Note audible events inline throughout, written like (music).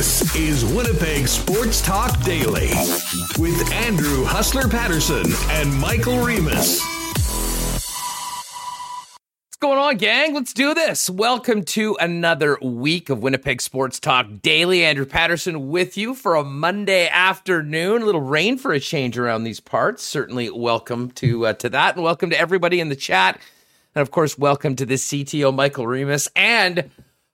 This is Winnipeg Sports Talk Daily with Andrew Hustler Paterson and Michael Remis. What's going on, gang? Let's do this. Welcome to another week of Winnipeg Sports Talk Daily. Andrew Paterson with you for a Monday afternoon. A little rain for a change around these parts. Certainly welcome to uh, to that, and welcome to everybody in the chat. And of course, welcome to the CTO Michael Remis and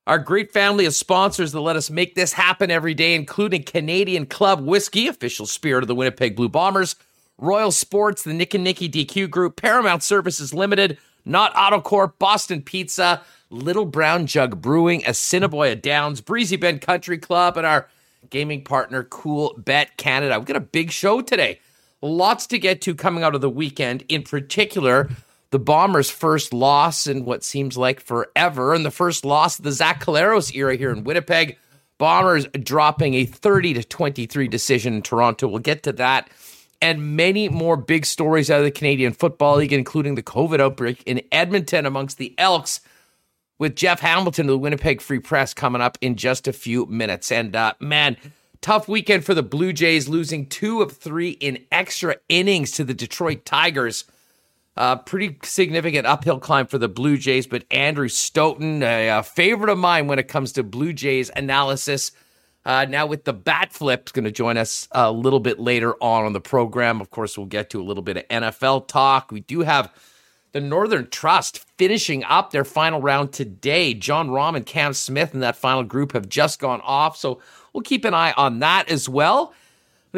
our great family of sponsors that let us make this happen every day, including Canadian Club Whiskey, official spirit of the Winnipeg Blue Bombers, Royal Sports, the Nick and Nicky DQ Group, Paramount Services Limited, Not Autocorp, Boston Pizza, Little Brown Jug Brewing, Assiniboia Downs, Breezy Bend Country Club, and our gaming partner, Coolbet Canada. We've got a big show today. Lots to get to coming out of the weekend, in particular the Bombers' first loss in what seems like forever, and the first loss of the Zach Collaros era here in Winnipeg. Bombers dropping a 30 to 23 decision in Toronto. We'll get to that and many more big stories out of the Canadian Football League, including the COVID outbreak in Edmonton amongst the Elks, with Jeff Hamilton of the Winnipeg Free Press coming up in just a few minutes. And uh, man, tough weekend for the Blue Jays, losing two of three in extra innings to the Detroit Tigers. Uh, pretty significant uphill climb for the Blue Jays, but Andrew Stoeten, a, a favorite of mine when it comes to Blue Jays analysis, uh, now with the bat flip, is going to join us a little bit later on on the program. Of course, we'll get to a little bit of NFL talk. We do have the Northern Trust finishing up their final round today. Jon Rahm and Cam Smith in that final group have just gone off, so we'll keep an eye on that as well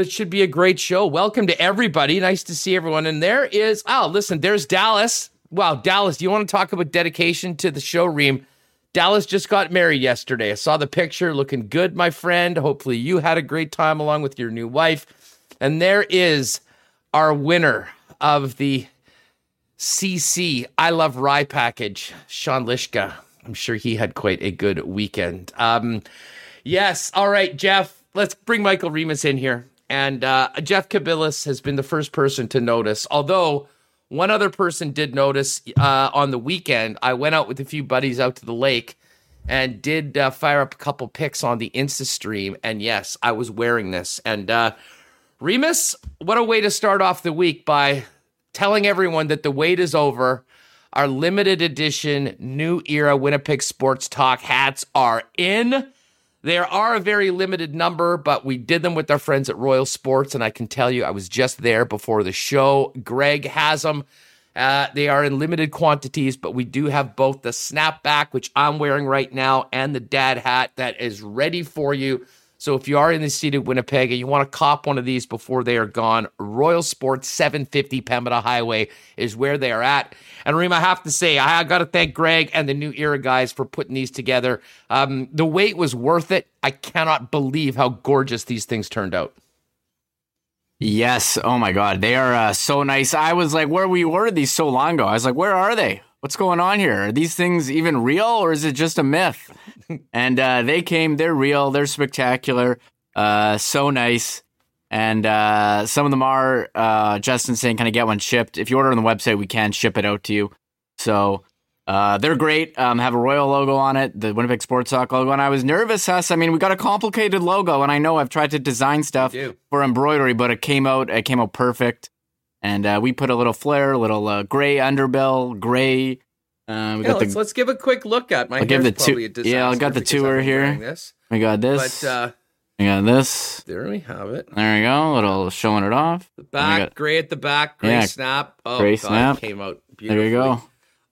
it should be a great show. Welcome to everybody. Nice to see everyone. And there is, oh, listen, there's Dallas. Wow, Dallas, do you want to talk about dedication to the show, Reem? Dallas just got married yesterday. I saw the picture looking good, my friend. Hopefully, you had a great time along with your new wife. And there is our winner of the CC I Love Rye package, Sean Lishka. I'm sure he had quite a good weekend. Um, yes. All right, Jeff, let's bring Michael Remis in here. And uh, Jeff Kabilis has been the first person to notice, although one other person did notice uh, on the weekend. I went out with a few buddies out to the lake and did uh, fire up a couple pics on the Insta stream. And yes, I was wearing this. And uh, Remis, what a way to start off the week by telling everyone that the wait is over. Our limited edition new era Winnipeg Sports Talk hats are in. There are a very limited number, but we did them with our friends at Royal Sports, and I can tell you, I was just there before the show. Greg has them. Uh, they are in limited quantities, but we do have both the snapback, which I'm wearing right now, and the dad hat that is ready for you. So if you are in the city of Winnipeg and you want to cop one of these before they are gone, Royal Sports 750 Pembina Highway is where they are at. And Reem, I have to say, I got to thank Greg and the New Era guys for putting these together. Um, the wait was worth it. I cannot believe how gorgeous these things turned out. Yes. Oh my God. They are uh, so nice. I was like, where we were these so long ago. I was like, where are they? What's going on here? Are these things even real or is it just a myth? (laughs) and uh, they came. They're real. They're spectacular. Uh, so nice. And uh, some of them are. Uh, Justin saying, "Can I get one shipped?" If you order on the website, we can ship it out to you. So uh, they're great. Um, have a Royal logo on it, the Winnipeg Sports Talk logo. And I was nervous, Huss. I mean, we got a complicated logo, and I know I've tried to design stuff for embroidery, but it came out. It came out perfect. And uh, we put a little flare, a little uh, gray underbill, gray uh, we yeah, got let's, the, let's give a quick look at my. I'll give the two. Yeah, I got the tour here. This. We got this. But uh, we got this. There we have it. There we go. A little showing it off. The back, got, gray at the back, gray yeah, snap. Oh, gray God, snap came out. There you go.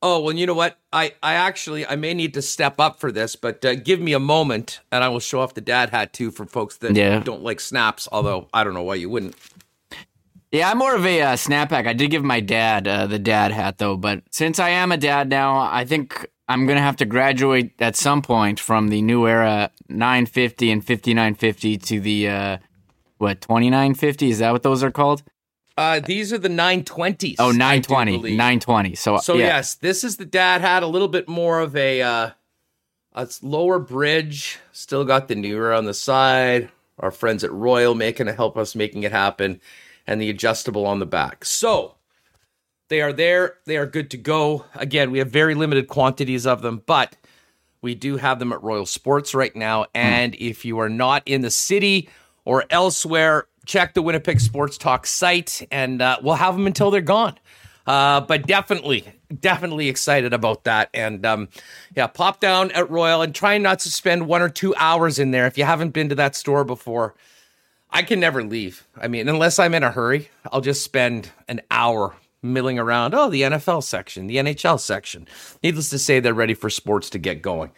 Oh well, you know what? I I actually I may need to step up for this, but uh, give me a moment, and I will show off the dad hat too for folks that yeah. don't like snaps. Although I don't know why you wouldn't. Yeah, I'm more of a uh, snapback. I did give my dad uh, the dad hat though, but since I am a dad now, I think I'm gonna have to graduate at some point from the new era 950 and 5950 to the uh, what 2950. Is that what those are called? Uh, these are the 920s. Oh, 920, 920. So, so yeah. yes, this is the dad hat. A little bit more of a uh, a lower bridge. Still got the new era on the side. Our friends at Royal making to help us making it happen and the adjustable on the back. So they are there. They are good to go. Again, we have very limited quantities of them, but We do have them at Royal Sports right now. And if you are not in the city or elsewhere, check the Winnipeg Sports Talk site and uh, we'll have them until they're gone. Uh, but definitely, definitely excited about that. And um, yeah, pop down at Royal and try not to spend one or two hours in there if you haven't been to that store before. I can never leave. I mean, unless I'm in a hurry, I'll just spend an hour milling around. Oh, the NFL section, the NHL section. Needless to say, they're ready for sports to get going.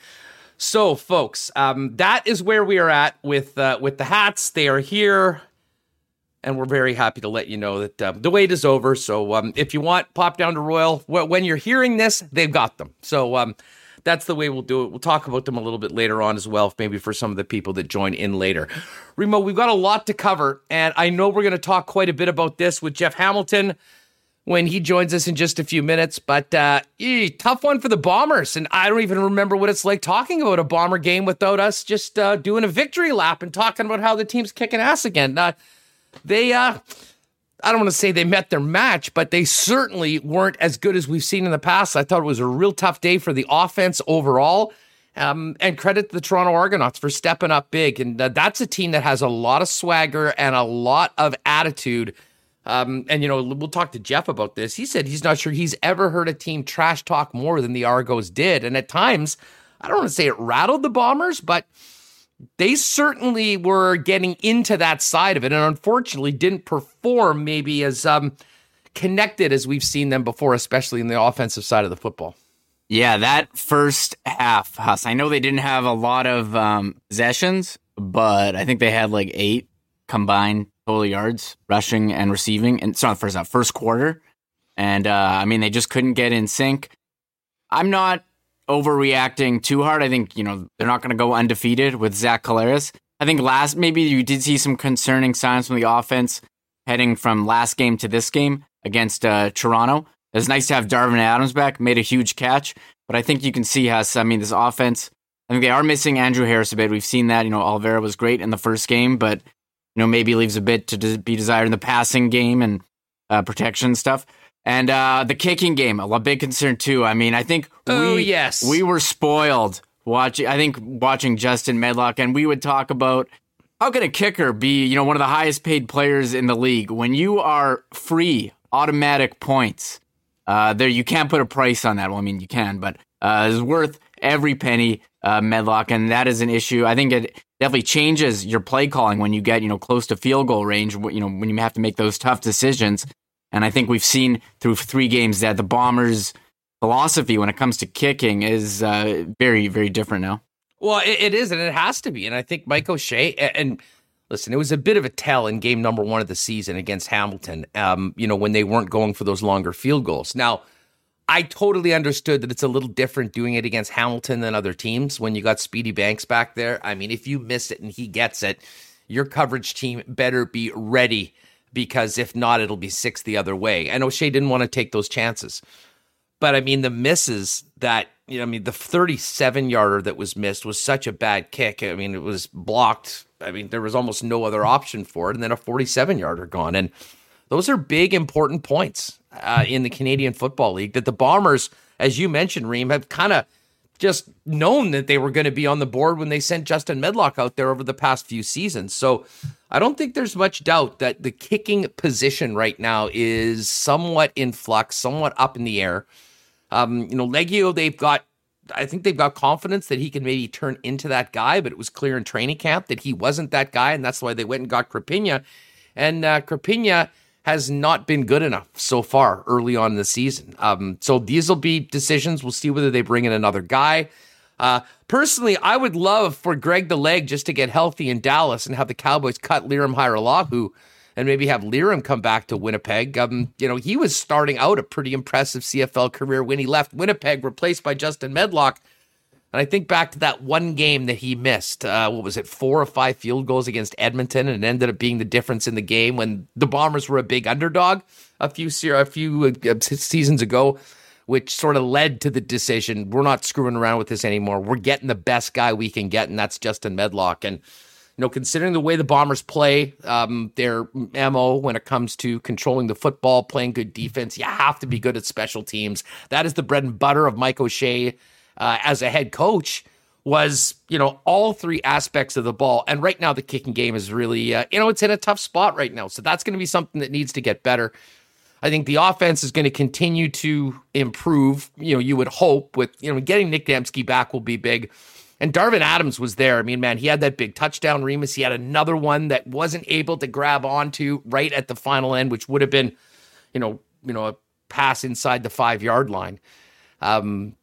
So, folks, um, that is where we are at with uh, with the hats. They are here, and we're very happy to let you know that uh, the wait is over. So, um, if you want, pop down to Royal. When you're hearing this, they've got them. So, um, that's the way we'll do it. We'll talk about them a little bit later on as well, maybe for some of the people that join in later. Remo, we've got a lot to cover, and I know we're going to talk quite a bit about this with Jeff Hamilton when he joins us in just a few minutes. But uh, ee, tough one for the Bombers. And I don't even remember what it's like talking about a Bomber game without us just uh, doing a victory lap and talking about how the team's kicking ass again. Uh, they, uh, I don't want to say they met their match, but they certainly weren't as good as we've seen in the past. I thought it was a real tough day for the offense overall. Um, and credit to the Toronto Argonauts for stepping up big. And uh, that's a team that has a lot of swagger and a lot of attitude um, and you know, we'll talk to Jeff about this. He said he's not sure he's ever heard a team trash talk more than the Argos did, and at times, I don't want to say it rattled the Bombers, but they certainly were getting into that side of it, and unfortunately, didn't perform maybe as um, connected as we've seen them before, especially in the offensive side of the football. Yeah, that first half, Huss. I know they didn't have a lot of um, possessions, but I think they had like eight combined total yards rushing and receiving. And it's not the first half, first quarter. And uh, I mean, they just couldn't get in sync. I'm not overreacting too hard. I think, you know, they're not going to go undefeated with Zach Collaros. I think last, maybe you did see some concerning signs from the offense heading from last game to this game against uh, Toronto. It's nice to have Darvin Adams back, made a huge catch. But I think you can see how, I mean, this offense, I think they are missing Andrew Harris a bit. We've seen that. You know, Oliveira was great in the first game, but you know, maybe leaves a bit to be desired in the passing game and uh, protection stuff. And uh, the kicking game, a big concern too. I mean, I think oh, we yes. we were spoiled watching. I think watching Justin Medlock, and we would talk about how can a kicker be, you know, one of the highest paid players in the league when you are free, automatic points. Uh, there, you can't put a price on that. Well, I mean, you can, but uh, it's worth every penny. Uh, Medlock, and that is an issue. I think it definitely changes your play calling when you get you know close to field goal range. You know when you have to make those tough decisions. And I think we've seen through three games that the Bombers' philosophy when it comes to kicking is uh, very very different now. Well, it, it is, and it has to be. And I think Mike O'Shea and, and listen, it was a bit of a tell in game number one of the season against Hamilton. Um, you know when they weren't going for those longer field goals. Now I totally understood that it's a little different doing it against Hamilton than other teams when you got Speedy Banks back there. I mean, if you miss it and he gets it, your coverage team better be ready because if not, it'll be six the other way. And O'Shea didn't want to take those chances. But I mean, the misses that, you know, I mean, the 37 yarder that was missed was such a bad kick. I mean, it was blocked. I mean, there was almost no other option for it. And then a 47 yarder gone. And those are big, important points uh, in the Canadian Football League that the Bombers, as you mentioned, Reem, have kind of just known that they were going to be on the board when they sent Justin Medlock out there over the past few seasons. So I don't think there's much doubt that the kicking position right now is somewhat in flux, somewhat up in the air. Um, you know, Liegghio, they've got, I think they've got confidence that he can maybe turn into that guy, but it was clear in training camp that he wasn't that guy, and that's why they went and got Krapina. And uh, has not been good enough so far early on in the season. Um, so these will be decisions. We'll see whether they bring in another guy. Uh, personally, I would love for Greg the Leg just to get healthy in Dallas and have the Cowboys cut Lirim Hajrullahu and maybe have Lirim come back to Winnipeg. Um, you know, he was starting out a pretty impressive CFL career when he left Winnipeg, replaced by Justin Medlock. And I think back to that one game that he missed. Uh, what was it, four or five field goals against Edmonton, and it ended up being the difference in the game when the Bombers were a big underdog a few a few uh, seasons ago, which sort of led to the decision: we're not screwing around with this anymore. We're getting the best guy we can get, and that's Justin Medlock. And you know, considering the way the Bombers play, um, their mo when it comes to controlling the football, playing good defense, you have to be good at special teams. That is the bread and butter of Mike O'Shea uh, as a head coach was, you know, all three aspects of the ball. And right now, the kicking game is really, uh, you know, it's in a tough spot right now. So that's going to be something that needs to get better. I think the offense is going to continue to improve. You know, you would hope with, you know, getting Nick Demski back will be big. And Darvin Adams was there. I mean, man, he had that big touchdown, Remis He had another one that wasn't able to grab onto right at the final end, which would have been, you know, you know, a pass inside the five yard line. Um,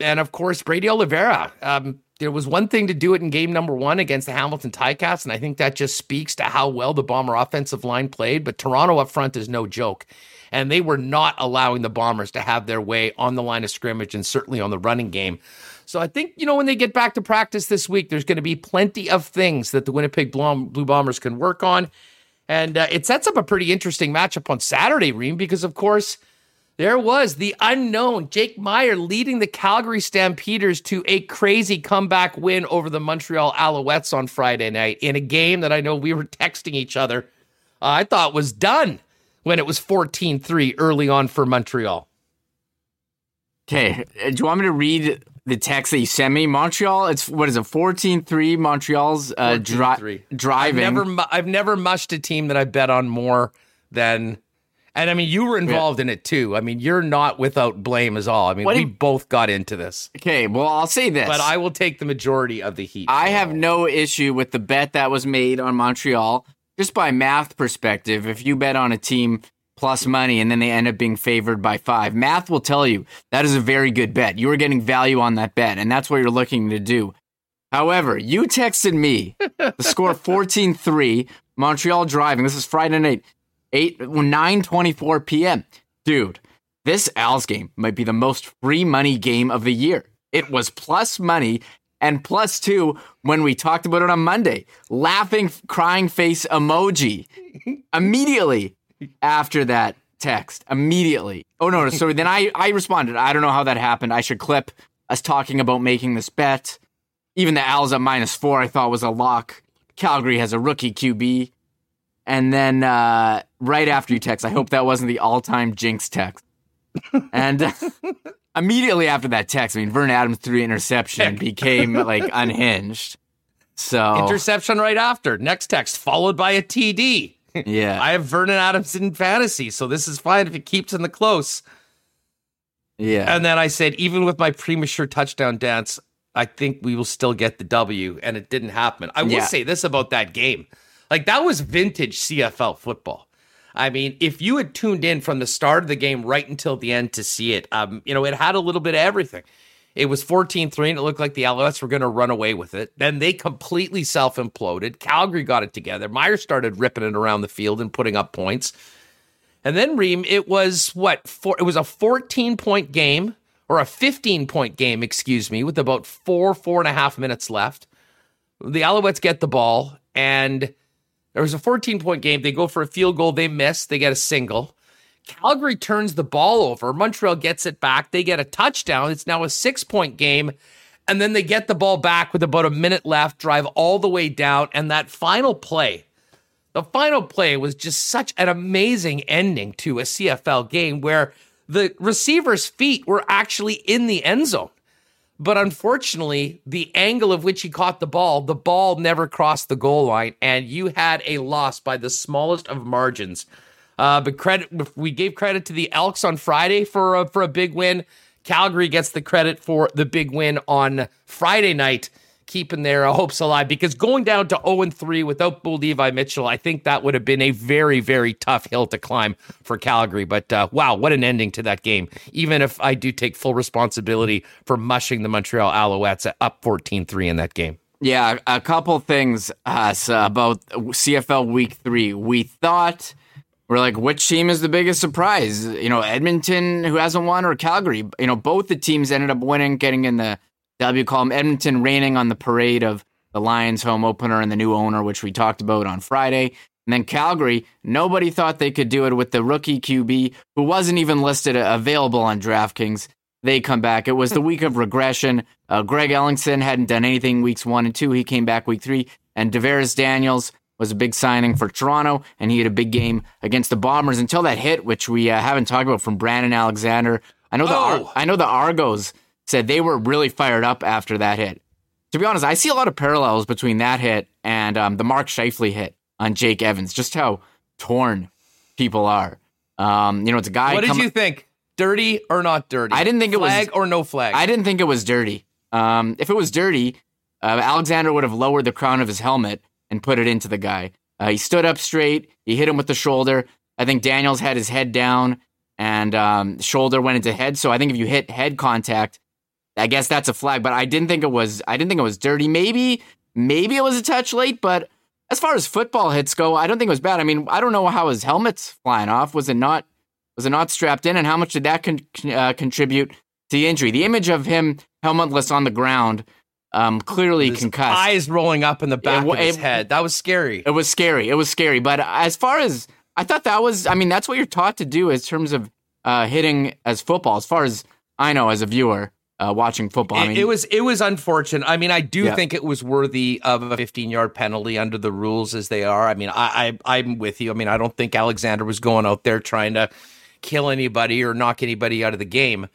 and of course, Brady Oliveira. Um, there was one thing to do it in game number one against the Hamilton Ticats, and I think that just speaks to how well the Bomber offensive line played. But Toronto up front is no joke. And they were not allowing the Bombers to have their way on the line of scrimmage and certainly on the running game. So I think, you know, when they get back to practice this week, there's going to be plenty of things that the Winnipeg Blue Bombers can work on. And uh, it sets up a pretty interesting matchup on Saturday, Reem, because of course, there was the unknown Jake Maier leading the Calgary Stampeders to a crazy comeback win over the Montreal Alouettes on Friday night in a game that I know we were (laughs) texting each other. Uh, I thought was done when it was 14 3 early on for Montreal. Okay. Uh, do you want me to read the text that you sent me, Montreal. It's what is it, 14-3 Montreal's uh, dri- driving. I've never, I've never mushed a team that I bet on more than. And I mean, you were involved yeah. in it too. I mean, you're not without blame as all. I mean, what we you, both got into this. Okay, well, I'll say this. But I will take the majority of the heat. I have no issue with the bet that was made on Montreal. Just by math perspective, if you bet on a team plus money and then they end up being favored by five. Math will tell you that is a very good bet. You are getting value on that bet, and that's what you're looking to do. However, you texted me (laughs) the score 14 3, Montreal driving. This is Friday night, 8 9:24 p.m. Dude, this Als game might be the most free money game of the year. It was plus money and plus two when we talked about it on Monday. Laughing, crying face emoji. (laughs) Immediately, after that text immediately. Oh no, so then I I responded. I don't know how that happened. I should clip us talking about making this bet. Even the Als at minus four, I thought was a lock. Calgary has a rookie QB. And then uh, right after you text, I hope that wasn't the all-time jinx text. and uh, (laughs) immediately after that text, I mean, Vernon Adams threw interception became like (laughs) unhinged. So interception right after. Next text followed by a TD. Yeah. I have Vernon Adams in fantasy, so this is fine if it keeps in the close. Yeah. And then I said, even with my premature touchdown dance, I think we will still get the W. And it didn't happen. I will yeah. say this about that game. Like, that was vintage CFL football. I mean, if you had tuned in from the start of the game right until the end to see it, um, you know, it had a little bit of everything. It was 14 3, and it looked like the Alouettes were going to run away with it. Then they completely self imploded. Calgary got it together. Maier started ripping it around the field and putting up points. And then Reem, it was what? Four, it was a 14 point game or a 15 point game, excuse me, with about four, four and a half minutes left. The Alouettes get the ball, and there was a 14 point game. They go for a field goal, they miss, they get a single. Calgary turns the ball over. Montreal gets it back. They get a touchdown. It's now a six point game. And then they get the ball back with about a minute left, drive all the way down. And that final play, the final play was just such an amazing ending to a CFL game where the receiver's feet were actually in the end zone. But unfortunately, the angle of which he caught the ball, the ball never crossed the goal line, and you had a loss by the smallest of margins uh, but credit we gave credit to the Elks on Friday for a, for a big win. Calgary gets the credit for the big win on Friday night, keeping their uh, hopes alive. Because going down to 0 3 without Bo Levi Mitchell, I think that would have been a very, very tough hill to climb for Calgary. But uh, wow, what an ending to that game. Even if I do take full responsibility for mushing the Montreal Alouettes up 14 3 in that game. Yeah, a couple things uh, about CFL Week Three. We thought we're like, which team is the biggest surprise? You know, Edmonton, who hasn't won, or Calgary? You know, both the teams ended up winning, getting in the W column. Edmonton raining on the parade of the Lions home opener and the new owner, which we talked about on Friday. And then Calgary, nobody thought they could do it with the rookie QB who wasn't even listed available on DraftKings. They come back. It was the week of regression. Uh, Greg Ellingson hadn't done anything weeks one and two. He came back week three. And DaVaris Daniels was a big signing for Toronto, and he had a big game against the Bombers until that hit, which we uh, haven't talked about from Brandon Alexander. I know the oh. Ar- I know the Argos said they were really fired up after that hit. To be honest, I see a lot of parallels between that hit and um, the Mark Scheifele hit on Jake Evans. Just how torn people are. Um, you know, it's a guy. What did you think? Dirty or not dirty? I didn't think flag it was or no flag. I didn't think it was dirty. Um, if it was dirty, uh, Alexander would have lowered the crown of his helmet and put it into the guy. Uh, he stood up straight. He hit him with the shoulder. I think Daniels had his head down and um, shoulder went into head. So I think if you hit head contact, I guess that's a flag. But I didn't think it was. I didn't think it was dirty. Maybe, maybe it was a touch late. But as far as football hits go, I don't think it was bad. I mean, I don't know how his helmet's flying off. Was it not? Was it not strapped in? And how much did that con- uh, contribute to the injury? The image of him helmetless on the ground um, clearly His concussed. Eyes rolling up in the back It- of his it- head. That was scary. It was scary. It was scary. But as far as I thought that was, I mean, that's what you're taught to do in terms of uh, hitting as football. As far as I know, as a viewer uh, watching football, I It- it was it was unfortunate. I mean, I do Yeah. think it was worthy of a 15 yard penalty under the rules as they are. I mean, I, I I'm with you. I mean, I don't think Alexander was going out there trying to kill anybody or knock anybody out of the game.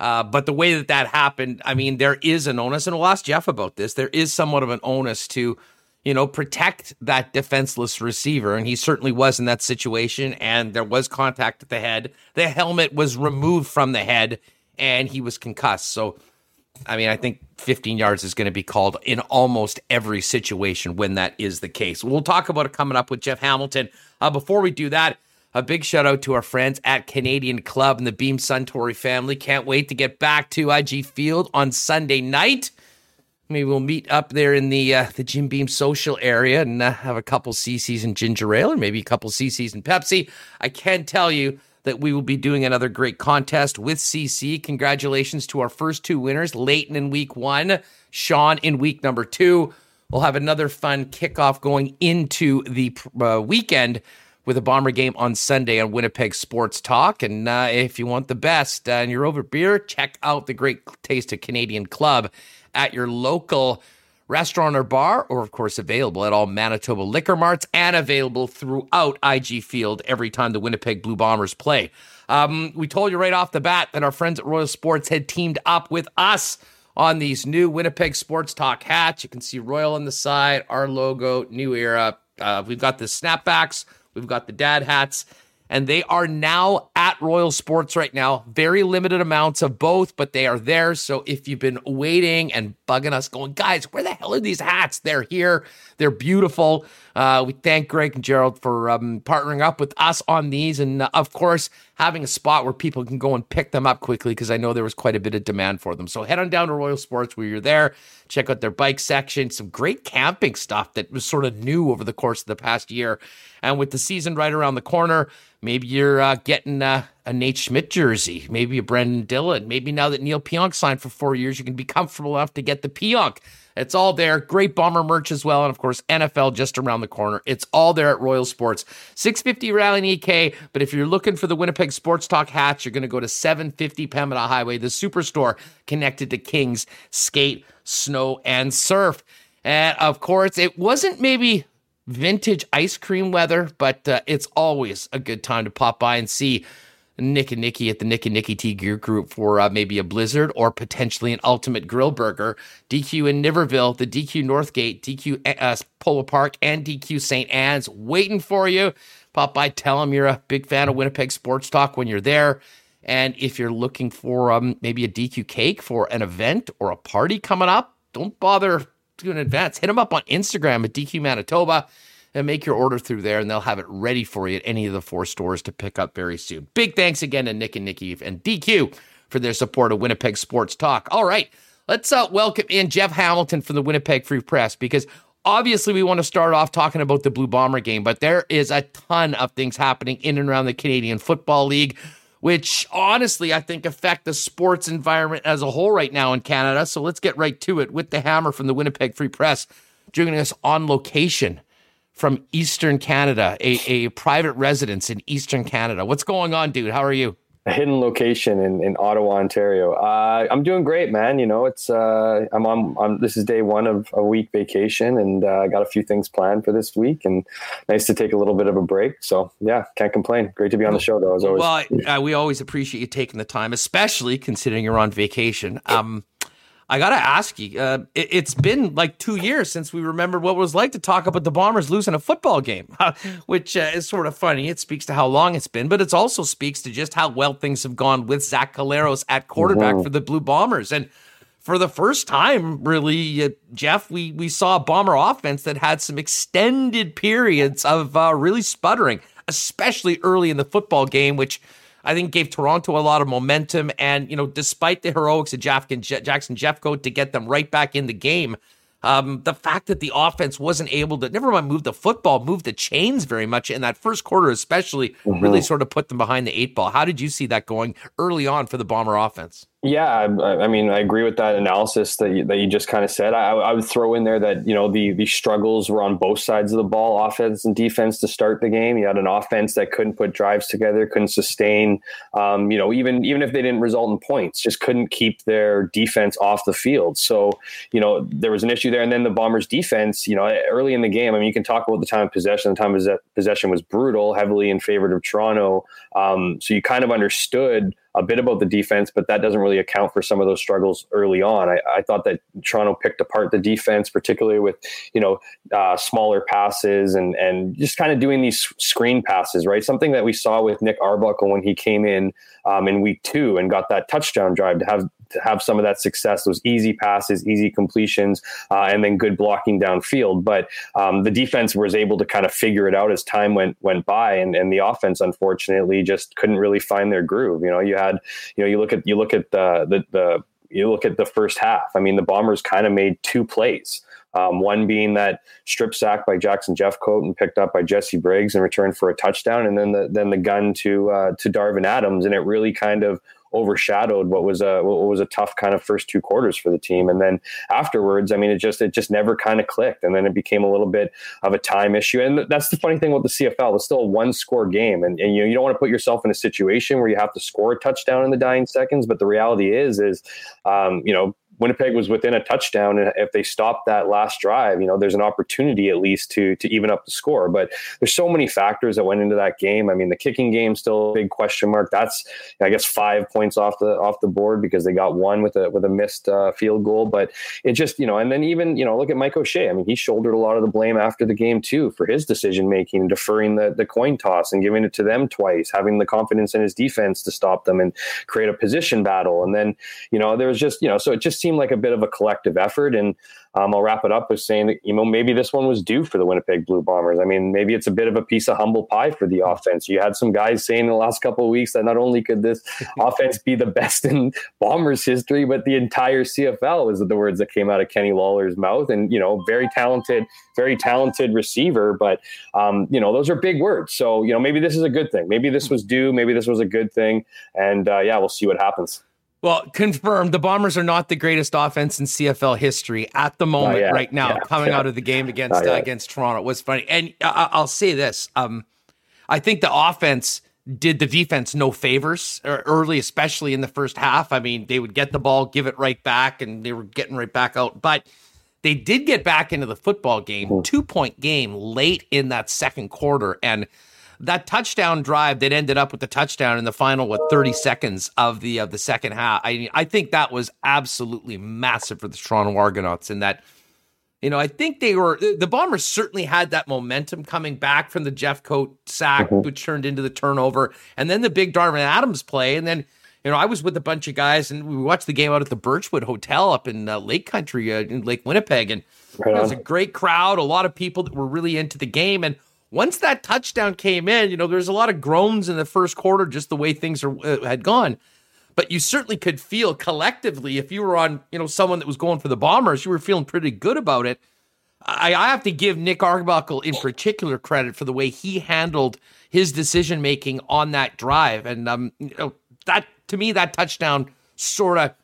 Uh, but the way that that happened, I mean, there is an onus, and we'll ask Jeff about this. There is somewhat of an onus to, you know, protect that defenseless receiver, and he certainly was in that situation. And there was contact at the head. The helmet was removed from the head, and he was concussed. So, I mean, I think 15 yards is going to be called in almost every situation when that is the case. We'll talk about it coming up with Jeff Hamilton. Uh, before we do that, a big shout out to our friends at Canadian Club and the Beam Suntory family. Can't wait to get back to IG Field on Sunday night. Maybe we'll meet up there in the uh, the Jim Beam social area and uh, have a couple CCs and ginger ale, or maybe a couple CCs and Pepsi. I can tell you that we will be doing another great contest with CC. Congratulations to our first two winners, Leighton in week one, Sean in week number two. We'll have another fun kickoff going into the uh, weekend with a Bomber game on Sunday on Winnipeg Sports Talk. And uh, if you want the best uh, and you're over beer, check out the great taste of Canadian Club at your local restaurant or bar, or of course available at all Manitoba liquor marts and available throughout IG Field every time the Winnipeg Blue Bombers play. Um, we told you right off the bat that our friends at Royal Sports had teamed up with us on these new Winnipeg Sports Talk hats. You can see Royal on the side, our logo, new era. Uh, we've got the snapbacks, we've got the dad hats, and they are now at Royal Sports right now. Very limited amounts of both, but they are there. So if you've been waiting and bugging us, going, guys, where the hell are these hats? They're here. They're beautiful. Uh, we thank Greg and Gerald for um, partnering up with us on these, and uh, of course having a spot where people can go and pick them up quickly because I know there was quite a bit of demand for them. So head on down to Royal Sports where you're there. Check out their bike section. Some great camping stuff that was sort of new over the course of the past year. And with the season right around the corner, maybe you're uh, getting uh, a Nate Schmidt jersey, maybe a Brendan Dillon. Maybe now that Neal Pionk signed for four years, you can be comfortable enough to get the Pionk. It's all there. Great bomber merch as well. And of course, NFL just around the corner. It's all there at Royal Sports. 650 Rally EK. But if you're looking for the Winnipeg Sports Talk hats, you're going to go to 750 Pembina Highway, the superstore connected to Kings Skate, Snow, and Surf. And of course, it wasn't maybe vintage ice cream weather, but uh, it's always a good time to pop by and see Nick and Nikki at the Nick and Nikki DQ Group for uh, maybe a Blizzard or potentially an Ultimate Grill Burger. DQ in Niverville, the DQ Northgate, DQ uh, Polo Park, and DQ St. Anne's waiting for you. Pop by, tell them you're a big fan of Winnipeg Sports Talk when you're there. And if you're looking for um, maybe a DQ cake for an event or a party coming up, don't bother doing an advance. Hit them up on Instagram at DQ Manitoba and make your order through there, and they'll have it ready for you at any of the four stores to pick up very soon. Big thanks again to Nick and Nikki and DQ for their support of Winnipeg Sports Talk. All right, let's uh, welcome in Jeff Hamilton from the Winnipeg Free Press because obviously we want to start off talking about the Blue Bomber game, but there is a ton of things happening in and around the Canadian Football League. Which honestly, I think affect the sports environment as a whole right now in Canada. So let's get right to it with the hammer from the Winnipeg Free Press, joining us on location from Eastern Canada, a, a private residence in Eastern Canada. What's going on, dude? How are you? a hidden location in, in Ottawa, Ontario. Uh, I'm doing great, man. You know, it's uh, I'm on. I'm, this is day one of a week vacation, and uh, I got a few things planned for this week, and nice to take a little bit of a break. So yeah, can't complain. Great to be on the show, though. As always. Well, uh, we always appreciate you taking the time, especially considering you're on vacation. Um, I gotta ask you, uh, it, has been like two years since we remembered what it was like to talk about the Bombers losing a football game, (laughs) which uh, is sort of funny. It speaks to how long it's been, but it also speaks to just how well things have gone with Zach Collaros at quarterback mm-hmm. for the Blue Bombers. And for the first time, really, uh, Jeff, we we saw a Bomber offense that had some extended periods of uh, really sputtering, especially early in the football game, which I think gave Toronto a lot of momentum. And, you know, despite the heroics of Jackson Jeffcoat to get them right back in the game, um, the fact that the offense wasn't able to, never mind move the football, move the chains very much in that first quarter, especially, mm-hmm. really sort of put them behind the eight ball. How did you see that going early on for the Bomber offense? Yeah, I, I, mean, I agree with that analysis that you, that you just kind of said. I, I, would throw in there that you know the the struggles were on both sides of the ball, offense and defense, to start the game. You had an offense that couldn't put drives together, couldn't sustain. Um, you know, even even if they didn't result in points, just couldn't keep their defense off the field. So you know there was an issue there. And then the Bombers' defense, you know, early in the game, I mean, you can talk about the time of possession. The time of possession was brutal, heavily in favor of Toronto. Um, so you kind of understood a bit about the defense, but that doesn't really account for some of those struggles early on. I, I thought that Toronto picked apart the defense, particularly with you know uh, smaller passes and and just kind of doing these screen passes, right? Something that we saw with Nick Arbuckle when he came in um, in week two and got that touchdown drive to have to have some of that success, those easy passes, easy completions, uh, and then good blocking downfield. But um, the defense was able to kind of figure it out as time went went by, and, and the offense unfortunately just couldn't really find their groove. You know, you had you know you look at you look at the the, the you look at the first half. I mean, the Bombers kind of made two plays. Um, one being that strip sack by Jackson Jeffcoat and picked up by Jesse Briggs in return for a touchdown, and then the then the gun to uh, to Darvin Adams, and it really kind of overshadowed what was a what was a tough kind of first two quarters for the team. And then afterwards, I mean, it just it just never kind of clicked, and then it became a little bit of a time issue. And that's the funny thing with the CFL; it's still a one score game, and, and you know, you don't want to put yourself in a situation where you have to score a touchdown in the dying seconds. But the reality is, is um, you know Winnipeg was within a touchdown, and if they stopped that last drive, you know, there's an opportunity at least to to even up the score. But there's so many factors that went into that game. I mean, the kicking game still a big question mark. That's I guess five points off the off the board because they got one with a with a missed uh, field goal. But it just you know, and then even you know, look at Mike O'Shea. I mean, he shouldered a lot of the blame after the game too for his decision making, deferring the the coin toss and giving it to them twice, having the confidence in his defense to stop them and create a position battle. And then you know, there was just you know, so it just seemed like a bit of a collective effort. And um, I'll wrap it up with saying that, you know, maybe this one was due for the Winnipeg Blue Bombers. I mean, maybe it's a bit of a piece of humble pie for the offense. You had some guys saying in the last couple of weeks that not only could this (laughs) offense be the best in Bombers history, but the entire CFL was the words that came out of Kenny Lawler's mouth. And, you know, very talented, very talented receiver. But, um, you know, those are big words. So, you know, maybe this is a good thing. Maybe this was due. Maybe this was a good thing. And uh, yeah, we'll see what happens. Well, confirmed. The Bombers are not the greatest offense in CFL history at the moment, right now. Yeah, coming yeah. out of the game against uh, against Toronto it was funny, and I- will say this: um, I think the offense did the defense no favors er, early, especially in the first half. I mean, they would get the ball, give it right back, and they were getting right back out. But they did get back into the football game, mm-hmm. two point game late in that second quarter, and that touchdown drive that ended up with the touchdown in the final what 30 seconds of the of the second half. I I think that was absolutely massive for the Toronto Argonauts in that you know, I think they were the Bombers certainly had that momentum coming back from the Jeffcoat sack, mm-hmm. which turned into the turnover, and then the big Darvin Adams play, and then you know I was with a bunch of guys and we watched the game out at the Birchwood Hotel up in uh, Lake Country uh, in Lake Winnipeg, and right it was a great crowd, a lot of people that were really into the game, and once that touchdown came in, you know, there's a lot of groans in the first quarter, just the way things are, uh, had gone. But you certainly could feel collectively, if you were on, you know, someone that was going for the Bombers, you were feeling pretty good about it. I, I have to give Nick Arbuckle in particular credit for the way he handled his decision making on that drive, and um, you know, that to me, that touchdown sort of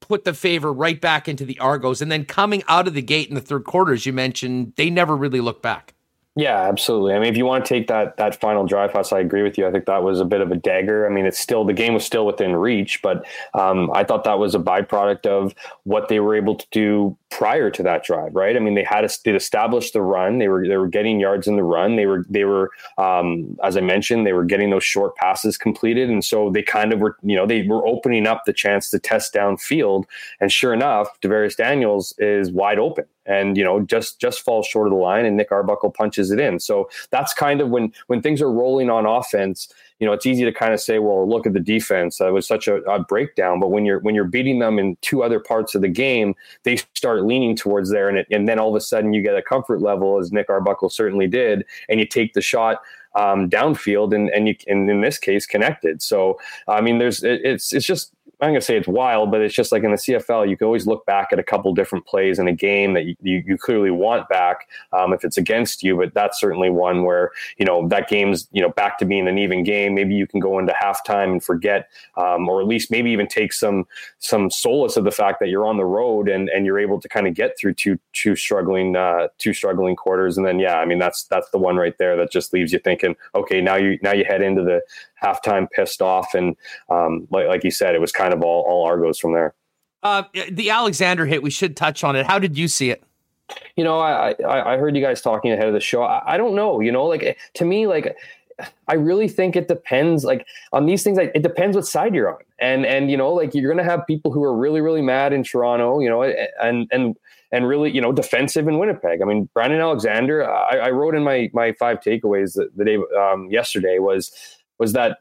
put the favor right back into the Argos. And then coming out of the gate in the third quarter, as you mentioned, they never really looked back. Yeah, absolutely. I mean, if you want to take that that final drive pass, I agree with you. I think that was a bit of a dagger. I mean, it's still the game was still within reach, but um, I thought that was a byproduct of what they were able to do prior to that drive. Right? I mean, they had they established the run. They were they were getting yards in the run. They were they were um, as I mentioned, they were getting those short passes completed, and so they kind of were you know they were opening up the chance to test downfield. And sure enough, DaVaris Daniels is wide open and you know just just falls short of the line and Nick Arbuckle punches it in. So that's kind of when when things are rolling on offense, you know, it's easy to kind of say, well, look at the defense. That was such a, a breakdown. But when you're when you're beating them in two other parts of the game, they start leaning towards there, and it, and then all of a sudden you get a comfort level, as Nick Arbuckle certainly did, and you take the shot um, downfield and and you and in this case connected. So I mean, there's it, it's it's just I'm going to say it's wild, but it's just like in the CFL, you can always look back at a couple different plays in a game that you, you, clearly want back um, if it's against you. But that's certainly one where, you know, that game's, you know, back to being an even game. Maybe you can go into halftime and forget, um, or at least maybe even take some some solace of the fact that you're on the road and, and you're able to kind of get through two two struggling uh, two struggling quarters. And then, yeah, I mean, that's that's the one right there that just leaves you thinking, okay, now you now you head into the halftime pissed off. And um, like, like you said, it was kind of all, all Argos from there. Uh, the Alexander hit, we should touch on it. How did you see it? You know, I, I, I heard you guys talking ahead of the show. I, I don't know, you know, like to me, like I really think it depends. Like on these things, like, it depends what side you're on, and and you know, like you're gonna have people who are really really mad in Toronto, you know, and and and really you know defensive in Winnipeg. I mean, Brandon Alexander. I, I wrote in my my five takeaways the, the day um, yesterday was was that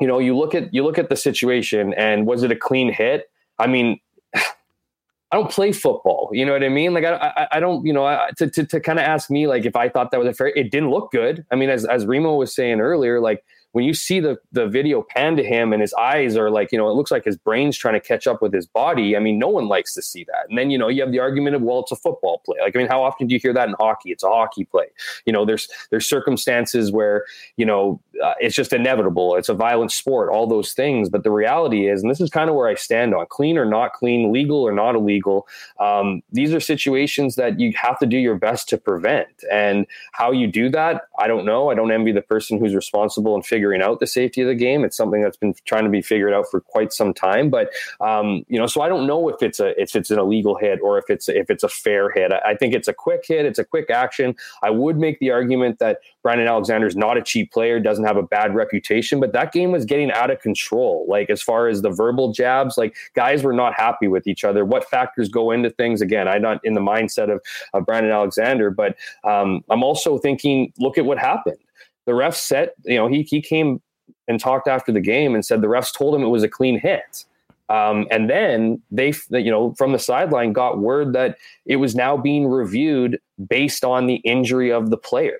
you know you look at you look at the situation and was it a clean hit? I mean, (sighs) I don't play football. You know what I mean? Like I, I, I don't, you know, I, to, to, to kind of ask me like if I thought that was a fair, it didn't look good. I mean, as, as Remo was saying earlier, like when you see the the video pan to him and his eyes are like, you know, it looks like his brain's trying to catch up with his body. I mean, no one likes to see that. And then, you know, you have the argument of, well, it's a football play. Like, I mean, how often do you hear that in hockey? It's a hockey play. You know, there's there's circumstances where, you know, uh, it's just inevitable. It's a violent sport, all those things. But the reality is, and this is kind of where I stand on clean or not clean, legal or not illegal. Um, these are situations that you have to do your best to prevent. And how you do that, I don't know. I don't envy the person who's responsible and figuring figuring out the safety of the game. It's something that's been trying to be figured out for quite some time. But um, you know, so I don't know if it's a if it's an illegal hit or if it's if it's a fair hit. I, I think it's a quick hit. It's a quick action. I would make the argument that Brandon Alexander is not a cheap player, doesn't have a bad reputation, but that game was getting out of control. Like as far as the verbal jabs, like guys were not happy with each other. What factors go into things? Again, I'm not in the mindset of, of Brandon Alexander, but um, I'm also thinking, look at what happened the ref said, you know, he he came and talked after the game and said the refs told him it was a clean hit. Um, and then they, you know, from the sideline got word that it was now being reviewed based on the injury of the player.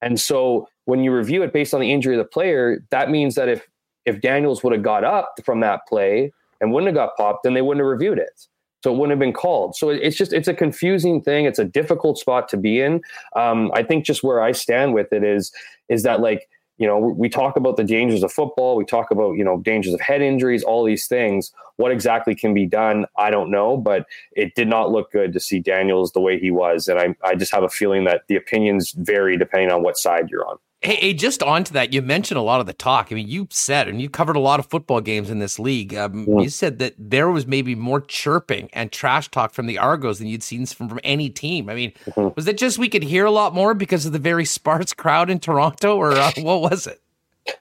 And so when you review it based on the injury of the player, that means that if if Daniels would have got up from that play and wouldn't have got popped, then they wouldn't have reviewed it so it wouldn't have been called. So it's just it's a confusing thing. It's a difficult spot to be in. Um, I think just where I stand with it is is that like you know we talk about the dangers of football we talk about you know dangers of head injuries all these things what exactly can be done i don't know but it did not look good to see daniels the way he was and i, I just have a feeling that the opinions vary depending on what side you're on Hey, hey, just on to that, you mentioned a lot of the talk. I mean, you said, and you covered a lot of football games in this league. Um, yeah. You said that there was maybe more chirping and trash talk from the Argos than you'd seen from, from any team. I mean, mm-hmm. was it just we could hear a lot more because of the very sparse crowd in Toronto, or uh, (laughs) what was it?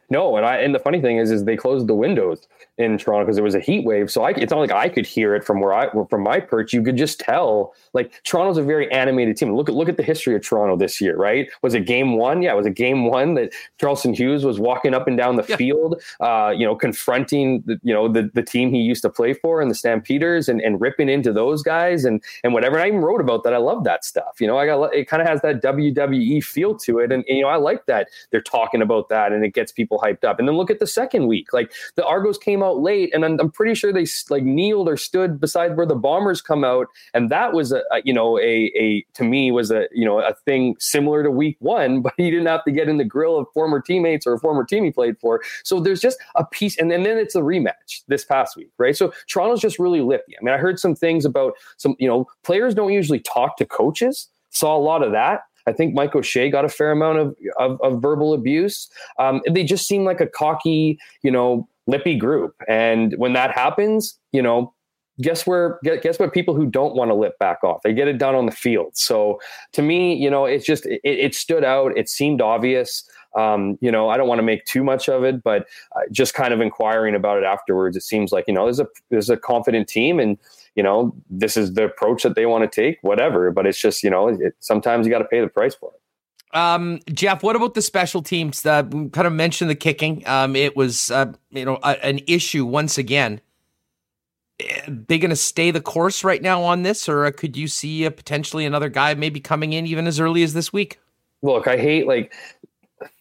No, and I and the funny thing is, is they closed the windows in Toronto because there was a heat wave. So I, it's not like I could hear it from where I from my perch. You could just tell. Like Toronto's a very animated team. Look at look at the history of Toronto this year, right? Was it game one? Yeah, it was a game one that Charleston Hughes was walking up and down the yeah. field, uh, you know, confronting the, you know the the team he used to play for and the Stampeders and, and ripping into those guys and and whatever. And I even wrote about that. I love that stuff. You know, I got it kind of has that WWE feel to it, and, and you know I like that they're talking about that and it gets people hyped up. And then look at the second week, like the Argos came out late, and I'm, I'm, pretty sure they like kneeled or stood beside where the bombers come out, and that was a, a, you know a a to me was a you know a thing similar to week one, (laughs) but he didn't have to get in the grill of former teammates or a former team he played for. So there's just a piece, and, and then it's a rematch this past week, right? So Toronto's just really lippy. I mean, I heard some things about some you know players don't usually talk to coaches. Saw a lot of that. I think Mike O'Shea got a fair amount of of, of verbal abuse. Um, they just seem like a cocky, you know, lippy group. And when that happens, you know, guess where guess what people who don't want to lip back off they get it done on the field so to me you know it's just it, it stood out it seemed obvious um, you know i don't want to make too much of it but uh, just kind of inquiring about it afterwards it seems like you know there's a there's a confident team and you know this is the approach that they want to take whatever but it's just you know it, sometimes you got to pay the price for it um, Jeff, what about the special teams? Uh, we kind of mentioned the kicking. Um, it was, uh, you know, a, an issue once again. They going to stay the course right now on this, or could you see a, potentially another guy maybe coming in even as early as this week? Look, I hate like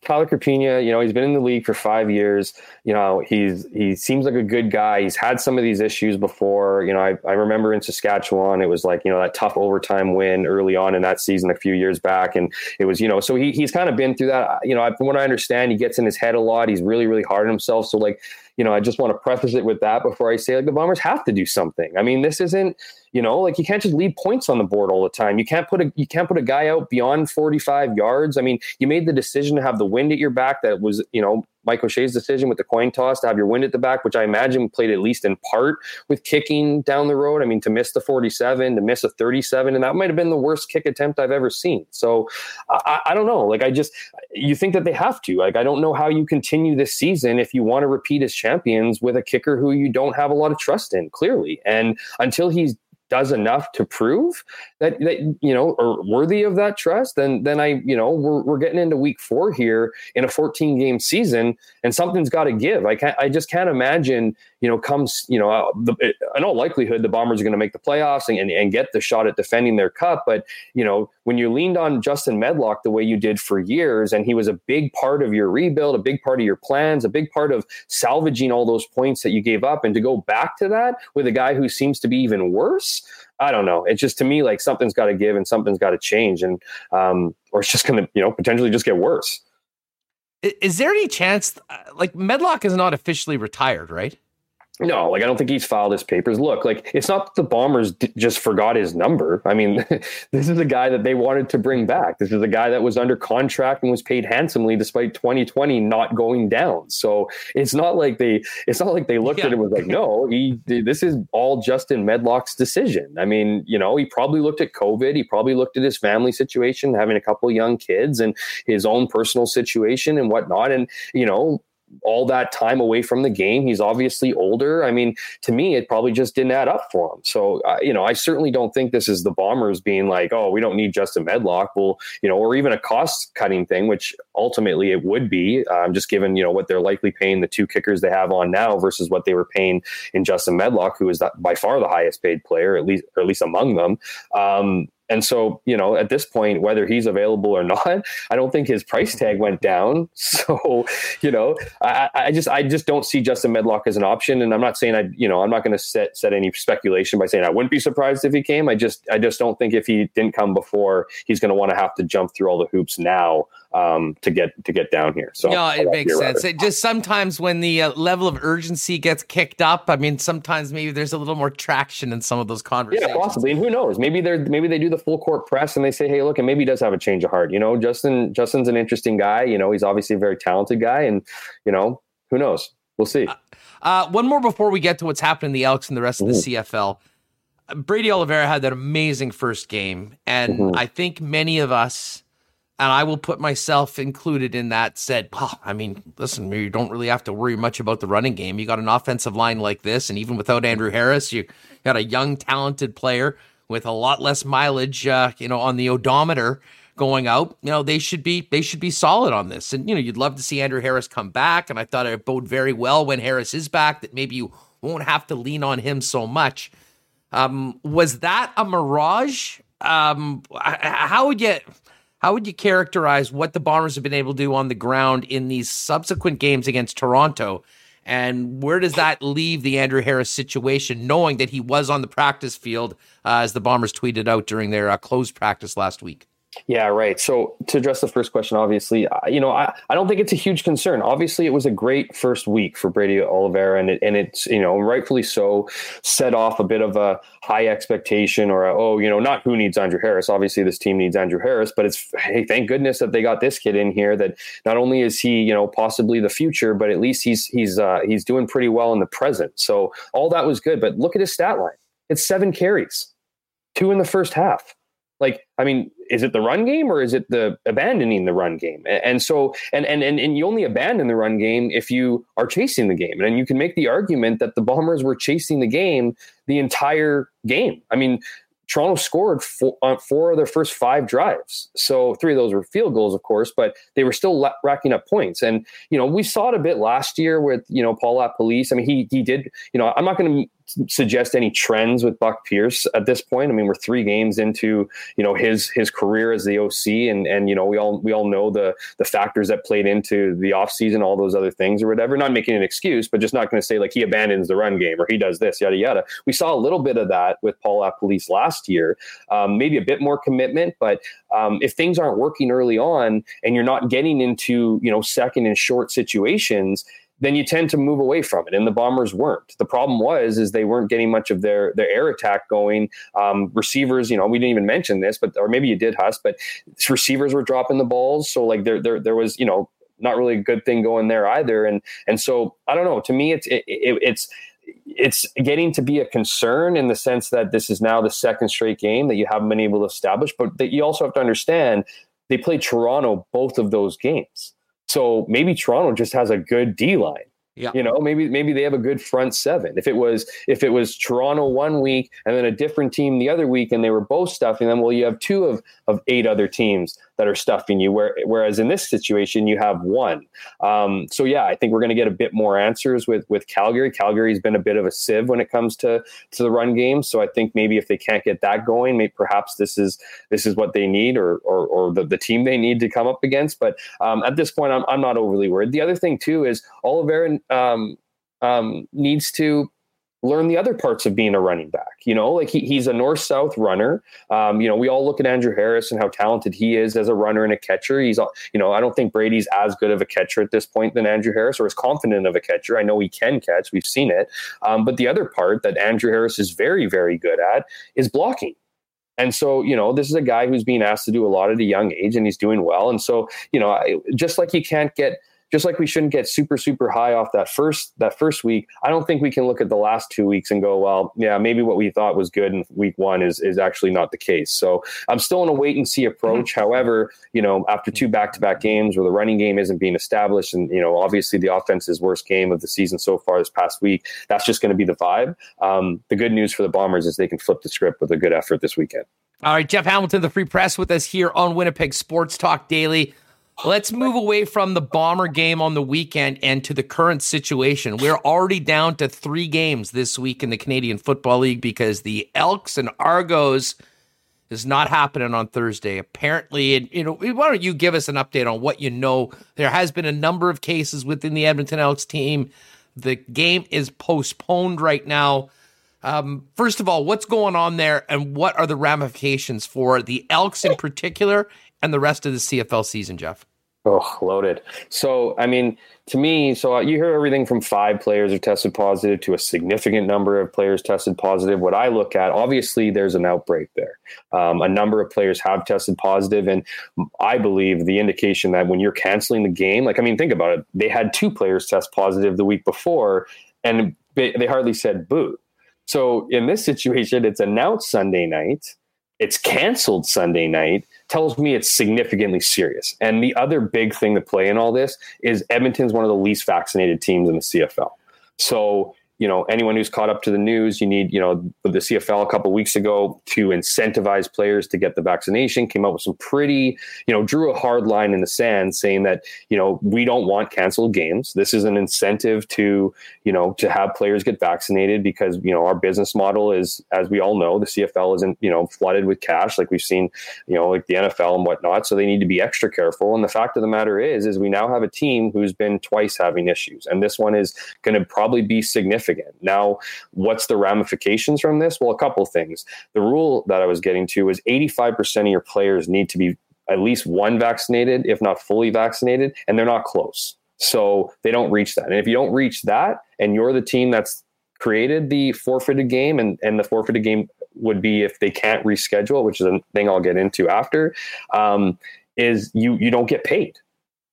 Tyler Crapigna, you know, he's been in the league for five years. You know, he's he seems like a good guy. He's had some of these issues before. You know, I, I remember in Saskatchewan, it was like, you know, that tough overtime win early on in that season a few years back. And it was, you know, so he, he's kind of been through that. You know, from what I understand, he gets in his head a lot. He's really, really hard on himself. So like, you know, I just want to preface it with that before I say like the Bombers have to do something. I mean, this isn't, you know, like you can't just leave points on the board all the time. You can't put a you can't put a guy out beyond 45 yards. I mean, you made the decision to have the wind at your back that was, you know, Mike O'Shea's decision with the coin toss to have your wind at the back, which I imagine played at least in part with kicking down the road. I mean, to miss the 47, to miss a 37, and that might have been the worst kick attempt I've ever seen. So I, I don't know. Like, I just, you think that they have to. Like, I don't know how you continue this season if you want to repeat as champions with a kicker who you don't have a lot of trust in, clearly. And until he's does enough to prove that, that you know are worthy of that trust, then then I you know we're, we're getting into week four here in a 14 game season, and something's got to give. I can't I just can't imagine you know comes you know uh, the, in all likelihood the Bombers are going to make the playoffs and, and, and get the shot at defending their cup. But you know when you leaned on Justin Medlock the way you did for years, and he was a big part of your rebuild, a big part of your plans, a big part of salvaging all those points that you gave up, and to go back to that with a guy who seems to be even worse I don't know. It's just to me like something's got to give and something's got to change, and um, or it's just going to you know potentially just get worse. Is there any chance uh, like Medlock is not officially retired, right? No, like I don't think he's filed his papers. Look, like it's not that the Bombers d- just forgot his number. I mean, (laughs) this is a guy that they wanted to bring back. This is a guy that was under contract and was paid handsomely despite 2020 not going down. So it's not like they it's not like they looked yeah. at it and was like, no, he this is all Justin Medlock's decision. I mean, you know, he probably looked at COVID, he probably looked at his family situation, having a couple young kids and his own personal situation and whatnot. And, you know, all that time away from the game. He's obviously older. I mean, to me, it probably just didn't add up for him. So, uh, you know, I certainly don't think this is the Bombers being like, oh, we don't need Justin Medlock. Well, you know, or even a cost cutting thing, which ultimately it would be, um, just given, you know, what they're likely paying the two kickers they have on now versus what they were paying in Justin Medlock, who is by far the highest paid player, at least, or at least among them. Um, and so, you know, at this point, whether he's available or (laughs) not, I don't think his price tag went down. (laughs) So, you know, I, I just I just don't see Justin Medlock as an option. And I'm not saying I, you know, I'm not going to set set any speculation by saying I wouldn't be surprised if he came. I just I just don't think if he didn't come before, he's going to want to have to jump through all the hoops now um, to get to get down here. So no, it makes sense. It just sometimes when the uh, level of urgency gets kicked up, I mean, sometimes maybe there's a little more traction in some of those conversations. Yeah, possibly. And who knows? Maybe they're maybe they do the full court press and they say, hey, look, and maybe he does have a change of heart. You know, Justin Justin's an interesting guy. You know, he's obviously a very talented guy, and you know, who knows? We'll see. Uh, uh, one more before we get to what's happening in the Elks and the rest of the CFL. Brady Oliveira had that amazing first game, and mm-hmm. I think many of us and I will put myself included in that. Said, well, I mean, listen, you don't really have to worry much about the running game. You got an offensive line like this, and even without Andrew Harris, you got a young, talented player with a lot less mileage, uh, you know, on the odometer going out. You know, they should be they should be solid on this. And you know, you'd love to see Andrew Harris come back, and I thought it bode very well when Harris is back. That maybe you won't have to lean on him so much. Um, was that a mirage? Um, how would you? How would you characterize what the Bombers have been able to do on the ground in these subsequent games against Toronto? And where does that leave the Andrew Harris situation, knowing that he was on the practice field, uh, as the Bombers tweeted out during their uh, closed practice last week? Yeah, right. So to address the first question, obviously, you know, I, I don't think it's a huge concern. Obviously, it was a great first week for Brady Oliveira, and it, and it's you know rightfully so set off a bit of a high expectation or a, oh you know not who needs Andrew Harris. Obviously, this team needs Andrew Harris, but it's hey, thank goodness that they got this kid in here. That not only is he you know possibly the future, but at least he's he's uh, he's doing pretty well in the present. So all that was good. But look at his stat line. It's seven carries, two in the first half like i mean is it the run game or is it the abandoning the run game and so and and and, and you only abandon the run game if you are chasing the game and you can make the argument that the bombers were chasing the game the entire game i mean Toronto scored four, uh, on four of their first five drives. So three of those were field goals, of course, but they were still la- racking up points. And you know, we saw it a bit last year with you know Paul LaPolice. I mean, he he did. You know, I'm not going to suggest any trends with Buck Pierce at this point. I mean, we're three games into you know his his career as the OC, and and you know we all we all know the the factors that played into the offseason, all those other things or whatever. Not making an excuse, but just not going to say like he abandons the run game or he does this, yada yada. We saw a little bit of that with Paul LaPolice last year. Um, maybe a bit more commitment, but um, if things aren't working early on and you're not getting into you know second and short situations then you tend to move away from it. And the Bombers weren't. The problem was is they weren't getting much of their their air attack going. Um, receivers, you know, we didn't even mention this, but or maybe you did, Huss, but receivers were dropping the balls. So like there there there was you know not really a good thing going there either. And and so I don't know. To me, it's it, it, it's it's getting to be a concern in the sense that this is now the second straight game that you haven't been able to establish, but that you also have to understand they played Toronto both of those games. So maybe Toronto just has a good D line. Yeah. You know, maybe maybe they have a good front seven. If it was if it was Toronto one week and then a different team the other week and they were both stuffing them, well, you have two of of eight other teams that are stuffing you. Where, whereas in this situation, you have one. Um, so yeah, I think we're going to get a bit more answers with with Calgary. Calgary's been a bit of a sieve when it comes to to the run game. So I think maybe if they can't get that going, maybe perhaps this is this is what they need or or, or the, the team they need to come up against. But um, at this point, I'm I'm not overly worried. The other thing too is Oliveira um, um, needs to learn the other parts of being a running back. You know, like he, he's a north south runner. Um, you know, we all look at Andrew Harris and how talented he is as a runner and a catcher. He's, you know, I don't think Brady's as good of a catcher at this point than Andrew Harris or as confident of a catcher. I know he can catch, we've seen it. Um, but the other part that Andrew Harris is very, very good at is blocking. And so, you know, this is a guy who's being asked to do a lot at a young age and he's doing well. And so, you know, just like you can't get just like we shouldn't get super super high off that first that first week i don't think we can look at the last two weeks and go well yeah maybe what we thought was good in week one is is actually not the case. So i'm still in a wait and see approach. Mm-hmm. however you know after two back-to-back games where the running game isn't being established and you know obviously the offense's worst game of the season so far this past week that's just going to be the vibe. Um, the good news for the bombers is they can flip the script with a good effort this weekend. All right jeff hamilton the free press with us here on winnipeg sports talk daily Let's move away from the Bomber game on the weekend and to the current situation. We're already down to three games this week in the Canadian Football League because the Elks and Argos is not happening on Thursday. Apparently, and you know, why don't you give us an update on what you know? There has been a number of cases within the Edmonton Elks team. The game is postponed right now. Um, first of all, what's going on there, and what are the ramifications for the Elks in particular, and the rest of the CFL season, Jeff? Oh, loaded. So, I mean, to me, so you hear everything from five players are tested positive to a significant number of players tested positive. What I look at, obviously, there's an outbreak there. Um, a number of players have tested positive, and I believe the indication that when you're canceling the game, like, I mean, think about it. They had two players test positive the week before, and they hardly said boo. So, in this situation, it's announced Sunday night, it's canceled Sunday night tells me it's significantly serious. And the other big thing to play in all this is Edmonton's one of the least vaccinated teams in the CFL. So you know anyone who's caught up to the news you need you know the cfl a couple weeks ago to incentivize players to get the vaccination came up with some pretty you know drew a hard line in the sand saying that you know we don't want canceled games. This is an incentive to you know to have players get vaccinated because you know our business model is as we all know the cfl isn't you know flooded with cash like we've seen you know like the nfl and whatnot. So they need to be extra careful. And the fact of the matter is is we now have a team who's been twice having issues. And this one is going to probably be significant significant. Now, what's the ramifications from this? Well, a couple things. The rule that I was getting to was 85% of your players need to be at least one vaccinated, if not fully vaccinated, and they're not close. So they don't reach that. And if you don't reach that, and you're the team that's created the forfeited game, and, and the forfeited game would be if they can't reschedule, which is a thing I'll get into after, um, is you you don't get paid.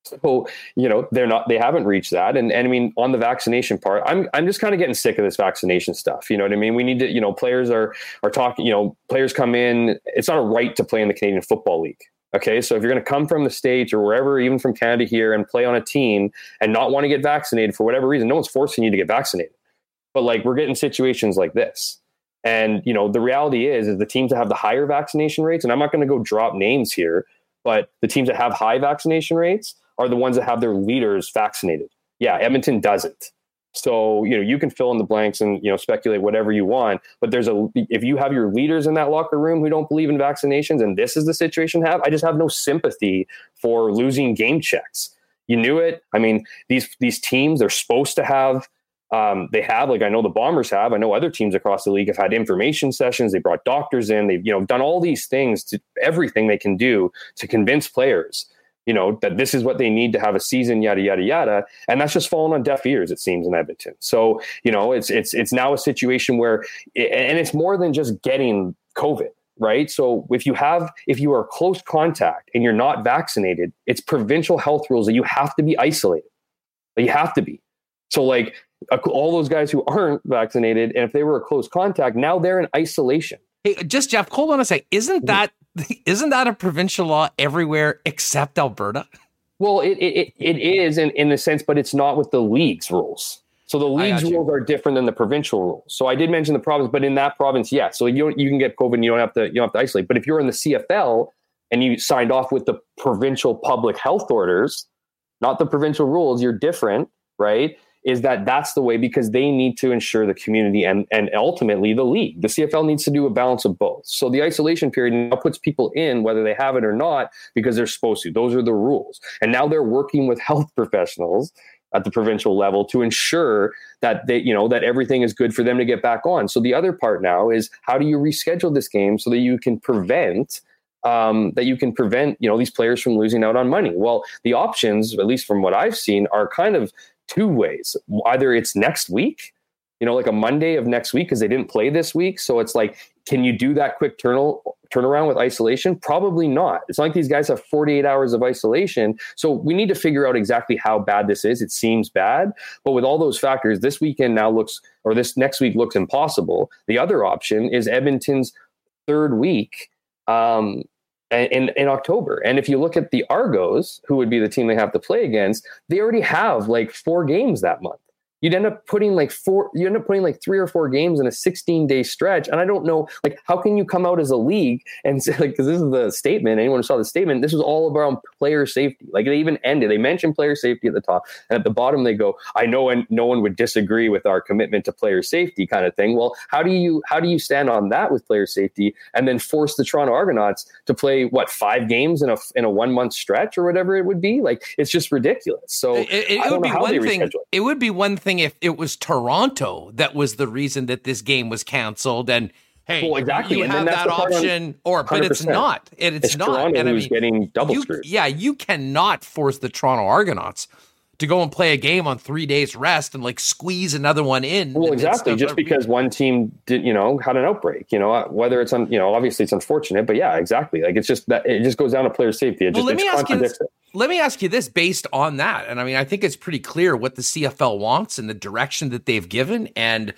So you know they're not they haven't reached that, and and I mean on the vaccination part, I'm I'm just kind of getting sick of this vaccination stuff. You know what I mean? We need to you know players are are talking. You know players come in. It's not a right to play in the Canadian Football League. Okay, so if you're going to come from the States or wherever, even from Canada here, and play on a team and not want to get vaccinated for whatever reason, no one's forcing you to get vaccinated. But like we're getting situations like this. And you know, the reality is is the teams that have the higher vaccination rates, and I'm not going to go drop names here, but the teams that have high vaccination rates are the ones that have their leaders vaccinated. Yeah, Edmonton doesn't. So, you know, you can fill in the blanks and, you know, speculate whatever you want. But there's a, if you have your leaders in that locker room who don't believe in vaccinations and this is the situation have, I just have no sympathy for losing game checks. You knew it. I mean, these, these teams, they're supposed to have, um, they have, like I know the Bombers have, I know other teams across the league have had information sessions. They brought doctors in. They've, you know, done all these things to everything they can do to convince players you know, that this is what they need to have a season, yada yada yada, and that's just fallen on deaf ears. It seems in Edmonton. So you know, it's it's it's now a situation where, and it's more than just getting COVID, right? So if you have if you are close contact and you're not vaccinated, it's provincial health rules that you have to be isolated. That you have to be. So like all those guys who (laughs) aren't vaccinated, and if they were a close contact, now they're in isolation. Hey, just Jeff, hold on a sec. Isn't mm-hmm. that (laughs) isn't that a provincial law everywhere except Alberta? Well, it it, it is in, in the sense, but it's not with the league's rules. So the league's rules are different than the provincial rules. So I did mention the province, but in that province, yes. So you you can get COVID and you don't have to you don't have to isolate. But if you're in the CFL and you signed off with the provincial public health orders, not the provincial rules, you're different, right? Is that that's the way because they need to ensure the community and and ultimately the league. The CFL needs to do a balance of both. So the isolation period now puts people in whether they have it or not because they're supposed to. Those are the rules. And now they're working with (laughs) health professionals at the provincial level to ensure that they you know that everything is good for them to get back on. So the other part now is how do you reschedule this game so that you can prevent um, that you can prevent you know these players from losing out on money. Well, the options, at least from what I've seen, are kind of two ways. Either it's next week, you know, like a Monday of next week because they didn't play this week. So it's like, can you do that quick turn turnaround with isolation? Probably not. It's not like these guys have 48 hours of isolation. So we need to figure out exactly how bad this is. It seems bad, but with all those factors, this weekend now looks, or this next week looks impossible. The other option is Edmonton's third week. Um, in, in October. And if you look at the Argos, who would be the team they have to play against, they already have like four games that month you'd end up putting like four you end up putting like three or four games in a 16 day stretch and i don't know like how can you come out as a league and say (laughs) like because this is the statement anyone who saw the statement this was all around player safety like they even ended they mentioned player safety at the top and at the bottom they go i know and no one would disagree with our commitment to player safety kind of thing. Well how do you how do you stand on that with player safety and then force the toronto argonauts to play what five games in a in a one month stretch or whatever it would be? Like it's just ridiculous. So it, it, it would be one thing it would be one thing if it was Toronto that was the reason that this game was canceled and hey, well, exactly. you and have that option, or but it's not. It, it's, it's, not. Toronto and I mean, getting double you, screwed. Yeah, you cannot force the Toronto Argonauts to go and play a game on three days rest and like squeeze another one in. Well, exactly. Just because one team did, you know, had an outbreak, you know, uh, whether it's on, you know, obviously it's unfortunate, but yeah, exactly. Like it's just that it just goes down to player safety. It well, just let me ask you this, let me ask you this based on that. And I mean, I think it's pretty clear what the CFL wants and the direction that they've given. And,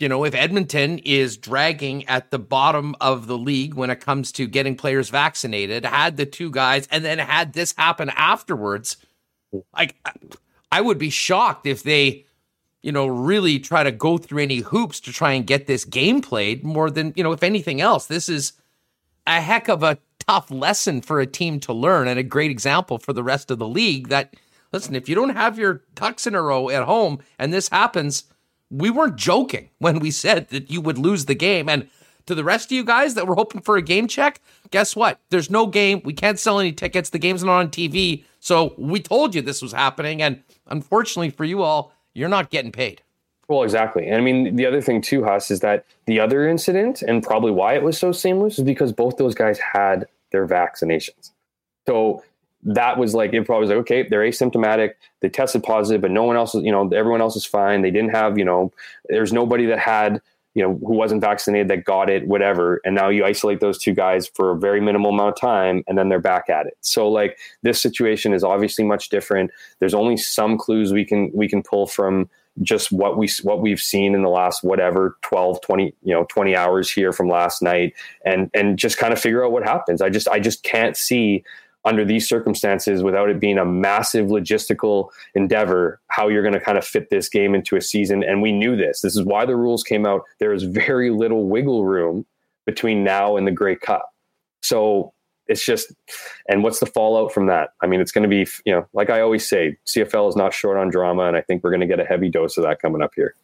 you know, if Edmonton is dragging at the bottom of the league when it comes to getting players vaccinated, had the two guys, and then had this happen afterwards, like I would be shocked if they, you know, really try to go through any hoops to try and get this game played more than, you know, if anything else. This is a heck of a tough lesson for a team to learn and a great example for the rest of the league that, listen, if you don't have your ducks in a row at home and this happens, we weren't joking when we said that you would lose the game. And to the rest of you guys that were hoping for a game check, guess what? There's no game. We can't sell any tickets. The game's not on TV. So we told you this was happening. And unfortunately for you all, you're not getting paid. Well, exactly. And I mean, the other thing too, Huss, is that the other incident and probably why it was so seamless is because both those guys had their vaccinations. So that was like it probably was like okay they're asymptomatic they tested positive but no one else you know everyone else is fine they didn't have you know there's nobody that had you know who wasn't vaccinated that got it whatever. And now you isolate those two guys for a very minimal amount of time and then they're back at it. So like this situation is obviously much different. There's only some clues we can we can pull from just what we what we've seen in the last whatever 12 20 you know 20 hours here from last night and and just kind of figure out what happens. I just i just can't see under these circumstances without it being a massive logistical endeavor how you're going to kind of fit this game into a season. And we knew this. This is why the rules came out. There is very little wiggle room between now and the Grey Cup. So it's just and what's the fallout from that? I mean it's going to be you know like i always say cfl is not short on drama and i think we're going to get a heavy dose of that coming up here.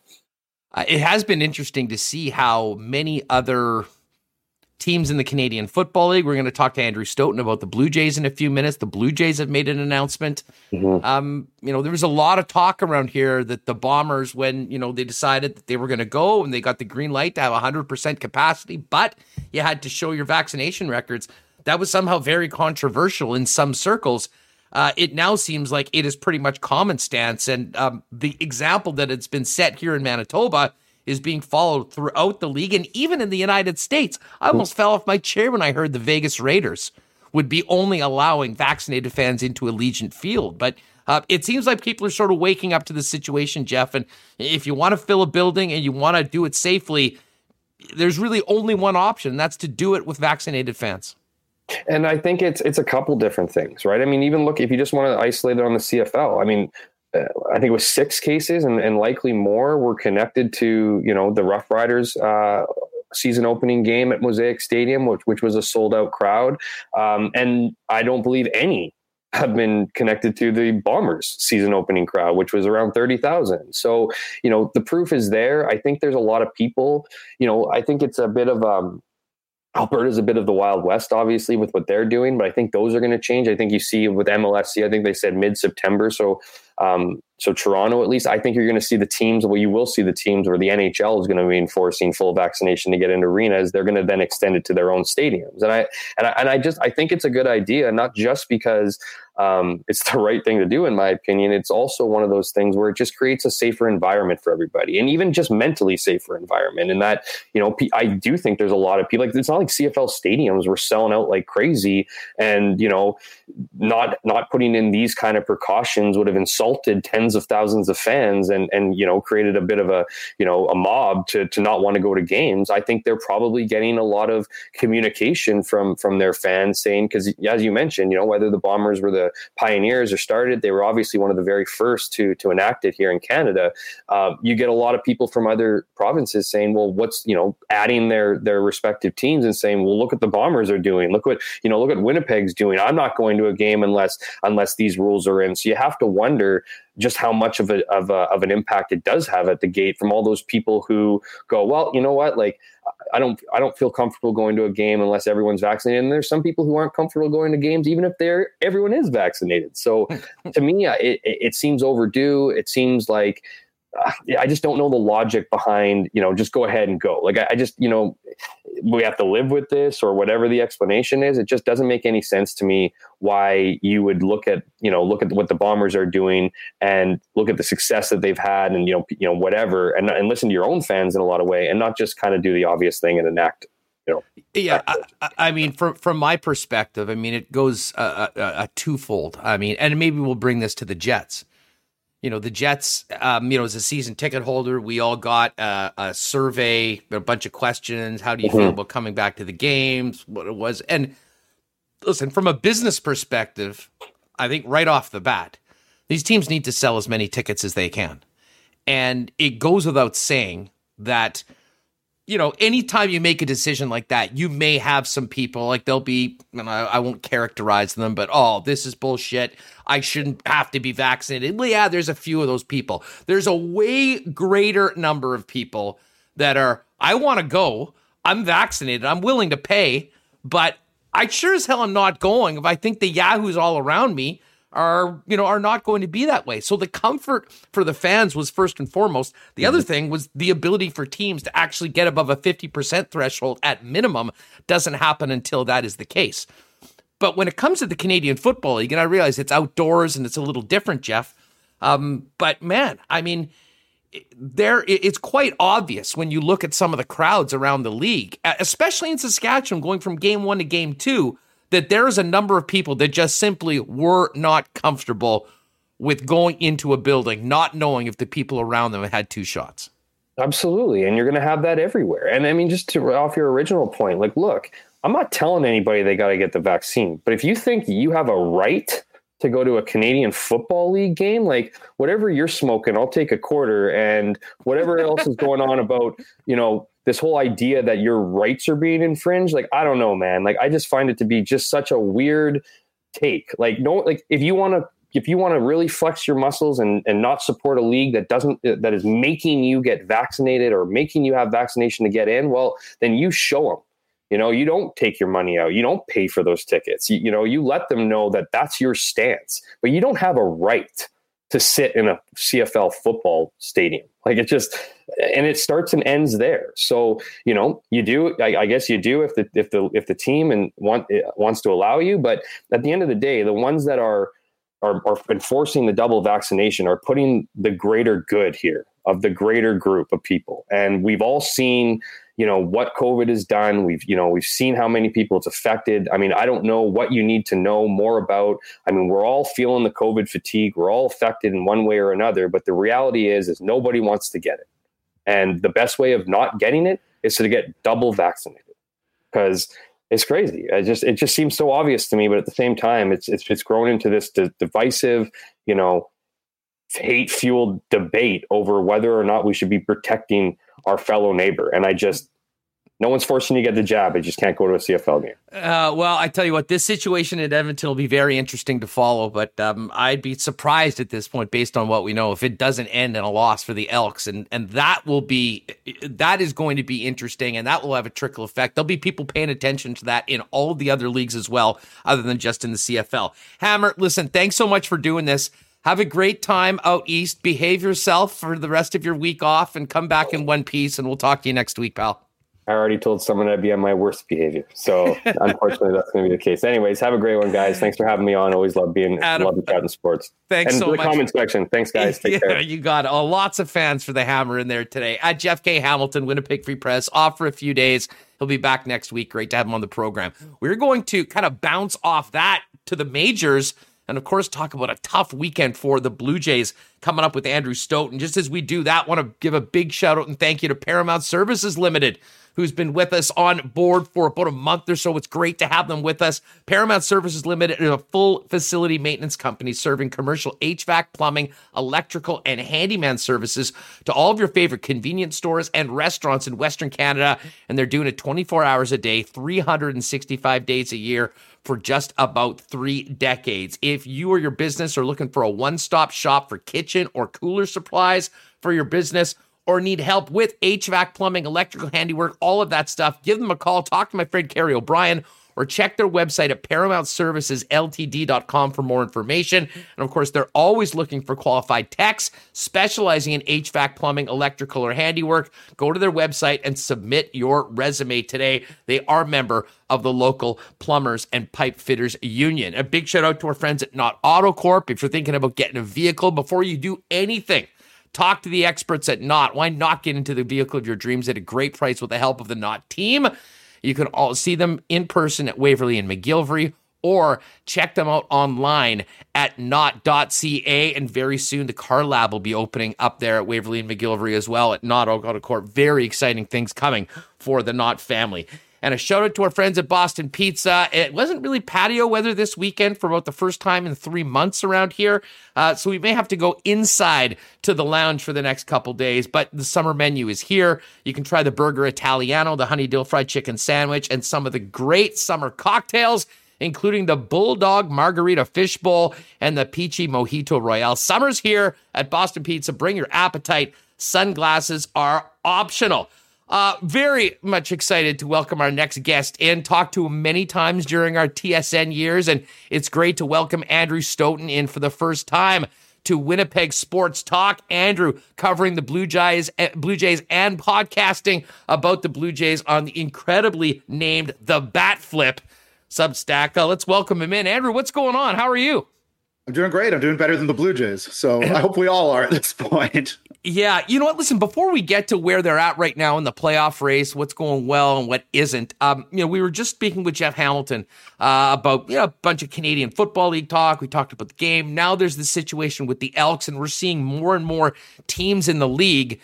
Uh, it has been interesting to see how many other teams in the Canadian Football League. We're going to talk to Andrew Stoeten about the Blue Jays in a few minutes. The Blue Jays have made an announcement. Mm-hmm. Um, you know, there was a lot of talk around here that the Bombers, when you know they decided that they were going to go and they got the green light to have 100% capacity, but you had to show your vaccination records. That was somehow very controversial in some circles. Uh, it now seems like it is pretty much common stance, and um, the example that it's been set here in Manitoba is being followed throughout the league and even in the United States. I almost fell off my chair when I heard the Vegas Raiders would be only allowing vaccinated fans into Allegiant Field. But uh, it seems like people are sort of waking up to the situation, Jeff. And if you want to fill a building and you want to do it safely, there's really only one option, and that's to do it with vaccinated fans. And I think it's it's a couple different things, right? I mean, even look if you just want to isolate it on the CFL. I mean, I think it was six cases, and, and likely more were connected to you know the Rough Riders uh, season opening game at Mosaic Stadium, which which was a sold out crowd, um, and I don't believe any have been connected to the Bombers season opening crowd, which was around 30,000. So, you know, the proof is there. I think there's a lot of people, you know, I think it's a bit of, um, Alberta is a bit of the Wild West, obviously, with what they're doing, but I think those are going to change. I think you see with MLSE, I think they said mid September. So um, so Toronto, at least, I think you're going to see the teams. Well, you will see the teams where the NHL is going to be enforcing full vaccination to get into arenas. They're going to then extend it to their own stadiums, and I and I, and I just I think it's a good idea, not just because um, it's (laughs) the right thing to do, in my opinion. It's also one of those things where it just creates a safer environment for everybody, and even just mentally safer environment. And that you know, I do think there's a lot of people like it's not like CFL stadiums were selling out like crazy, and you know, not not putting in these kind of precautions would have insulted tens of thousands of fans and and you know created a bit of a you know a mob to to not want to go to games. I think they're probably getting a lot of communication from from their fans saying because as you mentioned, you know, whether the Bombers were the pioneers or started. They were obviously one of the very first to to enact it here in Canada. Uh, you get a lot of people from other provinces saying, "Well, what's you know adding their their respective teams and saying, well, look what the Bombers are doing. Look what you know, look what Winnipeg's doing. I'm not going to a game unless unless these rules are in." So you have to wonder just how much of a, of a of an impact it does have at the gate from all those people who go, well, you know what, like I don't I don't feel comfortable going to a game unless everyone's vaccinated. And there's some people who aren't comfortable going to games even if they're everyone is vaccinated. So (laughs) to me, it, it seems overdue. It seems like uh, I just don't know the logic behind, you know, just go ahead and go. Like I, I, just, you know, we have to live with this or whatever the explanation is. It just doesn't make any sense to me why you would look at, you know, look at what the bombers are doing and look at the success that they've had and, you know, you know, whatever, and, and listen to your own fans in a lot of way and not just kind of do the obvious thing and enact you know, yeah, I, I, mean, from from my perspective, I mean, it goes a, a, a, twofold. I mean, and maybe we'll bring this to the Jets you know the Jets. Um, you know, as a season ticket holder, we all got uh, a survey, a bunch of questions. How do you mm-hmm. feel about coming back to the games? What it was, and listen, from a business perspective, I think right off the bat, these teams need to sell as many tickets as they can, and it goes without saying that you know, anytime you make a decision like that, you may have some people like they'll be, and I, I, won't characterize them, but oh, this is bullshit. I shouldn't have to be vaccinated. Well, yeah, there's a few of those people. There's a way greater number of people that are, I want to go. I'm vaccinated. I'm willing to pay, but I sure as hell am not going if I think the yahoos all around me are you know are not going to be that way. So the comfort for the fans was first and foremost. The mm-hmm. other thing was the ability for teams to actually get above a 50% threshold at minimum doesn't happen until that is the case. But when it comes to the Canadian Football League, and I realize it's outdoors and it's a little different, Jeff. Um, but man, I mean, there it's quite obvious when you look at some of the crowds around the league, especially in Saskatchewan, going from game one to game two, that there is a number of people that just simply were not comfortable with going into a building, not knowing if the people around them had two shots. Absolutely. And you're going to have that everywhere. And I mean, just to off your original point, like, look, I'm not telling anybody they got to get the vaccine, but if you think you have a right to go to a Canadian Football League game, like whatever you're smoking, I'll take a quarter. And whatever else is going on about, you know, this whole idea that your rights are being infringed, like, I don't know, man. Like, I just find it to be just such a weird take. Like, no, like, if you want to if you want to really flex your muscles and, and not support a league that doesn't uh, that is making you get vaccinated or making you have vaccination to get in well then you show them you know you don't take your money out you don't pay for those tickets you, you know you let them know that that's your stance but you don't have a right to sit in a cfl football stadium. Like it just and it starts and ends there. So you know you do I, I guess you do if the if the if the team and want eh, wants to allow you. But at the end of the day the ones that are are, are enforcing the double vaccination are putting the greater good here of the greater group of people. And we've all seen, you know, what COVID has done. We've, you know, we've seen how many people it's affected. I mean, I don't know what you need to know more about. I mean, we're all feeling the COVID fatigue. We're all affected in one way or another. But the reality is, is nobody wants to get it. And the best way of not getting it is to get double vaccinated because it's crazy. It just it just seems so obvious to me, but at the same time, it's it's it's grown into this divisive, you know, hate fueled debate over whether or not we should be protecting our fellow neighbor. And I just no one's forcing you to get the job. I just can't go to a CFL game. Uh, well, I tell you what, this situation at Edmonton will be very interesting to follow, but um, I'd be surprised at this point, based on what we know, if it doesn't end in a loss for the Elks, and and that will be that is going to be interesting, and that will have a trickle effect. There'll be people paying attention to that in all the other leagues as well, other than just in the CFL. Hammer, listen, thanks so much for doing this. Have a great time out east. Behave yourself for the rest of your week off, and come back in one piece. And we'll talk to you next week, pal. I already told someone I'd be on my worst behavior. So (laughs) unfortunately, that's going to be the case. Anyways, have a great one, guys. Thanks for having me on. Always love being Adam, love chatting sports. Thanks and so the much. comment section. Thanks, guys. (laughs) Take yeah, care. you got it. Oh, lots of fans for the Hammer in there today. At Jeff K. Hamilton, Winnipeg Free Press, off for a few days. He'll be back next week. Great to have him on the program. We're going to kind of bounce off that to the majors. And of course, talk about a tough weekend for the Blue Jays coming up with Andrew Stoeten. Just as we do that, want to give a big shout out and thank you to Paramount Services Limited who's been with us on board for about a month or so. It's great to have them with us. Paramount Services Limited is a full facility maintenance company serving commercial HVAC, plumbing, electrical, and handyman services to all of your favorite convenience stores and restaurants in Western Canada. And they're doing it 24 hours a day, 365 days a year for just about three decades. If you or your business are looking for a one stop shop for kitchen or cooler supplies for your business, or need help with HVAC, plumbing, electrical handiwork, all of that stuff, give them a call. Talk to my friend Carrie O'Brien or check their website at paramountservicesltd.com for more information. And of course, they're always looking for qualified techs specializing in HVAC, plumbing, electrical, or handiwork. Go to their website and submit your resume today. They are a member of the local plumbers and pipe fitters union. A big shout out to our friends at Nott Autocorp. If you're thinking about getting a vehicle before you do anything, Talk to the experts at Nott. Why not get into the vehicle of your dreams at a great price with the help of the Nott team? You can all see them in person at Waverley and McGillivray or check them out online at nott.ca. And very soon, the car lab will be opening up there at Waverley and McGillivray as well at Nott Autocorp. Very exciting things coming for the Nott family. And a shout out to our friends at Boston Pizza. It wasn't really patio weather this weekend for about the first time in three months around here. Uh, so we may have to go inside to the lounge for the next couple days. But the summer menu is here. You can try the Burger Italiano, the Honey Dill Fried Chicken Sandwich, and some of the great summer cocktails including the Bulldog Margarita Fish Bowl and the Peachy Mojito Royale. Summer's here at Boston Pizza. Bring your appetite. Sunglasses are optional. Uh, very much excited to welcome our next guest in. Talked to him many times during our TSN years, and it's great to welcome Andrew Stoeten in for the first time to Winnipeg Sports Talk. Andrew covering the Blue Jays, Blue Jays, and podcasting about the Blue Jays on the incredibly named The Bat Flip. Substack. Uh, let's welcome him in. Andrew, what's going on? How are you? I'm doing great. I'm doing better than the Blue Jays. So I hope we all are at this point. Yeah, you know what? Listen, before we get to where they're at right now in the playoff race, what's going well and what isn't, um, you know, we were just speaking with Jeff Hamilton uh, about you know a bunch of Canadian Football League talk. We talked about the game. Now there's the situation with the Elks, and we're seeing more and more teams in the league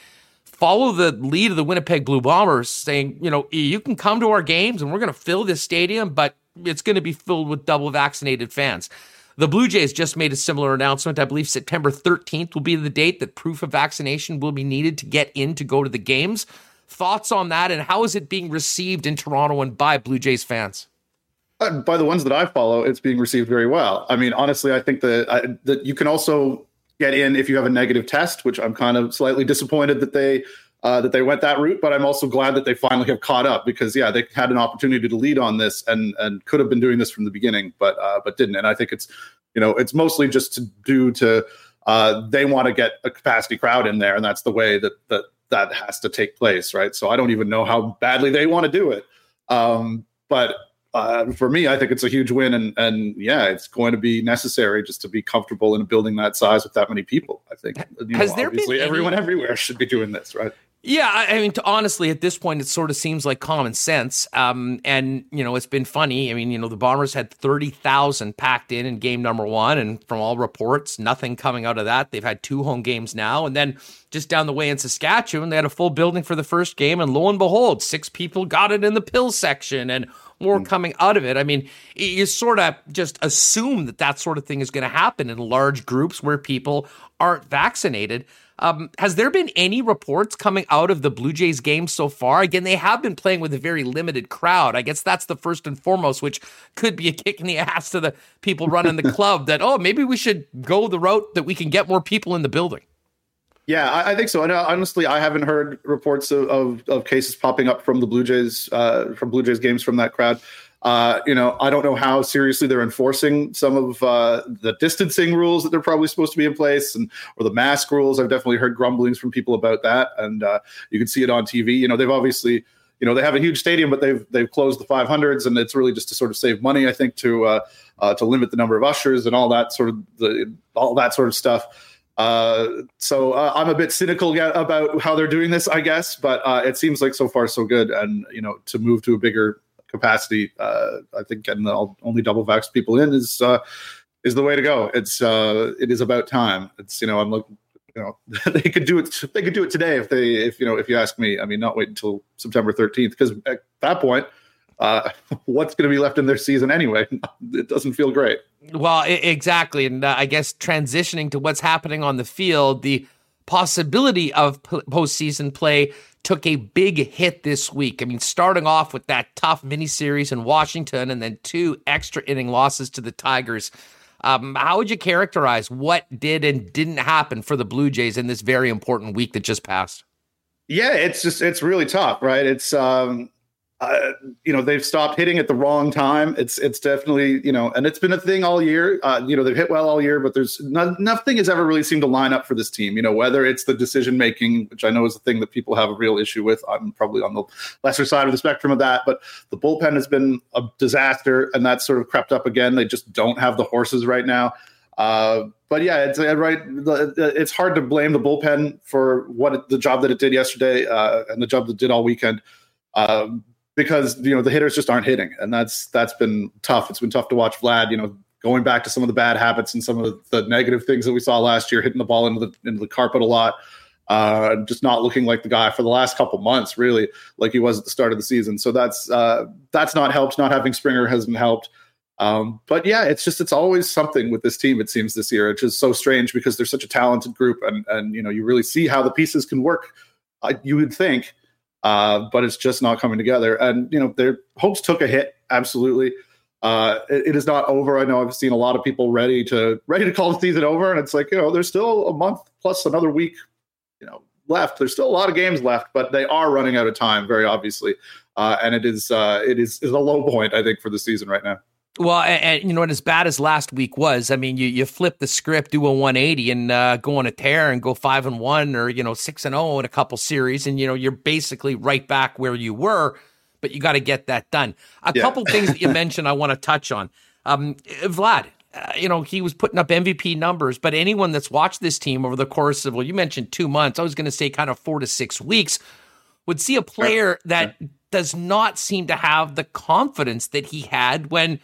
follow the lead of the Winnipeg Blue Bombers, saying, you know, you can come to our games and we're going to fill this stadium, but it's going to be filled with double vaccinated fans. The Blue Jays just made a similar announcement. I believe September 13th will be the date that proof of vaccination will be needed to get in to go to the games. Thoughts on that, and how is it being received in Toronto and by Blue Jays fans? Uh, by the ones that I follow, it's being received very well. I mean, honestly, I think that I, that you can also get in if you have a negative test, which I'm kind of slightly disappointed that they uh, that they went that route. But I'm also glad that they finally have caught up because yeah, they had an opportunity to lead on this and and could have been doing this from the beginning, but uh, but didn't. And I think it's you know it's mostly just to do to uh, they want to get a capacity crowd in there, and that's the way that that that has to take place, right? So I don't even know how badly they want to do it, um, but uh, for me, I think it's a huge win, and and yeah, it's going to be necessary just to be comfortable in a building that size with that many people. I think you know, there obviously been any- everyone everywhere should be doing this, right? Yeah, I mean, to, honestly, at this point, it sort of seems like common sense. Um, and you know, it's been funny. I mean, you know, the Bombers had thirty thousand packed in in game number one, and from all reports, nothing coming out of that. They've had two home games now, and then just down the way in Saskatchewan, they had a full building for the first game, and lo and behold, six people got it in the pill section, and more coming out of it. I mean, you sort of just assume that that sort of thing is going to happen in large groups where people aren't vaccinated. Um, has there been any reports coming out of the Blue Jays game so far? Again, they have been playing with a very limited crowd. I guess that's the first and foremost, which could be a (laughs) kick in the ass to the people running the club that, oh, maybe we should go the route that we can get more people in the building. Yeah, I, I think so. And uh, honestly, I haven't heard reports of, of, of cases popping up from the Blue Jays uh, from Blue Jays games from that crowd. Uh, you know, I don't know how seriously they're enforcing some of uh, the distancing rules that they're probably supposed to be in place, and or the mask rules. I've definitely heard grumblings from people about that, and uh, you can see it on TV. You know, they've obviously, you know, they have a huge stadium, but they've they've closed the 500s, and it's really just to sort of save money. I think to uh, uh, to limit the number of ushers and all that sort of the all that sort of stuff. Uh, so uh, I'm a bit cynical about how they're doing this, I guess, but uh, it seems like so far so good. And you know, to move to a bigger capacity, uh, I think getting the only double vax people in is uh, is the way to go. It's uh, it is about time. It's you know I'm looking. You know (laughs) they could do it. They could do it today if they if you know if you ask me. I mean, not wait until September 13th because at that point, uh, (laughs) what's going to be left in their season anyway? (laughs) It doesn't feel great. Well, I- exactly. And uh, I guess transitioning to what's happening on the field, the possibility of p- postseason play took a big hit this week. I mean, starting off with that tough miniseries in Washington and then two extra inning losses to the Tigers. Um, how would you characterize what did and didn't happen for the Blue Jays in this very important week that just passed? Yeah, it's just it's really tough, right? It's um uh, you know they've stopped hitting at the wrong time. It's it's definitely you know, and it's been a thing all year. Uh, you know they've hit well all year, but there's no, nothing has ever really seemed to line up for this team. You know whether it's the decision making, which I know is a thing that people have a real issue with. I'm probably on the lesser side of the spectrum of that, but the bullpen has been a disaster, and that's sort of crept up again. They just don't have the horses right now. Uh, but yeah, it's uh, right. the- It's hard to blame the bullpen for what it, the job that it did yesterday uh, and the job that did all weekend, um, because you know the hitters just aren't hitting, and that's that's been tough. It's been tough to watch Vlad. You know, going back to some of the bad habits and some of the, negative things that we saw last year, hitting the ball into the into the carpet a lot. Uh, just not looking like the guy for the last couple months, really, like he was at the start of the season. So that's uh, that's not helped. Not having Springer hasn't helped. Um, but yeah, it's just it's always something with this team. It seems this year, which is so strange because they're such a talented group, and and you know you really see how the pieces can work. Uh, you would think, uh, but it's just not coming together. And you know their hopes took a hit. Absolutely, uh, it, it is not over. I know I've seen a lot of people ready to ready to call the season over, and it's like you know there's still a month plus another week, you know, left. There's still a lot of games left, but they are running out of time, very obviously. Uh, and it is uh, it is is a low point I think for the season right now. Well, and, and you know, and as bad as last week was, I mean, you you flip the script, do a 180, and uh, go on a tear and go five and one, or you know, six and zero in a couple series, and you know, you're basically right back where you were. but you got to get that done. A yeah. couple things that you mentioned I want to touch on. Um, Vlad, uh, you know, he was putting up MVP numbers, but anyone that's watched this team over the course of, well, you mentioned two months, I was going to say kind of four to six weeks, would see a player that does not seem to have the confidence that he had when,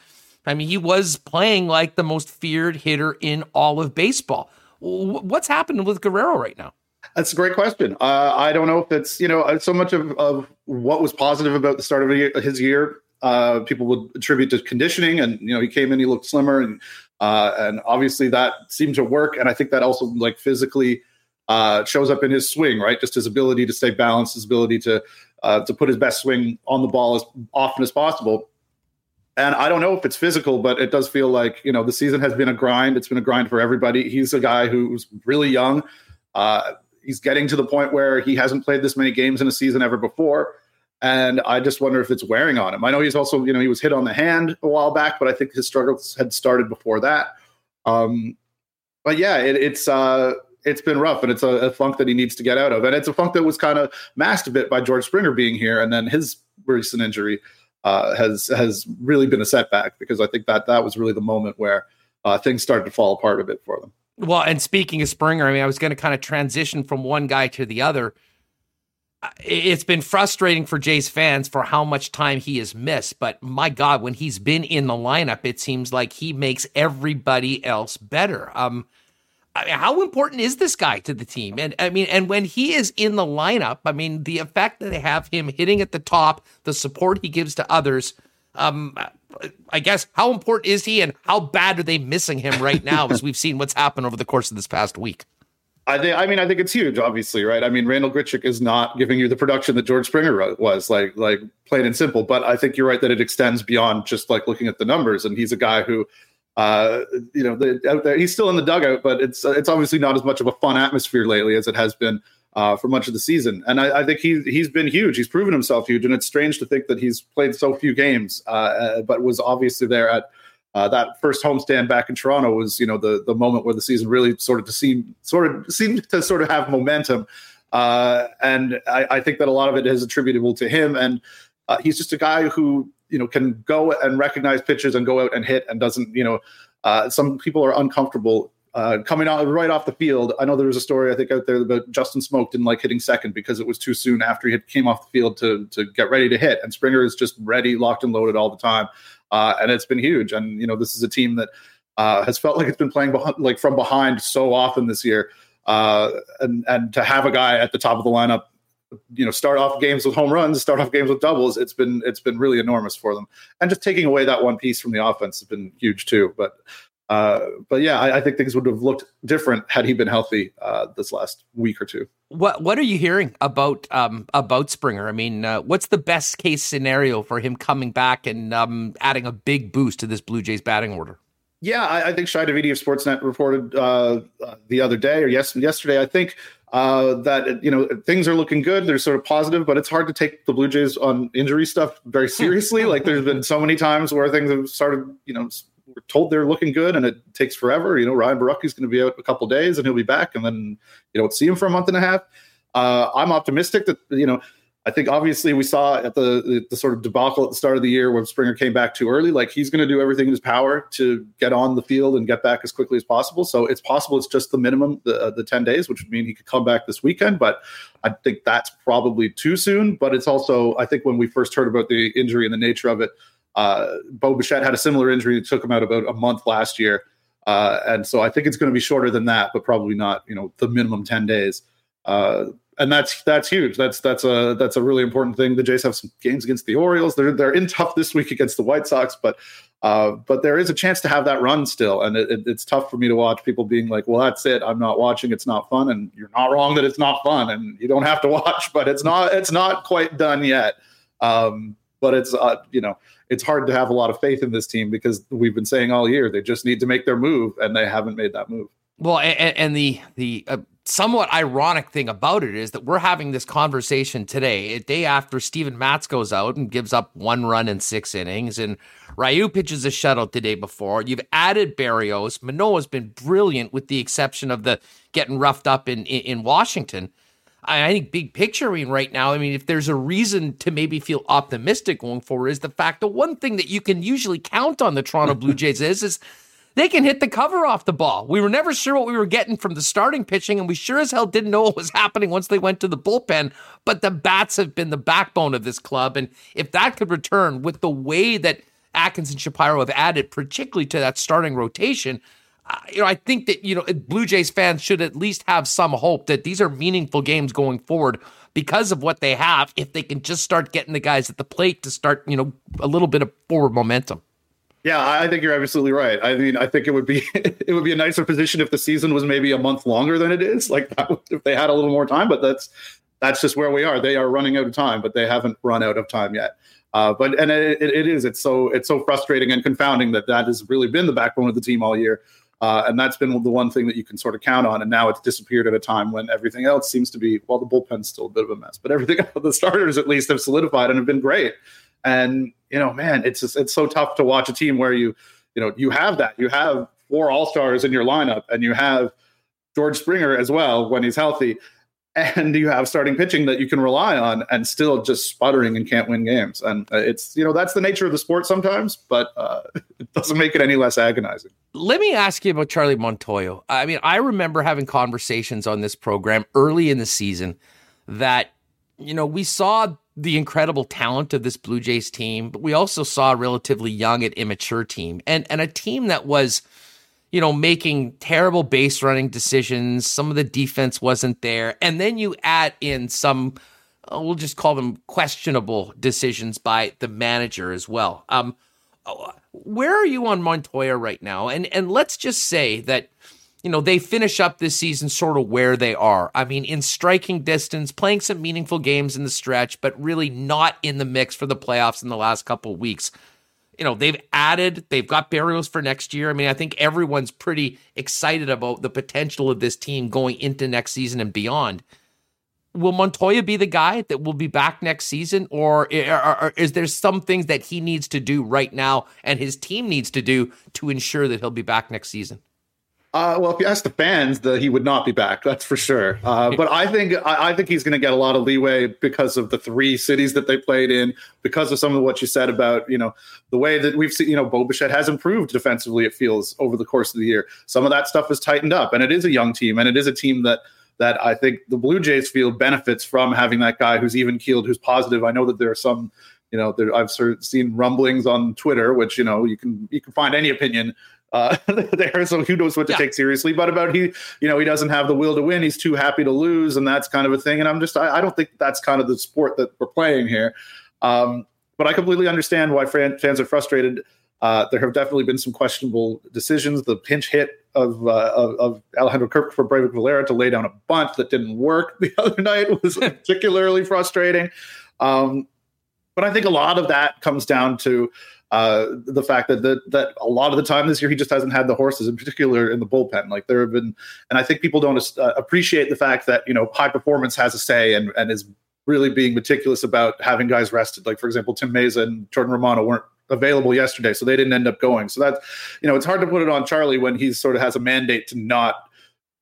I mean, he was playing like the most feared hitter in all of baseball. What's happened with Guerrero right now? That's a great question. Uh, I don't know if it's you know so much of, of what was positive about the start of his year. Uh, people would attribute to conditioning, and you know he came in, he looked slimmer, and uh, and obviously that seemed to work. And I think that also like physically uh, shows up in his swing, right? Just his ability to stay balanced, his ability to uh, to put his best swing on the ball as often as possible. And I don't know if it's physical, but it does feel like you know the season has been a grind. It's been a grind for everybody. He's a guy who's really young. Uh, he's getting to the point where he hasn't played this many games in a season ever before. And I just wonder if it's wearing on him. I know he's also, you know, he was hit on the hand a while back, but I think his struggles had started before that. Um, but yeah, it, it's uh, it's been rough, and it's a, a, funk that he needs to get out of, and it's a funk that was kind of masked a bit by George Springer being here, and then his recent injury uh, has has really been a setback because I think that that was really the moment where uh, things started to fall apart a bit for them. Well, and speaking of Springer, I mean, I was going to kind of transition from one guy to the other. It's been frustrating for Jays fans for how much time he has missed, but my God, when he's been in the lineup, it seems like he makes everybody else better. Um, I mean, how important is this guy to the team? And I mean, and when he is in the lineup, I mean, the effect that they have him hitting at the top, the support he gives to others. Um, I guess how important is he, and how bad are they missing him right now? as (laughs) we've seen what's happened over the course of this past week. I think. I mean, I think it's huge. Obviously, right? I mean, Randall Grichuk is not giving you the production that George Springer was, like, like plain and simple. But I think you're right that it extends beyond just like looking at the numbers. And he's a guy who, uh, you know, the, out there, he's still in the dugout, but it's it's obviously not as much of a fun atmosphere lately as it has been uh, for much of the season. And I, I, think he he's been huge. He's proven himself huge, and it's strange to think that he's played so few games, uh, uh, but was obviously there at uh, that first homestand back in Toronto. Was you know the the moment where the season really sort of to seem sort of seemed to sort of have momentum, uh, and I, I, think that a lot of it is attributable to him. And uh, he's just a guy who you know can go and recognize pitches and go out and hit, and doesn't you know. some people are uncomfortable uh, coming out right off the field. I know there was a story I think out there about Justin Smoak didn't like hitting second because it was too soon after he had came off the field to to get ready to hit. And Springer is just ready, locked and loaded all the time, uh, and it's been huge. And you know this is a team that uh, has felt like it's been playing behind, like from behind so often this year. Uh, and and to have a guy at the top of the lineup you know start off games with home runs start off games with doubles it's been it's been really enormous for them and just taking away that one piece from the offense has been huge too but uh, but yeah, I, I, think things would have looked different had he been healthy uh, this last week or two. What What are you hearing about um, about Springer? I mean, uh, what's the best case scenario for him coming back and um, adding a big boost to this Blue Jays batting order? Yeah, I, I think Davidi of Sportsnet reported uh, uh, the other day or yes, yesterday, I think, uh, that you know things are looking good. They're sort of positive, but it's hard to take the Blue Jays on injury stuff very seriously. like there's been so many times where things have started, you know, we're told they're looking good and it takes forever. You know, Ryan Borucki's going to be out a couple days and he'll be back, and then you don't see him for a month and a half. Uh, I'm optimistic that you know. I think obviously we saw at the, the, sort of debacle at the start of the year when Springer came back too early. Like he's going to do everything in his power to get on the field and get back as quickly as possible. So it's possible it's just the minimum, the uh, the ten days, which would mean he could come back this weekend. But I think that's probably too soon. But it's also I think when we first heard about the injury and the nature of it, uh, Bo Bichette had a similar injury that took him out about a month last year. Uh, and so I think it's going to be shorter than that, but probably not, you know, the minimum 10 days. Uh, and that's that's huge. That's that's a that's a really important thing. The Jays have some games against the Orioles. They're they're in tough this week against the White Sox, but uh, but there is a chance to have that run still. And it, it, it's tough for me to watch people being like, "Well, that's it. I'm not watching. It's not fun." And you're not wrong that it's not fun, and you don't have to (laughs) watch. But it's not it's not quite done yet. Um, but it's uh, you know it's hard to have a lot of faith in this team because we've been saying all year they just need to make their move and they haven't made that move. Well, and, and the the uh, somewhat ironic thing about it is that we're having this conversation today, a day after Steven Matz goes out and gives up one run in six innings, and Ryu pitches a shutout the day before. You've added Berrios. Manoah's been brilliant, with the exception of the getting roughed up in in, in Washington. I think big picture, I mean, right now, I mean, if there's a reason to maybe feel optimistic going forward, is the fact the one thing that you can usually count on the Toronto Blue Jays is is they can hit the cover off the ball. We were never sure what we were getting from the starting pitching, and we sure as hell didn't know what was happening once they went to the bullpen. But the bats have been the backbone of this club, and if that could return with the way that Atkins and Shapiro have added, particularly to that starting rotation, you know, I think that you know Blue Jays fans should at least have some hope that these are meaningful games going forward because of what they have. If they can just start getting the guys at the plate to start, you know, a little bit of forward momentum. Yeah, I think you're absolutely right. I mean, I think it would be (laughs) it would be a nicer position if the season was maybe a month longer than it is. Like if they had a little more time, but that's that's just where we are. They are running out of time, but they haven't run out of time yet. Uh, but and it, it is it's so it's so frustrating and confounding that that has really been the backbone of the team all year. Uh, and that's been the one thing that you can sort of count on. And now it's disappeared at a time when everything else seems to be, well, the bullpen's still a bit of a mess, but everything, (laughs) the starters at least have solidified and have been great. And, you know, man, it's just, it's so tough to watch a team where you, you know, you have that. You have four all stars in your lineup and you have George Springer as well when he's healthy. And you have starting pitching that you can rely on and still just sputtering and can't win games. And uh, it's you know that's the nature of the sport sometimes but uh, (laughs) it doesn't make it any less agonizing. Let me ask you about charlie montoyo. I mean i remember having conversations on this program early in the season that you know we saw the incredible talent of this blue jays team but we also saw a relatively young and immature team and and a team that was you know, making terrible base running decisions. Some of the defense wasn't there. And then you add in some, uh, we'll just call them questionable decisions by the manager as well. Um, where are you on Montoyo right now? And and let's just say that you know they finish up this season sort of where they are. I mean, in striking distance, playing some meaningful games in the stretch, but really not in the mix for the playoffs in the last couple weeks you know, they've added, they've got Berrios for next year. I mean, I think everyone's pretty excited about the potential of this team going into next season and beyond. Will Montoyo be the guy that will be back next season, or is there some things that he needs to do right now and his team needs to do to ensure that he'll be back next season? Uh, well, if you ask the fans, that he would not be back. That's for sure. Uh, but I think I, I think he's going to get a lot of leeway because of the three cities that they played in, because of some of what you said about you know the way that we've seen. You know, Bo Bichette has improved defensively. It feels over the course of the year. Some of that stuff has tightened up, and it is a young team, and it is a team that that I think the Blue Jays feel benefits from having that guy who's even keeled, who's positive. I know that there are some you know there, i've sort of seen rumblings on twitter which you know you can you can find any opinion uh, (laughs) there. So who knows what to yeah. take seriously? But about he, you know, he doesn't have the will to win. He's too happy to lose, and that's kind of a thing. And I'm just, I, I don't think that's kind of the sport that we're playing here. Um, but I completely understand why fans are frustrated. Uh, there have definitely been some questionable decisions. The pinch hit of uh, of, of, Alejandro Kirk for Breyvic Valera to lay down a bunt that didn't work (laughs) the other night was (laughs) particularly frustrating. Um, but I think a lot of that comes down to uh, the fact that, that that a lot of the time this year he just hasn't had the horses, in particular in the bullpen. Like there have been, and I think people don't uh, appreciate the fact that you know high performance has a say and and is really being meticulous about having guys rested. Like for example, Tim Mayza and Jordan Romano weren't available yesterday, so they didn't end up going. So that's you know it's hard to put it on Charlie when he sort of has a mandate to not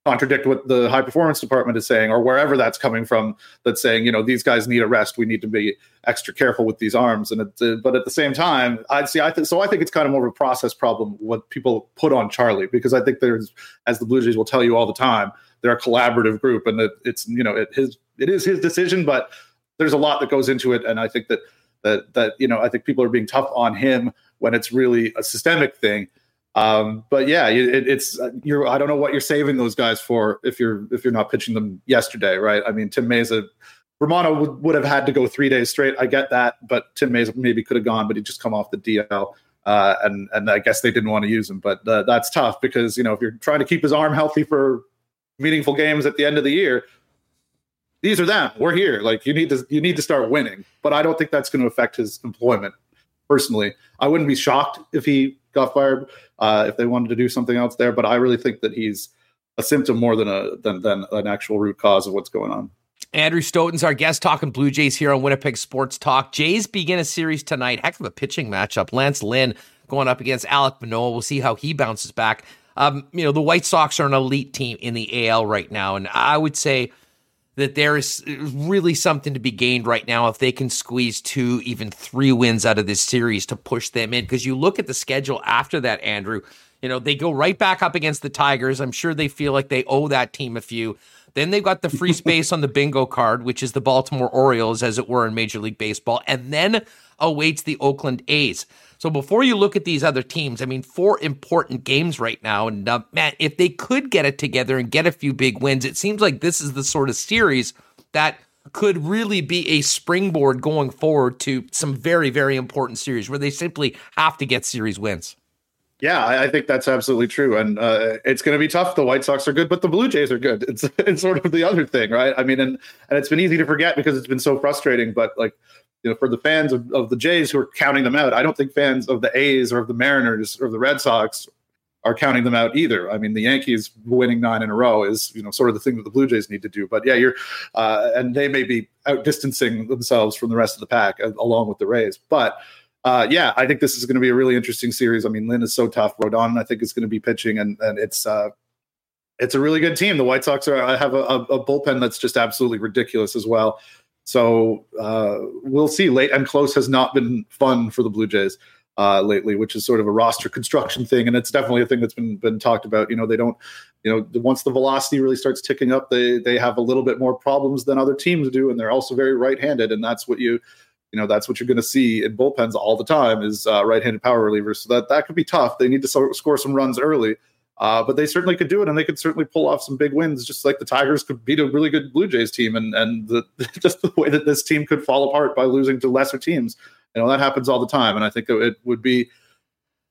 contradict what the high performance department is saying or wherever that's coming from that's saying you know these guys need a rest. We need to be extra careful with these arms. And it, uh, but at the same time i'd see i think so i think it's kind of more of a process problem what people put on charlie because i think there's as the blue jays will tell you all the time they're a collaborative group and it's you know it his it is his decision but there's a lot that goes into it. And i think that that that you know i think people are being tough on him when it's really a systemic thing um, but yeah, it, it's you're. I don't know what you're saving those guys for if you're if you're not pitching them yesterday, right? I mean, Tim Mayza, Romano would, would have had to go three days straight. I get that, but Tim Mayza maybe could have gone, but he just come off the DL. Uh, and and I guess they didn't want to use him, but uh, that's tough because you know if you're trying to keep his arm healthy for meaningful games at the end of the year, these are them. We're here. Like you need to you need to start winning. But I don't think that's going to affect his employment personally. I wouldn't be shocked if he got fired uh, if they wanted to do something else there. But I really think that he's a symptom more than a than, than an actual root cause of what's going on. Andrew Stoeten's our guest talking Blue Jays here on Winnipeg Sports Talk. Jays begin a series tonight. Heck of a pitching matchup. Lance Lynn going up against Alek Manoah. We'll see how he bounces back. Um, you know, the White Sox are an elite team in the AL right now, and I would say that there is really something to be gained right now if they can squeeze two, even three wins out of this series to push them in. Because you look at the schedule after that, Andrew, you know, they go right back up against the Tigers. I'm sure they feel like they owe that team a few. Then they've got the free (laughs) space on the bingo card, which is the Baltimore Orioles, as it were, in Major League Baseball, and then awaits the Oakland A's. So before you look at these other teams, I mean, four important games right now. And uh, man, if they could get it together and get a few big wins, it seems like this is the sort of series that could really be a springboard going forward to some very, very important series where they simply have to get series wins. Yeah, I, think that's absolutely true, and uh, it's going to be tough. The White Sox are good, but the Blue Jays are good. It's (laughs) it's sort of the other thing, right? I mean, and and it's been easy to forget because it's been so frustrating. But like you know, for the fans of, of the Jays who are counting them out, I don't think fans of the A's or of the Mariners or the Red Sox are counting them out either. I mean, the Yankees winning nine in a row is, you know, sort of the thing that the Blue Jays need to do. But yeah, you're, uh, and they may be outdistancing themselves from the rest of the pack uh, along with the Rays. But uh, yeah, I think this is going to be a really interesting series. I mean, Lynn is so tough. Rodon, I think, is going to be pitching, and and it's uh, it's a really good team. The White Sox are have a, a bullpen that's just absolutely ridiculous as well. So uh, we'll see. Late and close has not been fun for the Blue Jays uh, lately, which is sort of a roster construction thing, and it's definitely a thing that's been been talked about. You know, they don't, you know, once the velocity really starts ticking up, they they have a little bit more problems than other teams do, and they're also very right-handed, and that's what you. You know that's what you're going to see in bullpens all the time is uh, right-handed power relievers. So that that could be tough. They need to so- score some runs early, uh, but they certainly could do it, and they could certainly pull off some big wins, just like the Tigers could beat a really good Blue Jays team, and and the, (laughs) just the way that this team could fall apart by losing to lesser teams. You know that happens all the time, and I think it, would be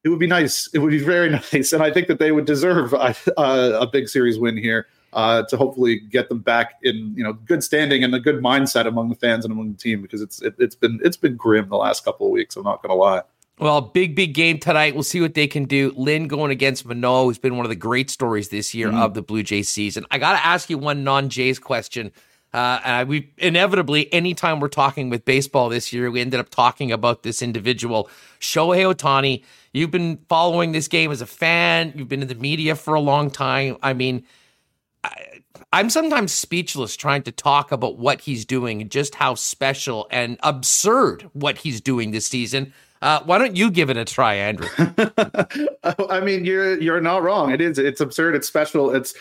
it would be nice. It would be very (laughs) nice, and I think that they would deserve a, a big series win here uh, to hopefully get them back in you know good standing and a good mindset among the fans and among the team because it's it, has been it's been grim the last couple of weeks. I'm not going to lie. Well, big, big game tonight. We'll see what they can do. Lynn going against Manoah, who's been one of the great stories this year mm-hmm. of the Blue Jays season. I got to ask you one non Jays question. Uh, and we inevitably, anytime we're talking with baseball this year, we ended up talking about this individual, Shohei Ohtani. You've been following this game as a fan. You've been in the media for a long time. I mean, I, I'm sometimes speechless trying to talk about what he's doing and just how special and absurd what he's doing this season. Uh, why don't you give it a try, Andrew? (laughs) I mean, you're you're not wrong. It is. It's absurd. It's special. It's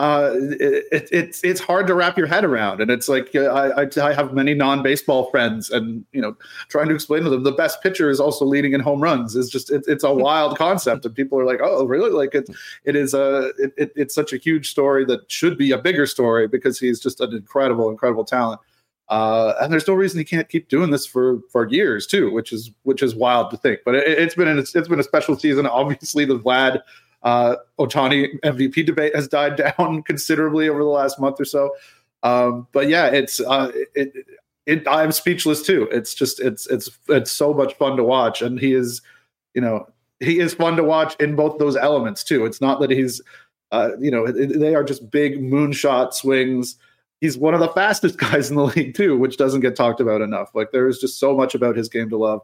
uh, it, it's it's hard to wrap your head around, and it's like I, I, I have many non baseball friends, and you know, trying to explain to them the best pitcher is also leading in home runs is just it, it's a (laughs) wild concept, and people are like, oh, really? Like it it is a it, it, it's such a huge story that should be a bigger story because he's just an incredible, incredible talent. Uh, and there's no reason he can't keep doing this for for years too, which is which is wild to think. But it, has been an, it's been a special season. Obviously, the Vlad uh, Ohtani MVP debate has died (laughs) down considerably over the last month or so. Um, but yeah, it's uh, it, it, I'm speechless too. It's just it's it's it's so much fun to watch, and he is, you know, he is fun to watch in both those elements too. It's not that he's, uh, you know, they are just big moonshot swings he's one of the fastest (laughs) guys in the league too, which doesn't get talked about enough. Like there is just so much about his game to love,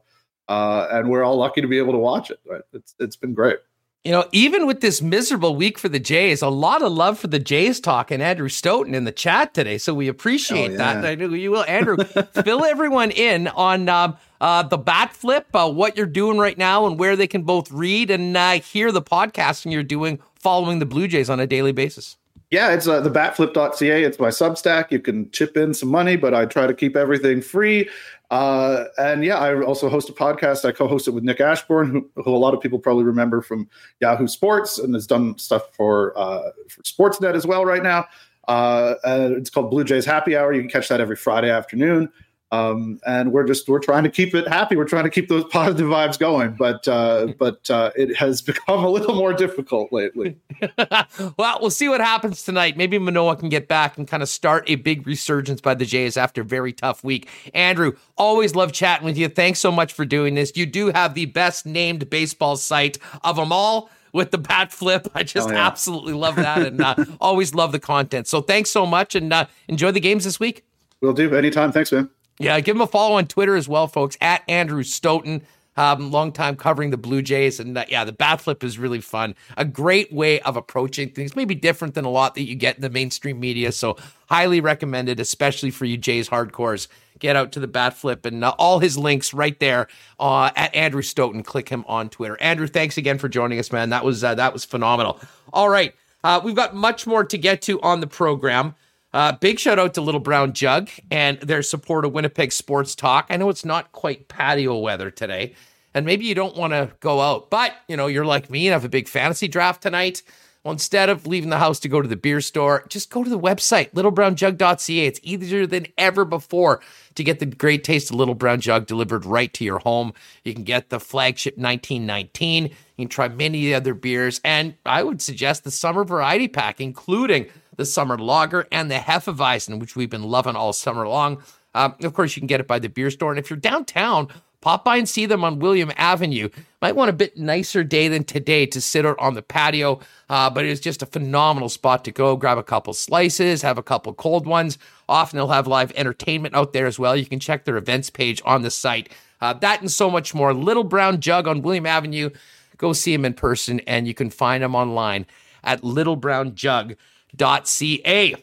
uh, and we're all lucky to be able to watch it. Right? It's it's been great. You know, even with this miserable week for the Jays, a lot of love for the Jays talk and Andrew Stoeten in the chat today. So we appreciate yeah. that. I know you will, Andrew. (laughs) fill everyone in on um, uh, the bat flip, uh, what you're doing right now, and where they can both read and uh, hear the podcasting you're doing following the Blue Jays on a daily basis yeah, it's uh, the batflip.ca. It's my Substack. You can chip in some money, but I try to keep everything free. Uh, and yeah, I also host a podcast. I co-host it with Nick Ashbourne, who, who, a lot of people probably remember from Yahoo Sports, and has done stuff for, uh, for Sportsnet as well right now. Uh, it's called Blue Jays Happy Hour. You can catch that every Friday afternoon. Um, and we're just we're trying to keep it happy. We're trying to keep those positive vibes going, but uh, (laughs) but uh, it has become a little more difficult lately. (laughs) well, we'll see what happens tonight. Maybe Manoah can get back and kind of start a big resurgence by the Jays after a very tough week. Andrew, always love chatting with you. Thanks so much for doing this. You do have the best named baseball site of them all with the bat flip. I just oh, yeah. absolutely love that and uh, (laughs) always love the content. So thanks so much and uh, enjoy the games this week. We'll do anytime. Thanks, man. Yeah, give him a follow on Twitter as well, folks, at Andrew Stoeten. Um, long time covering the Blue Jays, and uh, yeah, the bat flip is really fun. A great way of approaching things, maybe different than a lot that you get in the mainstream media. So highly recommended, especially for you Jays hardcores. Get out to the bat flip and uh, all his links right there uh, at Andrew Stoeten. Click him on Twitter. Andrew, thanks again for joining us, man. That was uh, that was phenomenal. All right, uh, we've got much more to get to on the program. Uh, big shout out to Little Brown Jug and their support of Winnipeg Sports Talk. I know it's not quite patio weather today, and maybe you don't want to go out, but you know you're like me and have a big fantasy draft tonight. Well, instead of leaving the house to go to the beer store, just go to the website littlebrownjug.ca. It's easier than ever before to get the great taste of Little Brown Jug delivered right to your home. You can get the flagship 1919. You can try many other beers, and I would suggest the summer variety pack, including the summer lager, and the Hefeweizen, which we've been loving all summer long. Um, of course, you can get it by the beer store. And if you're downtown, pop by and see them on William Avenue. Might want a bit nicer day than today to sit out on the patio, uh, but it's just a phenomenal spot to go. Grab a couple slices, have a couple cold ones. Often they'll have live entertainment out there as well. You can check their events page on the site. Uh, that and so much more. Little Brown Jug on William Avenue. Go see them in person, and you can find them online at Little Brown Jug ca.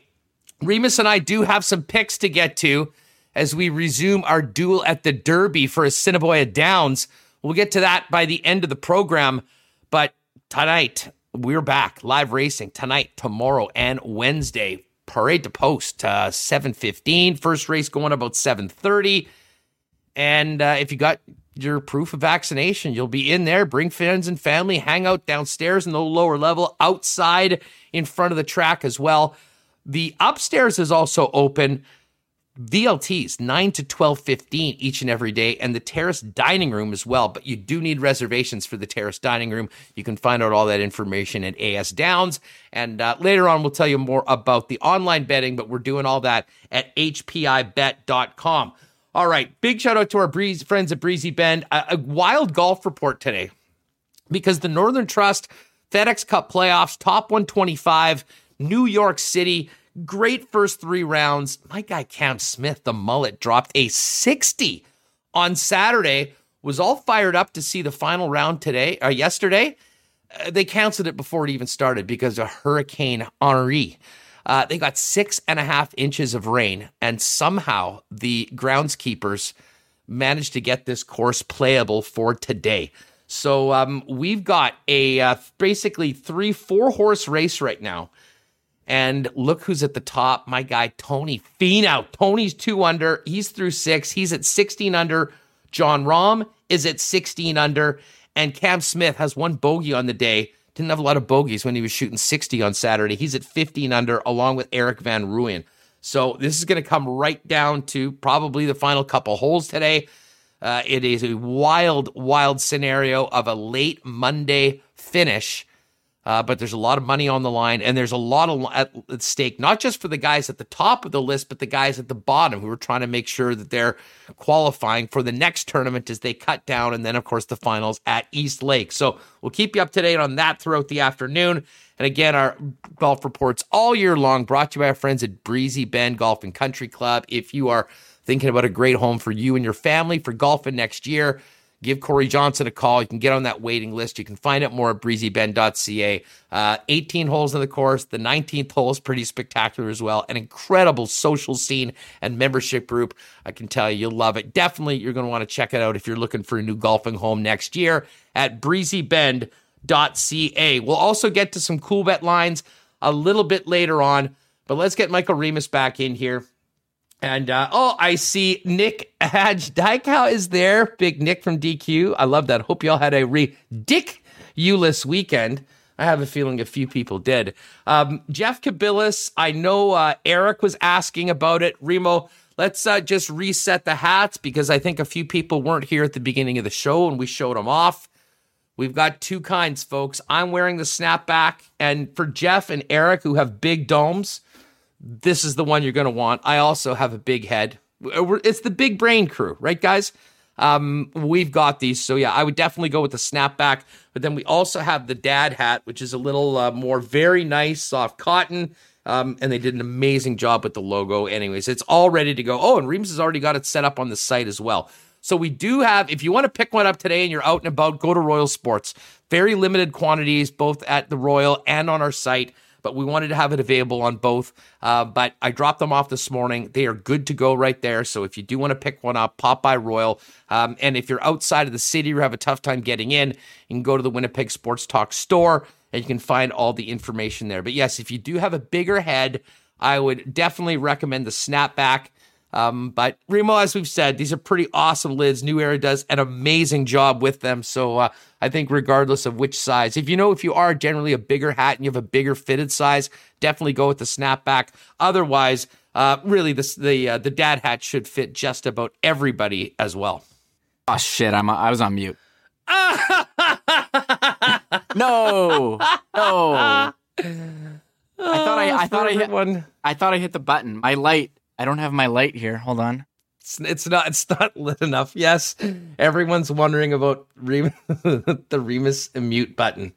Remis and I do have some picks to get to as we resume our duel at the Derby for Assiniboia Downs. We'll get to that by the end of the program. But tonight, we're back live racing tonight, tomorrow, and Wednesday. Parade to post uh, 7.15. First race going about 7.30. And uh, if you got your proof of vaccination. You'll be in there, bring friends and family, hang out downstairs in the lower level, outside in front of the track as well. The upstairs is also open. VLTs 9 to 12:15 each and every day and the terrace dining room as well but you do need reservations for the terrace dining room you can find out all that information at AS Downs and uh, later on we'll tell you more about the online betting but we're doing all that at hpibet.com all right. Big shout out to our breeze, friends at Breezy Bend. A, a wild golf report today because the Northern Trust FedEx Cup playoffs, top 125, New York City. Great first three rounds. My guy Cam Smith, the mullet, dropped a 60 on Saturday. Was all fired up to see the final round today or uh, yesterday. Uh, they canceled it before it even started because of Hurricane Henri. Uh, they got six and a half inches of rain, and somehow the groundskeepers managed to get this course playable for today. So um, we've got a uh, basically three, four horse race right now. And look who's at the top. My guy, Tony Finau. Tony's two under. He's through six. He's at 16 under. Jon Rahm is at 16 under. And Cam Smith has one bogey on the day didn't have a lot of bogeys when he was shooting 60 on Saturday. He's at 15 under, along with Erik van Rooyen. So this is going to come right down to probably the final couple holes today. Uh, it is a wild, wild scenario of a late Monday finish uh, but there's a lot of money on the line, and there's a lot of at stake, not just for the guys at the top of the list, but the guys at the bottom who are trying to make sure that they're qualifying for the next tournament as they cut down, and then of course the finals at East Lake. So we'll keep you up to date on that throughout the afternoon. And again, our golf reports all year long, brought to you by our friends at Breezy Bend Golf and Country Club. If you are thinking about a great home for you and your family for golfing next year give Corey Johnson a call. You can get on that waiting list. You can find out more at breezybend.ca. Uh, 18 holes in the course. The 19th hole is pretty spectacular as well. An incredible social scene and membership group. I can tell you, you'll love it. Definitely, you're going to want to check it out if you're looking for a new golfing home next year at breezybend.ca. We'll also get to some cool bet lines a little bit later on, but let's get Michael Remis back in here. And uh, oh, I see Nick Hadge Dykow is there. Big Nick from DQ. I love that. Hope y'all had a ridiculous weekend. I have a feeling a few people did. Um, Jeff Kabilis, I know uh, Eric was asking about it. Remo, let's uh, just reset the hats because I think a few people weren't here at the beginning of the show and we showed them off. We've got two kinds, folks. I'm wearing the snapback, and for Jeff and Eric, who have big domes, this is the one you're going to want. I also have a big head. It's the big brain crew, right, guys? Um, we've got these. So, yeah, I would definitely go with the snapback. But then we also have the dad hat, which is a little uh, more very nice, soft cotton. Um, and they did an amazing job with the logo. Anyways, it's all ready to go. Oh, and Reams has already got it set up on the site as well. So we do have, if you want to pick one up today and you're out and about, go to Royal Sports. Very limited quantities, both at the Royal and on our site but we wanted to have it available on both. Uh, but I dropped them off this morning. They are good to go right there. So if you do want to pick one up, pop by Royal. Um, and if you're outside of the city or have a tough time getting in, you can go to the Winnipeg Sports Talk store and you can find all the information there. But yes, if you do have a bigger head, I would definitely recommend the snapback. Um, but Remo, as we've said, these are pretty awesome lids. New Era does an amazing job with them. So uh, I think, regardless of which size, if you know if you are generally a bigger hat and you have a bigger fitted size, definitely go with the snapback. Otherwise, uh, really, this, the uh, the dad hat should fit just about everybody as well. Oh shit! I'm I was on mute. (laughs) no, no. (laughs) I thought I, I thought I hit one. I thought I hit the button. My light I don't have my light here. Hold on. It's, it's not it's not (laughs) lit enough. Yes, everyone's wondering about Rem- (laughs) the Remis mute button.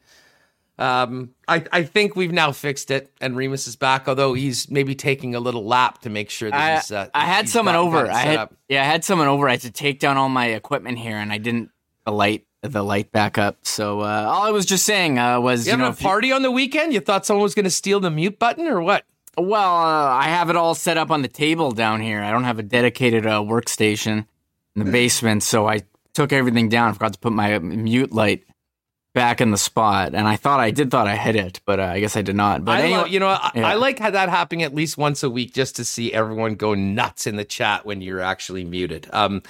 Um, I I think we've now fixed it, and Remis is back. Although he's maybe taking a little lap to make sure that I, he's. Uh, I had he's someone got, over. got I had up. yeah, I had someone over. I had to take down all my equipment here, and I didn't the light the light back up. So uh, all I was just saying uh, was You, you, know a you- party on the weekend? You thought someone was going to steal the mute button, or what? Well, uh, I have it all set up on the table down here. I don't have a dedicated uh, workstation in the basement, so I took everything down. I forgot to put my mute light back in the spot, and I thought I did thought I hit it, but uh, I guess I did not. But I anyway, love, you know, I, yeah. I like how that happening at least once a week just to see everyone go nuts in the chat when you're actually muted. Um,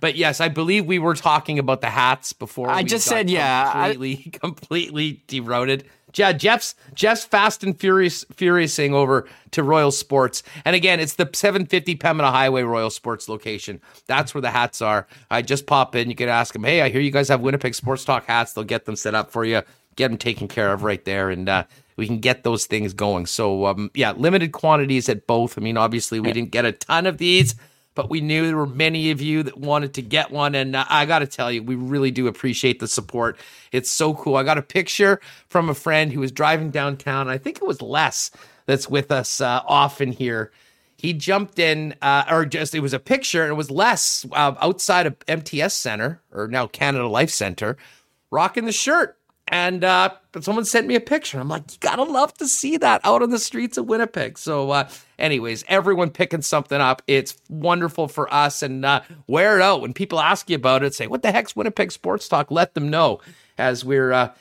but yes, I believe we were talking about the hats before. I we just said, yeah, I- completely, (laughs) completely derouted. Yeah, Jeff's Jeff's fast and furious furiousing over to Royal Sports, and again, it's the 750 Pembina Highway Royal Sports location. That's where the hats are. I just pop in. You can ask them, hey, I hear you guys have Winnipeg Sports Talk hats. They'll get them set up for you, get them taken care of right there, and uh, we can get those things going. So, um, yeah, limited quantities at both. I mean, obviously, we didn't get a ton of these but we knew there were many of you that wanted to get one. And uh, I got to tell you, we really do appreciate the support. It's so cool. I got a picture from a friend who was driving downtown. I think it was Les that's with us uh, often here. He jumped in, uh, or just it was a picture, and it was Les uh, outside of MTS Center, or now Canada Life Center, rocking the shirt. And uh, but someone sent me a picture. I'm like, you gotta love to see that out on the streets of Winnipeg. So, uh, anyways, everyone picking something up. It's wonderful for us. And uh, wear it out when people ask you about it. Say, what the heck's Winnipeg Sports Talk? Let them know as we're uh,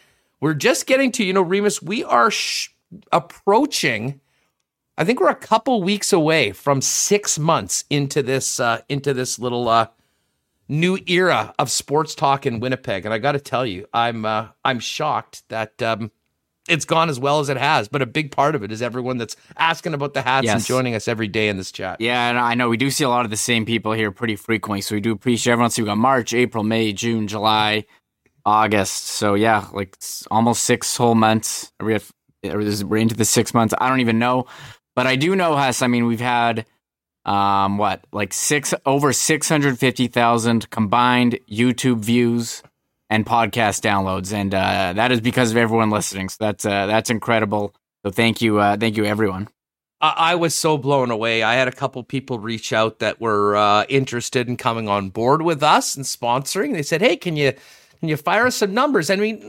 we're just getting to you know, Remis. We are sh- approaching. I think we're a couple weeks away from six months into this uh, into this little uh, new era of sports talk in Winnipeg, and I got to tell you, I'm uh, I'm shocked that um, it's gone as well as it has. But a big part of it is everyone that's asking about the hats and joining us every day in this chat. Yeah, and I know we do see a lot of the same people here pretty frequently, so we do appreciate everyone. So we got March, April, May, June, July, August. So yeah, like almost six whole months. Are we at, are this- we're into the six months. I don't even know, but I do know, Hess. I mean, we've had um what like six over six hundred fifty thousand combined YouTube views and podcast downloads, and uh, that is because of everyone listening. So that's uh, that's incredible. So thank you, uh, thank you, everyone. I, I was so blown away. I had a couple people reach out that were uh, interested in coming on board with us and sponsoring. They said, "Hey, can you can you fire us some numbers?" I mean,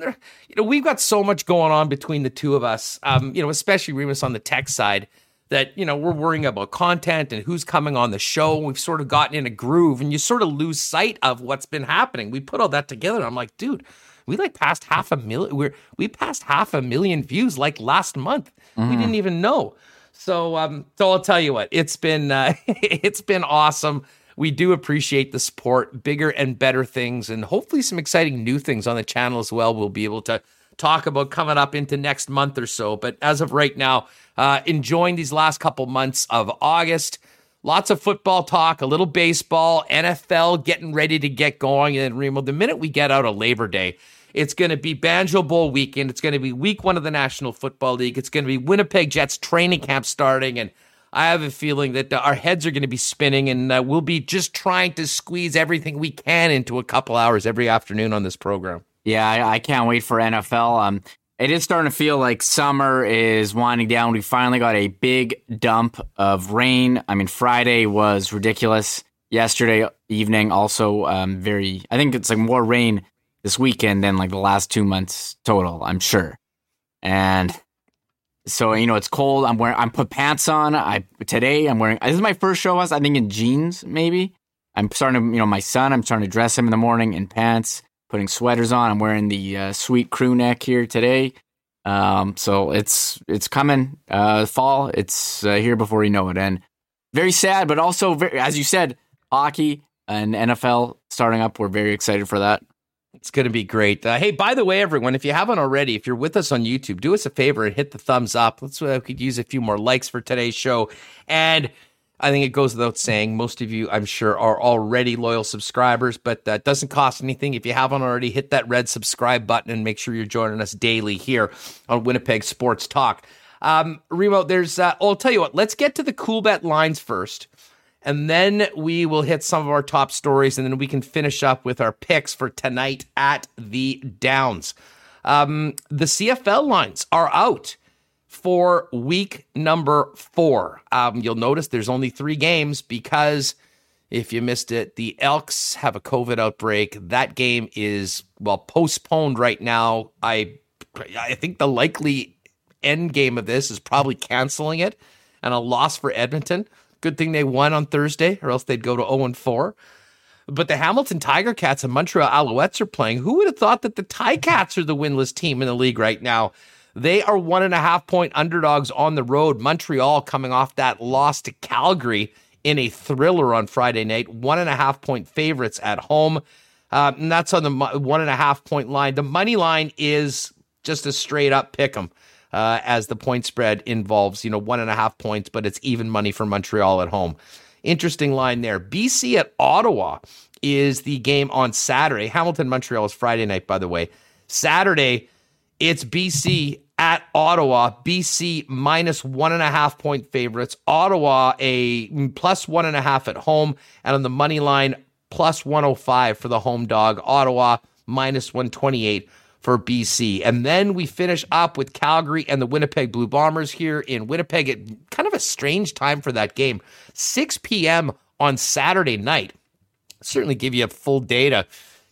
you know, we've got so much going on between the two of us. Um, you know, especially Remis on the tech side. That you know we're worrying about content and who's coming on the show. We've sort of gotten in a groove, and you sort of lose sight of what's been happening. We put all that together. And I'm like, dude, we like passed half a million. We're we passed half a million views like last month. We didn't even know. So, um, so I'll tell you what, it's been uh, (laughs) it's been awesome. We do appreciate the support, bigger and better things, and hopefully some exciting new things on the channel as well. We'll be able to talk about coming up into next month or so. But as of right now, uh, enjoying these last couple months of August. Lots of football talk, a little baseball, NFL getting ready to get going. And then Remo, the minute we get out of Labor Day, it's going to be Banjo Bowl weekend. It's going to be week one of the National Football League. It's going to be Winnipeg Jets training camp starting. And I have a feeling that uh, our heads are going to be spinning and uh, we'll be just trying to squeeze everything we can into a couple hours every afternoon on this program. Yeah, I, I can't wait for NFL. Um, it is starting to feel like summer is winding down. We finally got a big dump of rain. I mean, Friday was ridiculous. yesterday evening. Also, um, very. I think it's like more rain this weekend than like the last two months total. I'm sure, and so you know it's cold. I'm wearing. I'm put pants on. I today I'm wearing. This is my first show. I think in jeans maybe. I'm starting to you know my son. I'm starting to dress him in the morning in pants, putting sweaters on. I'm wearing the uh, sweet crew neck here today. Um, so it's it's coming. Uh, fall. It's uh, here before you know it, and very sad, but also very, as you said, hockey and NFL starting up. We're very excited for that. It's going to be great. Uh, hey, by the way, everyone, if you haven't already, if you're with us on YouTube, do us a favor and hit the thumbs up. Let's uh, we could use a few more likes for today's show. And I think it goes without saying, most of you, I'm sure, are already loyal subscribers, but that doesn't cost anything. If you haven't already, hit that red subscribe button and make sure you're joining us daily here on Winnipeg Sports Talk. Um, Remo, there's, uh, I'll tell you what, let's get to the cool bet lines first. And then we will hit some of our top stories, and then we can finish up with our picks for tonight at the Downs. Um, the CFL lines are out for week number four. Um, you'll notice there's only three games because if you missed it, the Elks have a COVID outbreak. That game is well postponed right now. I I think the likely end game of this is probably canceling it and a loss for Edmonton. Good thing they won on Thursday, or else they'd go to 0 4. But the Hamilton Tiger Cats and Montreal Alouettes are playing. Who would have thought that the Ticats are the winless team in the league right now? They are one and a half point underdogs on the road. Montreal coming off that loss to Calgary in a thriller on Friday night. One and a half point favorites at home. Uh, and that's on the one and a half point line. The money line is just a straight up pick 'em uh, as the point spread involves, you know, one and a half points, but it's even money for Montreal at home. Interesting line there. BC at Ottawa is the game on Saturday. Hamilton Montreal is Friday night, by the way. Saturday, it's BC at Ottawa. BC minus one and a half point favorites. Ottawa a plus one and a half at home, and on the money line plus 105 for the home dog. Ottawa minus 128 for BC. And then we finish up with Calgary and the Winnipeg Blue Bombers here in Winnipeg at kind of a strange time for that game. 6 p.m. on Saturday night. Certainly give you a full day to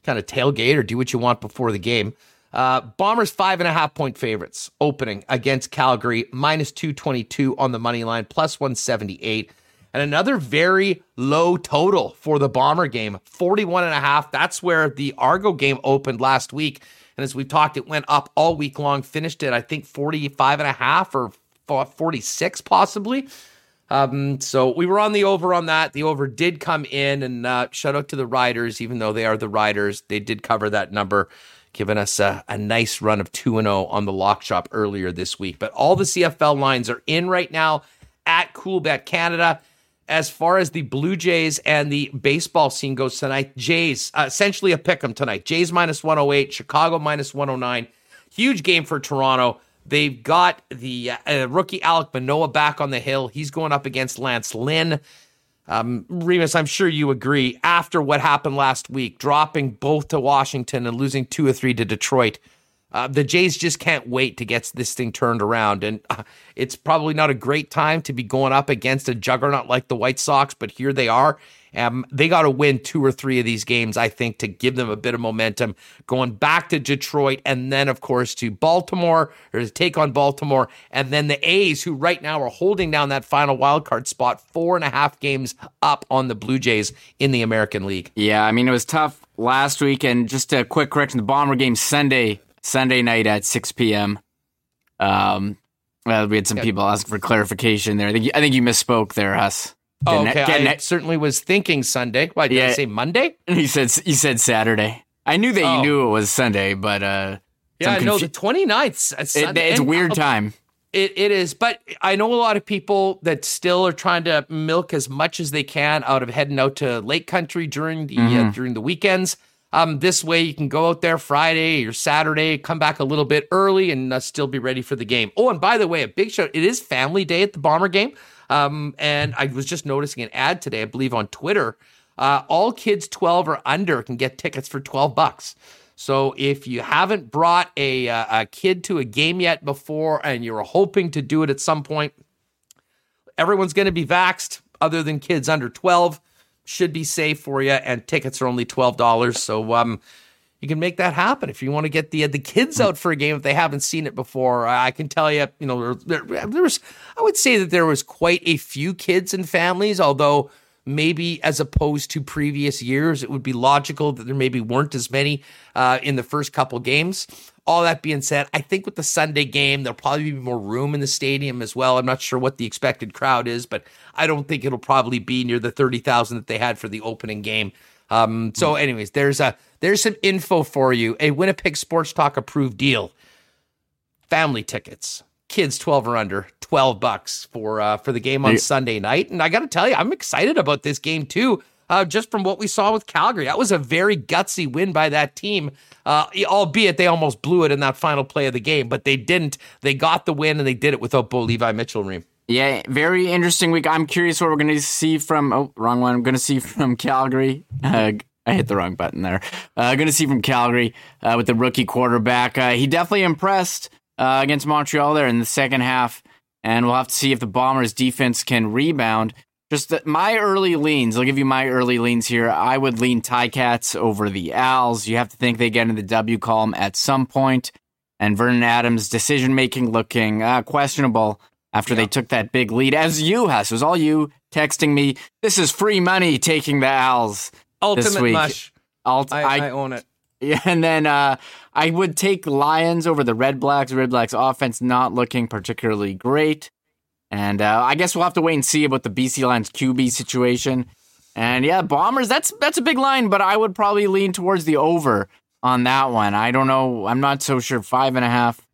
kind of tailgate or do what you want before the game. Uh, Bombers five and a half point favorites opening against Calgary, minus 222 on the money line, plus 178. And another very low total for the Bomber game, 41 and a half. That's where the Argo game opened last week. And as we've talked, it went up all week long, finished at, I think, 45 and a half or 46 possibly. Um, so we were on the over on that. The over did come in, and uh, shout out to the Riders, even though they are the Riders, they did cover that number, giving us a, a nice run of 2 0 on the lock shop earlier this week. But all the CFL lines are in right now at Cool Coolbet Canada as far as the Blue Jays and the baseball scene goes tonight, Jays uh, essentially a pick pick 'em tonight. Jays minus 108, Chicago minus 109. Huge game for Toronto. They've got the uh, rookie Alek Manoah back on the hill. He's going up against Lance Lynn. Um, Remis, I'm sure you agree. After what happened last week, dropping both to Washington and losing two or three to Detroit, uh, the Jays just can't wait to get this thing turned around. And uh, it's probably not a great time to be going up against a juggernaut like the White Sox, but here they are. Um, they got to win two or three of these games, I think, to give them a bit of momentum going back to Detroit and then, of course, to Baltimore or to take on Baltimore. And then the A's, who right now are holding down that final wildcard spot, four and a half games up on the Blue Jays in the American League. Yeah, I mean, it was tough last week. And just a quick correction the Bomber game Sunday Sunday night at 6 p.m. Um, well, we had some people ask for clarification there. I think you, I think you misspoke there, Huss. Oh, okay. I certainly was thinking Sunday. Why did yeah. I say Monday? (laughs) He said you said Saturday. I knew that oh. you knew it was Sunday, but uh, yeah, confu- no, the 29th. It's, it, it's a weird time. It, it is, but I know a lot of people that still are trying to milk as much as they can out of heading out to Lake Country during the uh, mm-hmm. uh, during the weekends. Um, this way, you can go out there Friday or Saturday, come back a little bit early, and uh, still be ready for the game. Oh, and by the way, a big shout! It is Family Day at the Bomber game, um, and I was just noticing an ad today, I believe, on Twitter. Uh, all kids 12 or under can get tickets for 12 bucks. So if you haven't brought a, uh, a kid to a game yet before, and you're hoping to do it at some point, everyone's going to be vaxxed, other than kids under 12 should be safe for you, and tickets are only twelve dollars. So um, you can make that happen if you want to get the uh, the kids out for a game if they haven't seen it before. I can tell you, you know, there, there was I would say that there was quite a few kids and families, although maybe as opposed to previous years, it would be logical that there maybe weren't as many uh, in the first couple games. All that being said, I think with the Sunday game, there'll probably be more room in the stadium as well. I'm not sure what the expected crowd is, but I don't think it'll probably be near the 30,000 that they had for the opening game. Um, so, anyways, there's a there's some info for you. A Winnipeg Sports Talk approved deal. Family tickets, kids 12 or under, 12 bucks for uh, for the game on Sunday night. And I got to tell you, I'm excited about this game too. Uh, just from what we saw with Calgary, that was a very gutsy win by that team. Uh, albeit they almost blew it in that final play of the game, but they didn't. They got the win and they did it without Bo Levi Mitchell. Reem. Yeah, very interesting week. I'm curious what we're going to see from. Oh, wrong one. I'm going to see from Calgary. Uh, I hit the wrong button there. Uh, going to see from Calgary uh, with the rookie quarterback. Uh, he definitely impressed uh, against Montreal there in the second half, and we'll have to see if the Bombers' defense can rebound. Just the, my early leans. I'll give you my early leans here. I would lean Ticats over the Als. You have to think they get in the W column at some point, and Vernon Adams' decision making looking uh, questionable after yeah. they took that big lead. As you, Huss, it was all you texting me. This is free money taking the Als. Ultimate mush. Alt- I, I, I, own it. (laughs) Yeah, and then uh, I would take Lions over the Red Blacks. Red Blacks offense not looking particularly great. And uh, I guess we'll have to wait and see about the BC Lions QB situation. And yeah, Bombers, that's that's a big line, but I would probably lean towards the over on that one. I don't know. I'm not so sure. Five and a half.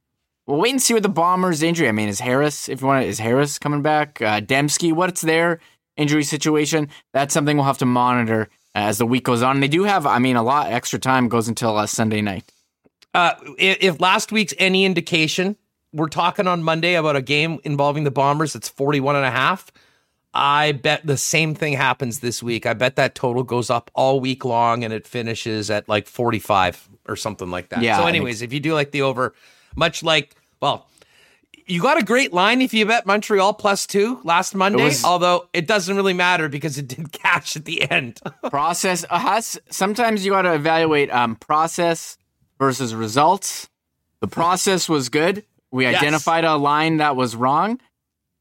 We'll wait and see what the Bombers injury. I mean, is Harris, if you want, is Harris coming back? Uh, Demski, what's their injury situation? That's something we'll have to monitor as the week goes on. And they do have, I mean, a lot extra time goes until uh, Sunday night. Uh, if last week's any indication, we're talking on Monday about a game involving the Bombers that's 41 and a half. I bet the same thing happens this week. I bet that total goes up all week long and it finishes at like 45 or something like that. Yeah, so, anyways, if you do like the over, much like, well, you got a great line if you bet Montreal plus two last Monday, was, although it doesn't really matter because it did (laughs) catch at the end. (laughs) process, uh, sometimes you got to evaluate um, process versus results. The process was good. We yes. identified a line that was wrong,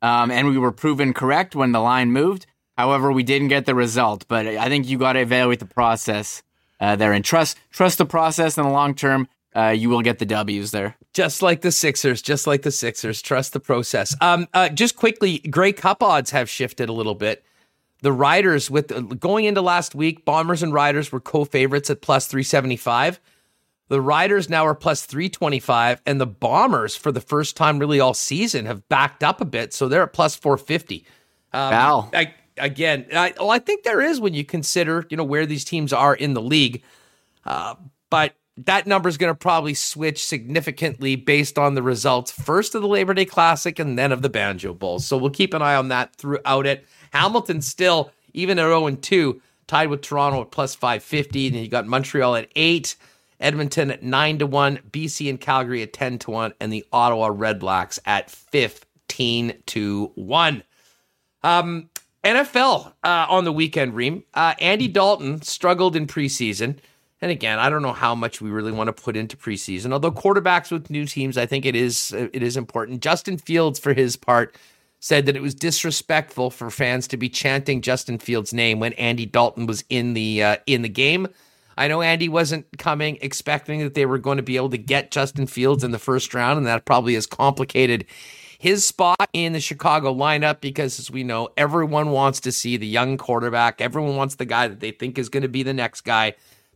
um, and we were proven correct when the line moved. However, we didn't get the result. But I think you got to evaluate the process uh, there and trust trust the process in the long term. Uh, you will get the W's there. Just like the Sixers, just like the Sixers. Trust the process. Um, uh, just quickly, Grey Cup odds have shifted a little bit. The Riders, with going into last week, Bombers and Riders were co-favorites at plus three seventy five. The Riders now are plus 325, and the Bombers, for the first time really all season, have backed up a bit. So they're at plus 450. Um, wow. I, again, I, well, I think there is when you consider, you know, where these teams are in the league. Uh, but that number is going to probably switch significantly based on the results first of the Labor Day Classic and then of the Banjo Bowl. So we'll keep an eye on that throughout it. Hamilton still, even at 0 and 2, tied with Toronto at plus 550. And you got Montreal at 8. Edmonton at 9 to 1, BC and Calgary at 10 to 1, and the Ottawa Redblacks at 15 to 1. Um, NFL uh, on the weekend, Reem. Uh, Andy Dalton struggled in preseason. And again, I don't know how much we really want to put into preseason. Although quarterbacks with new teams, I think it is it is important. Justin Fields, for his part, said that it was disrespectful for fans to be chanting Justin Fields' name when Andy Dalton was in the uh, in the game. I know Andy wasn't coming expecting that they were going to be able to get Justin Fields in the first round, and that probably has complicated his spot in the Chicago lineup because, as we know, everyone wants to see the young quarterback. Everyone wants the guy that they think is going to be the next guy.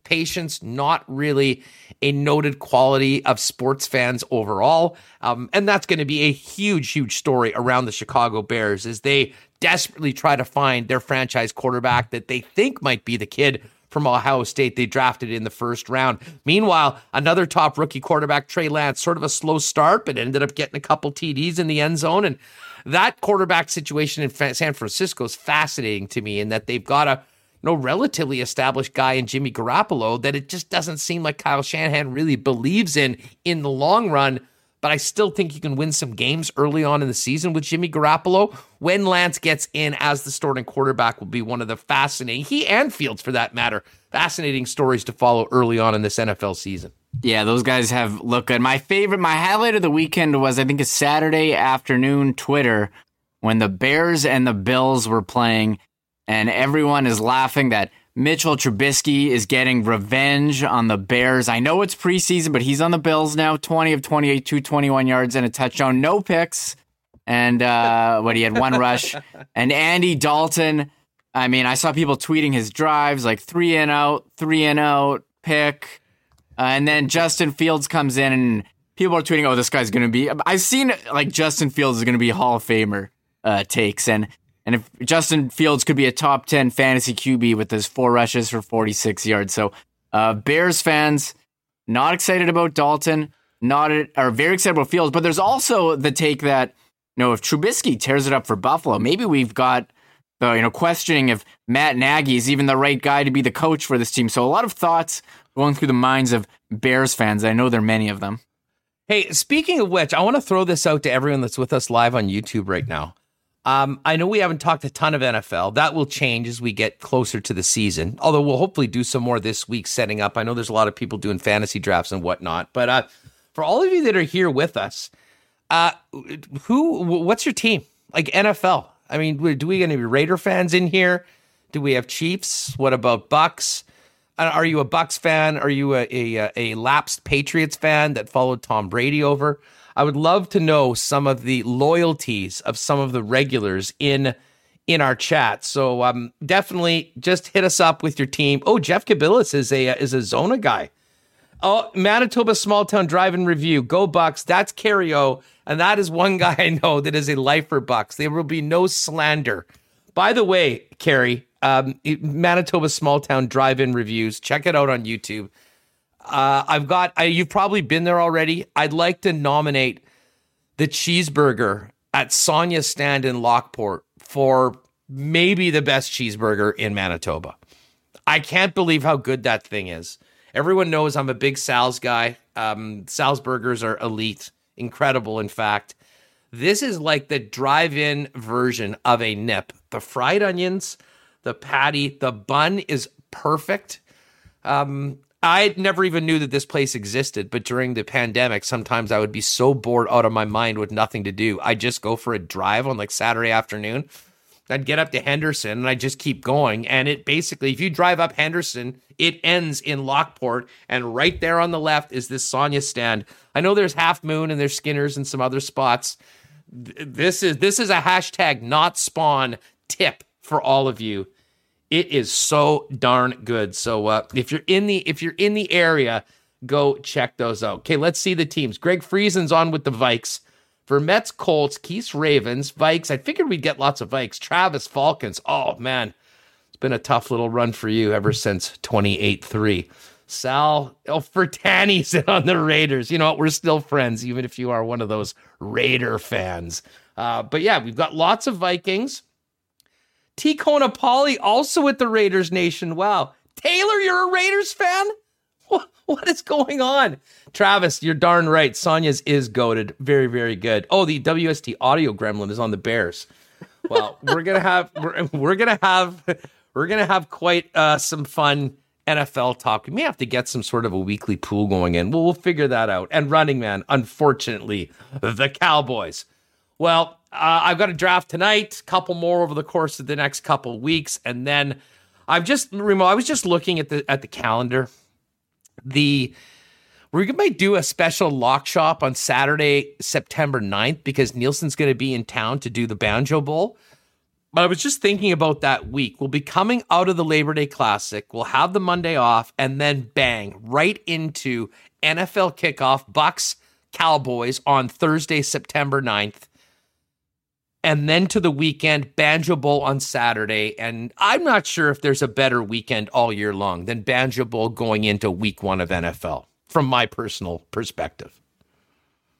Patience, not really a noted quality of sports fans overall. Um, and that's going to be a huge, huge story around the Chicago Bears as they desperately try to find their franchise quarterback that they think might be the kid from Ohio State they drafted in the first round. Meanwhile, another top rookie quarterback, Trey Lance, sort of a slow start, but ended up getting a couple TDs in the end zone. And that quarterback situation in San Francisco is fascinating to me in that they've got a know, relatively established guy in Jimmy Garoppolo that it just doesn't seem like Kyle Shanahan really believes in in the long run. but I still think you can win some games early on in the season with Jimmy Garoppolo. When Lance gets in as the starting quarterback, will be one of the fascinating, he and Fields for that matter, fascinating stories to follow early on in this NFL season. Yeah, those guys have looked good. My favorite, my highlight of the weekend was I think a Saturday afternoon Twitter when the Bears and the Bills were playing, and everyone is laughing that Mitchell Trubisky is getting revenge on the Bears. I know it's preseason, but he's on the Bills now 20 of 28, 221 yards and a touchdown, no picks. And uh, what he had one rush. (laughs) And Andy Dalton, I mean, I saw people tweeting his drives like three and out, three and out, pick. Uh, and then Justin Fields comes in and people are tweeting, oh, this guy's going to be. I've seen like Justin Fields is going to be Hall of Famer uh, takes. And and if Justin Fields could be a top 10 fantasy QB with his four rushes for 46 yards. So, uh, Bears fans, not excited about Dalton, not are very excited about Fields, but there's also the take that, you know, if Trubisky tears it up for Buffalo, maybe we've got the, you know, questioning if Matt Nagy is even the right guy to be the coach for this team. So, a lot of thoughts going through the minds of Bears fans. I know there are many of them. Hey, speaking of which, I want to throw this out to everyone that's with us live on YouTube right now. Um, I know we haven't talked a ton of NFL. That will change as we get closer to the season. Although we'll hopefully do some more this week, setting up. I know there's a lot of people doing fantasy drafts and whatnot. But uh, for all of you that are here with us, uh, who? What's your team? Like NFL? I mean, do we get any Raider fans in here? Do we have Chiefs? What about Bucks? Uh, are you a Bucks fan? Are you a, a, a lapsed Patriots fan that followed Tom Brady over? I would love to know some of the loyalties of some of the regulars in in our chat. So um, definitely just hit us up with your team. Oh, Jeff Kabilis is a is a Zona guy. Oh, Manitoba Small Town Drive-In Review. Go Bucks. That's Cario. And that is one (laughs) guy I know that is a lifer Bucks. There will be no slander. By the way, Carrie, um, Manitoba Small Town Drive-In Reviews. Check it out on YouTube. Uh, I've got, I, you've probably been there already. I'd like to nominate the cheeseburger at Sonia's stand in Lockport for maybe the best cheeseburger in Manitoba. I can't believe how good that thing is. Everyone knows I'm a big Sal's guy. Um, Sal's burgers are elite, incredible, in fact. This is like the drive in version of a nip. The fried onions, the patty, the bun is perfect. Um, I never even knew that this place existed, but during the pandemic, sometimes I would be so bored out of my mind with nothing to do. I'd just go for a drive on like Saturday afternoon. I'd get up to Henderson and I just keep going. And it basically, if you drive up Henderson, it ends in Lockport. And right there on the left is this Sonia stand. I know there's Half Moon and there's Skinner's and some other spots. This is this is a hashtag not spawn tip for all of you it is so darn good. So uh, if you're in the if you're in the area, go check those out. Okay, let's see the teams. Greg Friesen's on with the Vikes. For Mets, Colts, Keith's Ravens, Vikes. I figured we'd get lots of Vikes. Travis Falcons. Oh man, it's been a tough little run for you ever since 28-3. Sal oh, Fertani's (laughs) on the Raiders. You know what? We're still friends, even if you are one of those Raider fans. Uh, but yeah, we've got lots of Vikings. T. Kona Polly also with the Raiders Nation. Wow. Taylor, you're a Raiders fan? (laughs) What, what is going on? Travis, you're darn right. Sonia's is goaded. Very, very good. Oh, the WST audio gremlin is on the Bears. Well, we're gonna have (laughs) we're, we're gonna have we're gonna have quite uh, some fun NFL talk. We may have to get some sort of a weekly pool going in. Well, we'll figure that out. And running man, unfortunately, the Cowboys. Well, uh, I've got a draft tonight, couple more over the course of the next couple weeks, and then I've just Remo. I was just looking at the at the calendar. The we might do a special lock shop on Saturday, September 9th, because Nielsen's going to be in town to do the Banjo Bowl. But I was just thinking about that week. We'll be coming out of the Labor Day Classic. We'll have the Monday off, and then bang right into NFL kickoff, Bucks Cowboys on Thursday, September 9th and then to the weekend, Banjo Bowl on Saturday. And I'm not sure if there's a better weekend all year long than Banjo Bowl going into week one of NFL, from my personal perspective.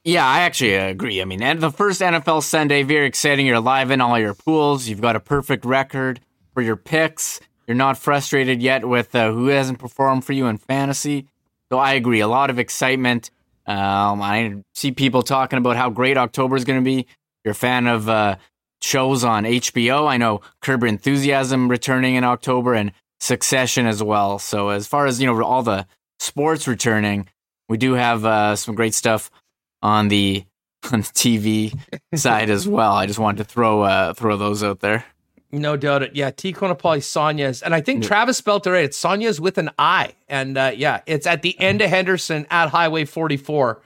Yeah, I actually agree. I mean, and the first NFL Sunday, very exciting. You're live in all your pools. You've got a perfect record for your picks. You're not frustrated yet with uh, who hasn't performed for you in fantasy. So I agree. A lot of excitement Um, I see people talking about how great October is going to be. You're a fan of uh, shows on HBO. I know Curb Enthusiasm returning in October and Succession as well. So as far as you know, all the sports returning, we do have uh, some great stuff on the (laughs) on the TV side as well. I just wanted to throw uh, throw those out there. No doubt. Yeah, T. Konopoli Sonya's. And I think yeah. Travis spelled it right. It's Sonya's with an I. And uh, yeah, it's at the end of Henderson at Highway 44.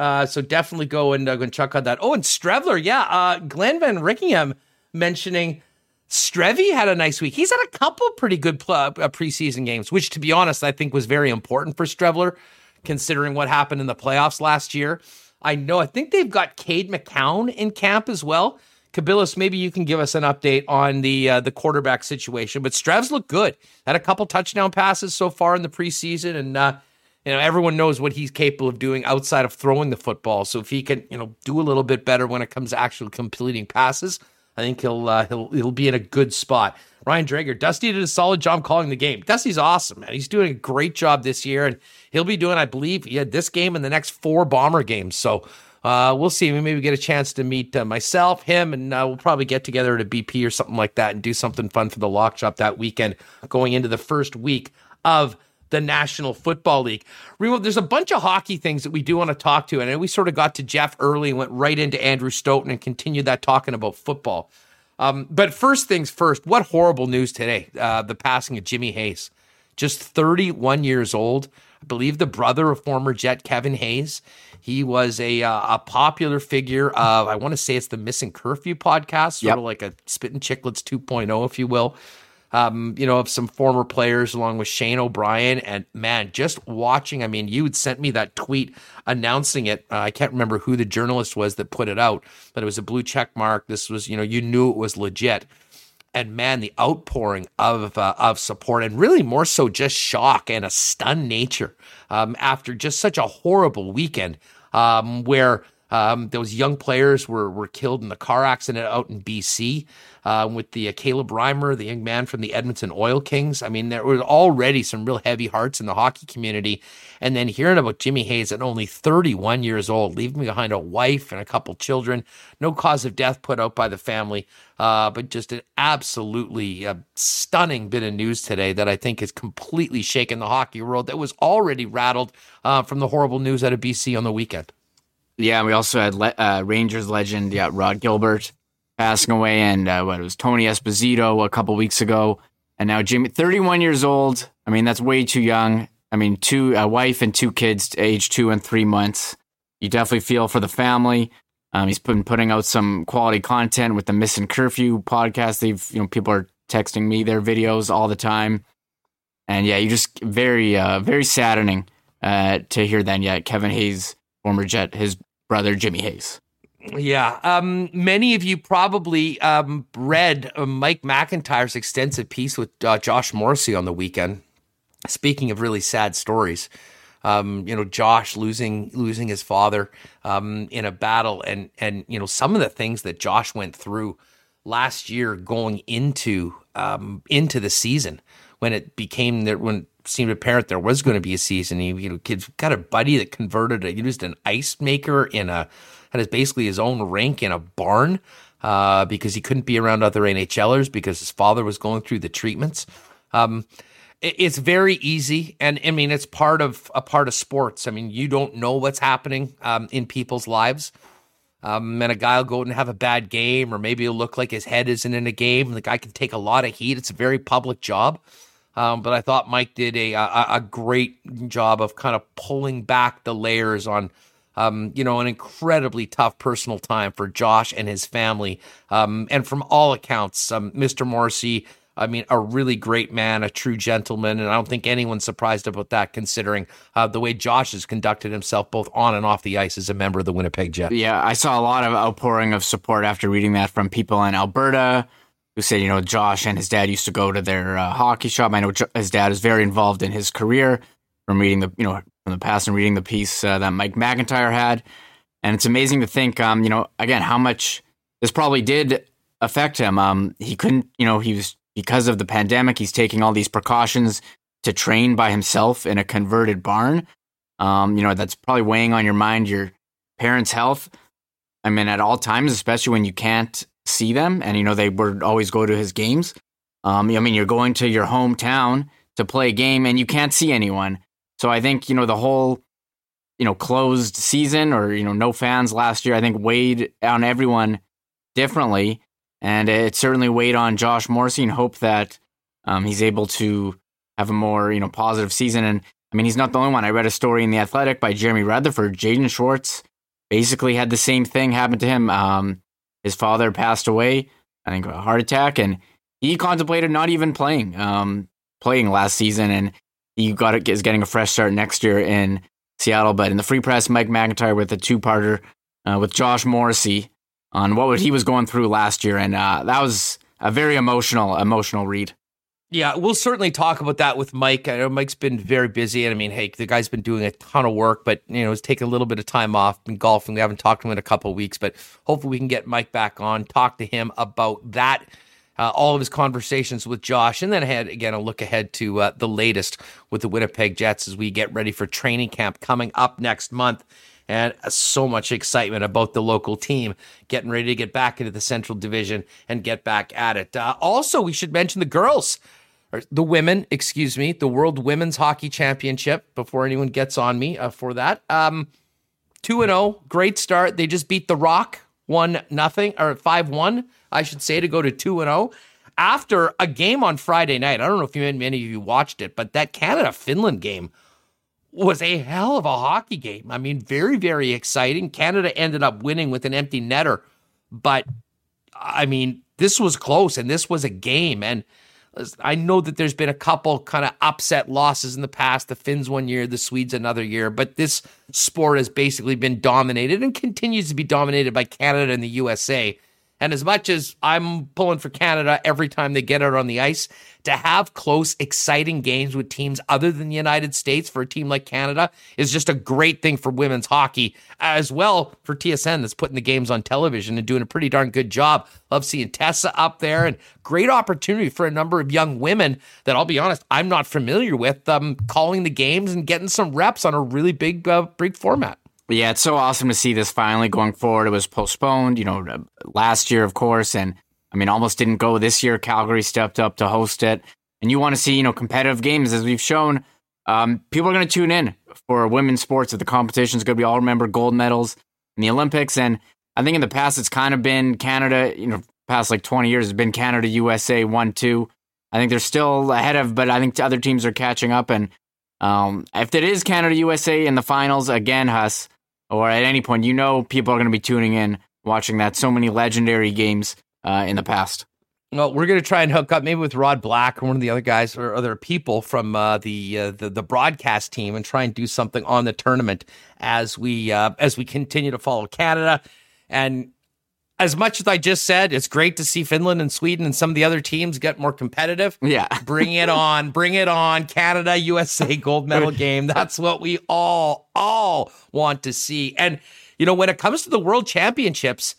Uh, so definitely go and, uh, go and check out that. Oh, and Streveler. Yeah. Uh, Glenn Van Rickingham mentioning Strevy had a nice week. He's had a couple pretty good pl- uh, preseason games, which to be honest, I think was very important for Streveler considering what happened in the playoffs last year. I know, I think they've got Cade McCown in camp as well. Kabilis, maybe you can give us an update on the uh, the quarterback situation. But Strevs look good. Had a couple touchdown passes so far in the preseason, and uh, you know everyone knows what he's capable of doing outside of throwing the football. So if he can, you know, do a little bit better when it comes to actually completing passes, I think he'll uh, he'll he'll be in a good spot. Ryan Dreger, Dusty did a solid job calling the game. Dusty's awesome, man. He's doing a great job this year, and he'll be doing, I believe, had this game and the next four Bomber games. So uh, we'll see. We maybe get a chance to meet uh, myself, him, and uh, we'll probably get together at a BP or something like that and do something fun for the lock shop that weekend going into the first week of the National Football League. Remo, there's a bunch of hockey things that we do want to talk to. And we sort of got to Jeff early and went right into Andrew Stoeten and continued that talking about football. Um, but first things first, what horrible news today. Uh, the passing of Jimmy Hayes, just 31 years old. I believe the brother of former Jet Kevin Hayes. He was a uh, a popular figure of I want to say it's the Missing Curfew podcast, sort yep. of like a Spittin' Chicklets 2.0, if you will. Um, you know, of some former players along with Shane O'Brien. And man, just watching, I mean, you had sent me that tweet announcing it. Uh, I can't remember who the journalist was that put it out, but it was a blue check mark. This was, you know, you knew it was legit and man, the outpouring of uh, of support and really more so just shock and a stunned nature um, after just such a horrible weekend um, where um, those young players were were killed in the car accident out in BC uh, with the uh, Caleb Reimer, the young man from the Edmonton Oil Kings. I mean, there were already some real heavy hearts in the hockey community. And then hearing about Jimmy Hayes at only 31 years old, leaving behind a wife and a couple children, no cause of death put out by the family, uh, but just an absolutely uh, stunning bit of news today that I think has completely shaken the hockey world that was already rattled uh, from the horrible news out of BC on the weekend. Yeah, we also had le- uh, Rangers legend, yeah, Rod Gilbert passing away, and uh, what it was Tony Esposito a couple weeks ago, and now Jimmy, 31 years old. I mean, that's way too young. I mean, two a wife and two kids, age two and three months. You definitely feel for the family. Um, he's been putting out some quality content with the Missing Curfew podcast. They've, you know, people are texting me their videos all the time, and yeah, you just very, uh, very saddening uh, to hear. that. yeah, Kevin Hayes, former Jet, his brother Jimmy Hayes. Yeah. Um, many of you probably um, read uh, Mike McIntyre's extensive piece with uh, Josh Morrissey on the weekend. Speaking of really sad stories, um, you know, Josh losing losing his father um, in a battle, and and you know some of the things that Josh went through last year going into um, into the season when it became that when seemed apparent there was going to be a season. He, you know, kids got a buddy that converted, a, used an ice maker in a had his, basically his own rink in a barn uh, because he couldn't be around other NHLers because his father was going through the treatments. Um, it, it's very easy, and I mean it's part of a part of sports. I mean you don't know what's happening um, in people's lives. Um, and a guy will go and have a bad game, or maybe it'll look like his head isn't in a game. The guy can take a lot of heat. It's a very public job. Um, but I thought Mike did a, a, a great job of kind of pulling back the layers on um, you know, an incredibly tough personal time for Josh and his family. Um, and from all accounts, um, Mr. Morrissey, I mean, a really great man, a true gentleman. And I don't think anyone's surprised about that, considering uh, the way Josh has conducted himself both on and off the ice as a member of the Winnipeg Jets. Yeah, I saw a lot of outpouring of support after reading that from people in Alberta who said, you know, Josh and his dad used to go to their uh, hockey shop. I know his dad is very involved in his career from reading the, you know, from the past and reading the piece uh, that Mike McIntyre had. And it's amazing to think, um, you know, again, how much this probably did affect him. Um, he couldn't, you know, he was because of the pandemic, he's taking all these precautions to train by himself in a converted barn. Um, you know, that's probably weighing on your mind, your parents' health. I mean, at all times, especially when you can't see them, and you know they would always go to his games. Um, I mean, you're going to your hometown to play a game, and you can't see anyone. So I think you know the whole, you know, closed season or you know no fans last year. I think weighed on everyone differently, and it certainly weighed on Josh Morrissey. And hope that um, he's able to have a more you know positive season. And I mean, he's not the only one. I read a story in the Athletic by Jeremy Rutherford. Jaden Schwartz basically had the same thing happen to him. Um, his father passed away, I think, a heart attack, and he contemplated not even playing, um, playing last season, and he got is getting a fresh start next year in Seattle. But in the free press, Mike McIntyre with a two-parter uh, with Josh Morrissey on what he was going through last year, and uh, that was a very emotional, emotional read. Yeah, we'll certainly talk about that with Mike. I know Mike's been very busy, and I mean, hey, the guy's been doing a ton of work, but you know, he's taking a little bit of time off, been golfing. We haven't talked to him in a couple of weeks, but hopefully we can get Mike back on, talk to him about that, uh, all of his conversations with Josh, and then ahead again a look ahead to uh, the latest with the Winnipeg Jets as we get ready for training camp coming up next month and so much excitement about the local team getting ready to get back into the Central Division and get back at it. Uh, also, we should mention the girls or the women, excuse me, the World Women's Hockey Championship. Before anyone gets on me uh, for that, um, two and zero, oh, great start. They just beat the Rock one nothing or five one, I should say, to go to two and zero. Oh. After a game on Friday night, I don't know if you, many of you watched it, but that Canada Finland game was a hell of a hockey game. I mean, very, very exciting. Canada ended up winning with an empty netter, but I mean, this was close and this was a game. And I know that there's been a couple kind of upset losses in the past. The Finns one year, the Swedes another year, but this sport has basically been dominated and continues to be dominated by Canada and the USA. And as much as I'm pulling for Canada every time they get out on the ice, to have close, exciting games with teams other than the United States for a team like Canada is just a great thing for women's hockey, as well for TSN that's putting the games on television and doing a pretty darn good job. Love seeing Tessa up there and great opportunity for a number of young women that I'll be honest, I'm not familiar with, um, calling the games and getting some reps on a really big, uh, big format. Yeah, it's so awesome to see this finally going forward. It was postponed, you know, last year, of course, and I mean, almost didn't go this year. Calgary stepped up to host it, and you want to see, you know, competitive games as we've shown. Um, people are going to tune in for women's sports. If the competition is going to be all remember gold medals in the Olympics, and I think in the past it's kind of been Canada. You know, past like twenty years, it's been Canada, USA, one, two. I think they're still ahead of, but I think other teams are catching up. And um, if it is Canada, USA in the finals again, Huss, or at any point, you know people are going to be tuning in, watching that. So many legendary games uh, in the past. Well, we're going to try and hook up maybe with Rod Black or one of the other guys or other people from uh, the, uh, the, the broadcast team and try and do something on the tournament as we uh, as we continue to follow Canada. And as much as I just said, it's great to see Finland and Sweden and some of the other teams get more competitive. Yeah, (laughs) bring it on, bring it on, Canada USA gold medal (laughs) game. That's what we all all want to see. And you know, when it comes to the World Championships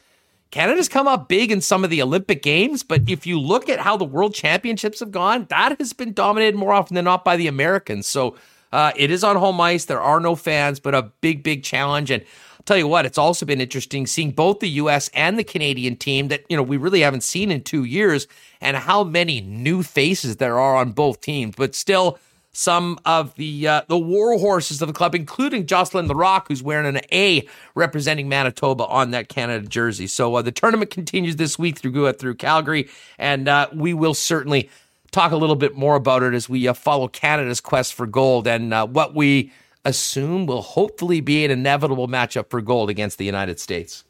Canada's come up big in some of the Olympic Games, but if you look at how the World Championships have gone, that has been dominated more often than not by the Americans. So uh, it is on home ice. There are no fans, but a big, big challenge. And I'll tell you what, it's also been interesting seeing both the U.S. and the Canadian team that you know we really haven't seen in two years, and how many new faces there are on both teams. But still some of the uh, the war horses of the club, including Jocelyn Larocque, who's wearing an A representing Manitoba on that Canada jersey. So uh, the tournament continues this week through uh, through Calgary, and uh, we will certainly talk a little bit more about it as we uh, follow Canada's quest for gold and uh, what we assume will hopefully be an inevitable matchup for gold against the United States.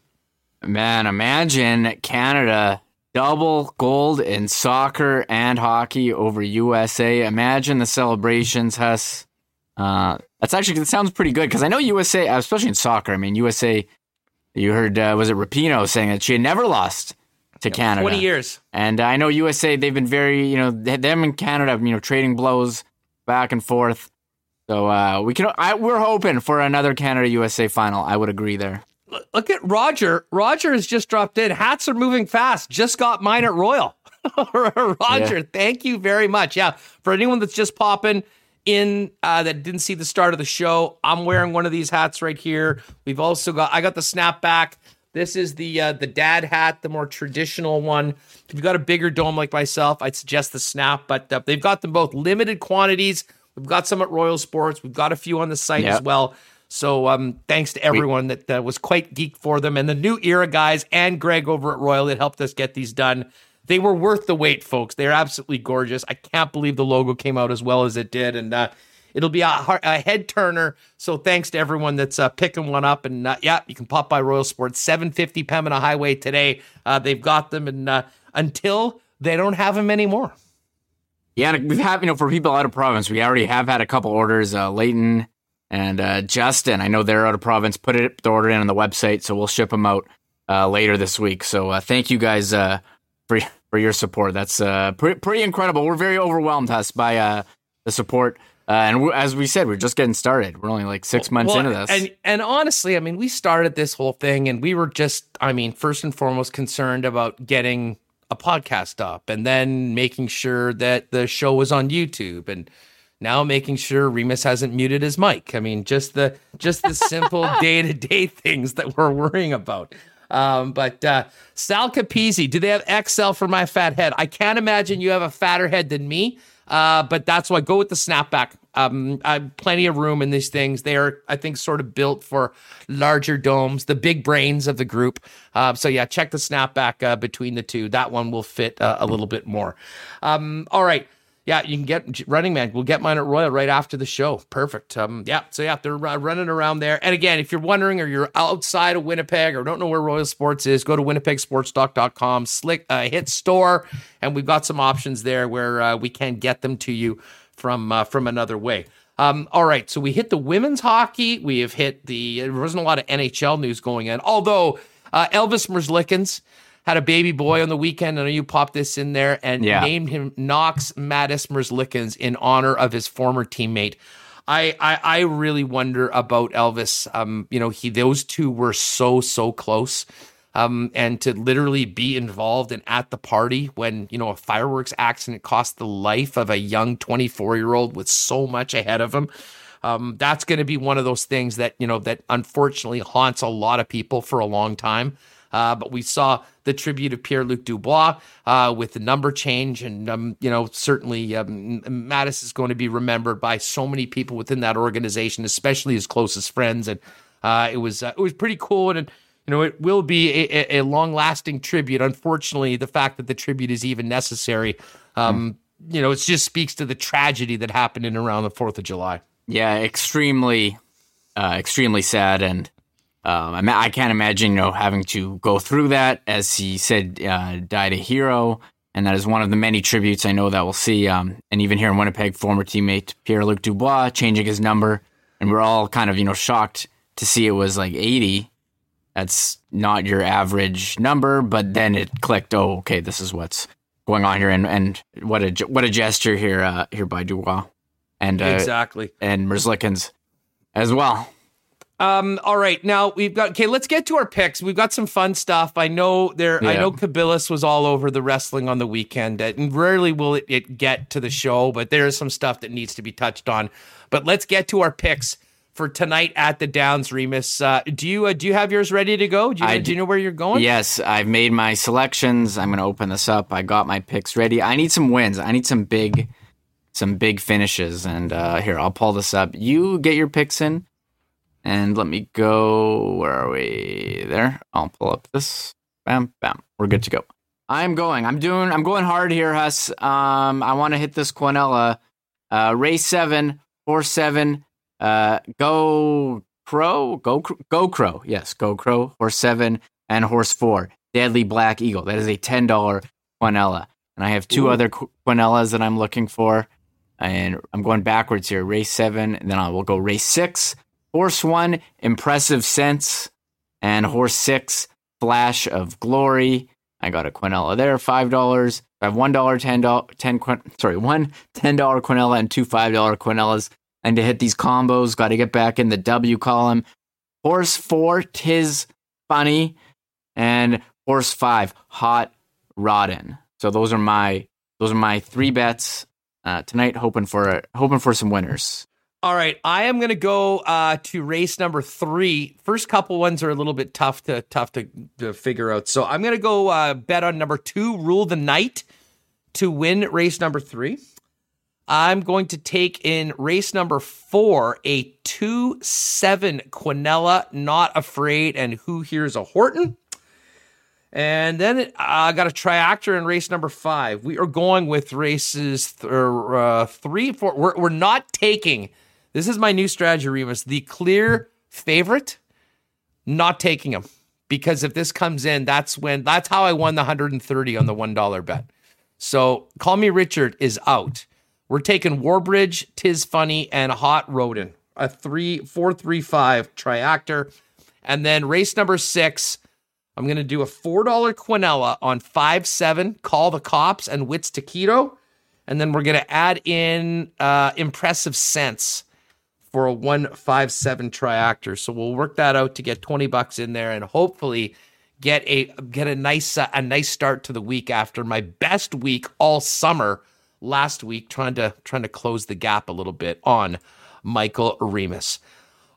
Man, imagine Canada double gold in soccer and hockey over USA. Imagine the celebrations, Huss. Uh, that's actually that sounds pretty good because I know USA, especially in soccer. I mean, USA. You heard uh, was it Rapinoe saying that she had never lost to yeah, Canada, twenty years, and I know USA. They've been very, you know, them and Canada, you know, trading blows back and forth. So uh, we can. I, we're hoping for another Canada USA final. I would agree there look at Roger. Roger has just dropped in. Hats are moving fast. Just got mine at Royal. (laughs) Roger, yeah. thank you very much. Yeah, for anyone that's just popping, in uh, that didn't see the start of the show, I'm wearing one of these hats right here. We've also got I got the snapback. This is the uh, the dad hat, the more traditional one. If you've got a bigger dome like myself, I'd suggest the snap, but uh, they've got them both limited quantities. We've got some at Royal Sports. We've got a few on the site yep. as well. So um, thanks to everyone that uh, was quite geeked for them and the new era guys and Greg over at Royal that helped us get these done. They were worth the wait, folks. They're absolutely gorgeous. I can't believe the logo came out as well as it did, and uh, it'll be a, a, head turner. So thanks to everyone that's uh, picking one up. And uh, yeah, you can pop by Royal Sports, 750 Pembina Highway today. Uh, they've got them, and uh, until they don't have them anymore. Yeah, we've had you know for people out of province, we already have had a couple orders. Uh, Leighton and uh, Justin, I know they're out of province. Put it the order in on the website, so we'll ship them out uh, later this week. So uh, thank you guys uh, for for your support. That's uh, pretty, pretty incredible. We're very overwhelmed us by uh, the support. and as we said, we're just getting started. We're only like six months well, into this. And and honestly, I mean, we started this whole thing, and we were just, I mean, first and foremost concerned about getting a podcast up, and then making sure that the show was on YouTube, and now making sure Remis hasn't muted his mic. I mean, just the just the simple day to day things that we're worrying about. Um, but uh, Sal Capizzi, do they have XL for my fat head? I can't imagine you have a fatter head than me. Uh, but that's why go with the snapback. Um, plenty of room in these things. They are, I think, sort of built for larger domes, the big brains of the group. Uh, so yeah, check the snapback uh, between the two. That one will fit uh, a little bit more. Um, all right yeah, you can get Running Man. We'll get mine at Royal right after the show. Perfect. Um, yeah, so yeah, they're uh, running around there. And again, if you're wondering or you're outside of Winnipeg or don't know where Royal Sports is, go to winnipegsportstalk.com, slick, uh, hit store, and we've got some options there where uh, we can get them to you from uh, from another way. Um, all right, so we hit the women's hockey. We have hit the. There wasn't a lot of NHL news going in, although uh, Elvis Merzlikins had a baby boy on the weekend. I know you popped this in there and yeah. named him Knox Mattis Merzlikins in honor of his former teammate. I, I, I really wonder about Elvis. Um, you know, he those two were so so close. Um, and to literally be involved and at the party when you know a fireworks accident cost the life of a young 24 year old with so much ahead of him. Um, that's going to be one of those things that you know that unfortunately haunts a lot of people for a long time. Uh, but we saw the tribute of Pierre Luc Dubois uh, with the number change. And, um, you know, certainly um, Mattis is going to be remembered by so many people within that organization, especially his closest friends. And uh, it was uh, it was pretty cool. And, you know, it will be a, a long lasting tribute. Unfortunately, the fact that the tribute is even necessary, um, mm. you know, it just speaks to the tragedy that happened in around the 4th of July. Yeah, extremely, uh, extremely sad. And, um, I, I can't imagine, you know, having to go through that. As he said, uh, died a hero, and that is one of the many tributes I know that we'll see. Um, and even here in Winnipeg, former teammate Pierre Luc Dubois changing his number, and we're all kind of, you know, shocked to see it was like 80. That's not your average number, but then it clicked. Oh, okay, this is what's going on here, and and what a what a gesture here uh, here by Dubois, and uh, exactly, and Merzlikins as well. Um, all right, now we've got okay. Let's get to our picks. We've got some fun stuff. I know there. Yeah. I know Kabilis was all over the wrestling on the weekend, and rarely will it, it, get to the show. But there is some stuff that needs to be touched on. But let's get to our picks for tonight at the Downs. Remis. uh, do you uh, do you have yours ready to go? Do you, do you know where you're going? Yes, I've made my selections. I'm going to open this up. I got my picks ready. I need some wins. I need some big, some big finishes. And uh, here, I'll pull this up. You get your picks in. And let me go. Where are we? There. I'll pull up this. Bam, bam. We're good to go. I'm going. I'm doing. I'm going hard here, Huss. Um, I want to hit this Quinella. Uh, race seven, horse seven. Uh, go crow. Go go crow. Yes, go crow. Horse seven and horse four. Deadly Black Eagle. That is a ten dollar Quinella. And I have two Ooh. other Quinellas that I'm looking for. And I'm going backwards here. Race seven, and then I will go race six, Horse one, impressive sense, and horse six, flash of glory. I got a Quinella there, five dollars. I have one dollar, ten dollar, ten sorry, one (laughs) ten dollar Quinella and two five dollar Quinellas. And to hit these combos, got to get back in the W column. Horse four, tis funny, and horse five, hot rodden. So those are my those are my three bets uh, tonight, hoping for hoping for some winners. All right, I am going to go uh, to race number three. First couple ones are a little bit tough to tough to, to figure out, so I'm going to go uh, bet on number two, Rule the Night, to win race number three. I'm going to take in race number four a two seven Quinella, not afraid, and who here's a Horton. And then I got a triactor in race number five. We are going with races th- uh, three, four. We're, we're not taking this is my new strategy, Remis. The clear favorite, not taking him. Because if this comes in, that's when that's how I won the 130 on the one dollar bet. So call me Richard is out. We're taking Warbridge, Tis Funny, and Hot Rodin. A three, four, three, five triactor. And then race number six, I'm gonna do a four dollar Quinella on five seven, call the cops and Wits Taquito. And then we're gonna add in uh impressive sense for a 157 triactor. So we'll work that out to get 20 bucks in there and hopefully get a get a nice uh, a nice start to the week after my best week all summer last week trying to trying to close the gap a little bit on Michael Remis.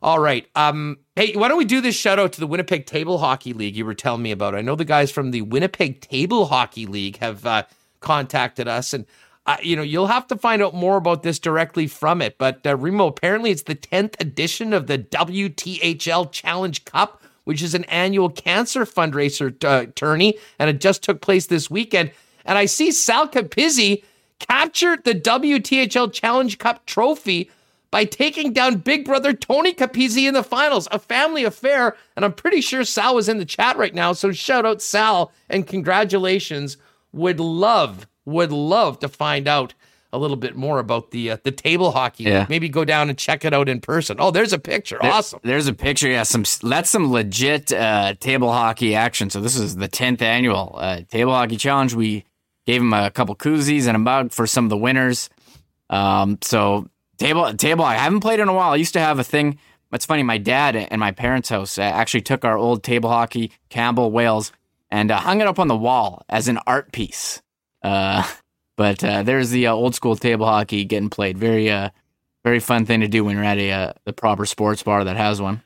All right. Um, hey, why don't we do this shout out to the Winnipeg Table Hockey League you were telling me about? I know the guys from the Winnipeg Table Hockey League have uh, contacted us, and uh, you know, you'll have to find out more about this directly from it. But uh, Remo, apparently it's the 10th edition of the WTHL Challenge Cup, which is an annual cancer fundraiser uh, tourney, and it just took place this weekend. And I see Sal Capizzi captured the WTHL Challenge Cup trophy by taking down Big Brother Tony Capizzi in the finals, a family affair. And I'm pretty sure Sal was in the chat right now. So shout out Sal and congratulations. Would love would love to find out a little bit more about the uh, the table hockey. Yeah. Maybe go down and check it out in person. Oh, there's a picture. There, awesome. There's a picture. Yeah, some that's some legit uh, table hockey action. So this is the 10th annual uh, table hockey challenge. We gave them a couple koozies and a mug for some of the winners. Um, so table table. I haven't played in a while. I used to have a thing. It's funny. My dad and my parents' house uh, actually took our old table hockey Campbell Wales and uh, hung it up on the wall as an art piece. Uh, (laughs) but uh, there's the uh, old school table hockey getting played. Very, uh, very fun thing to do when you're at a the proper sports bar that has one.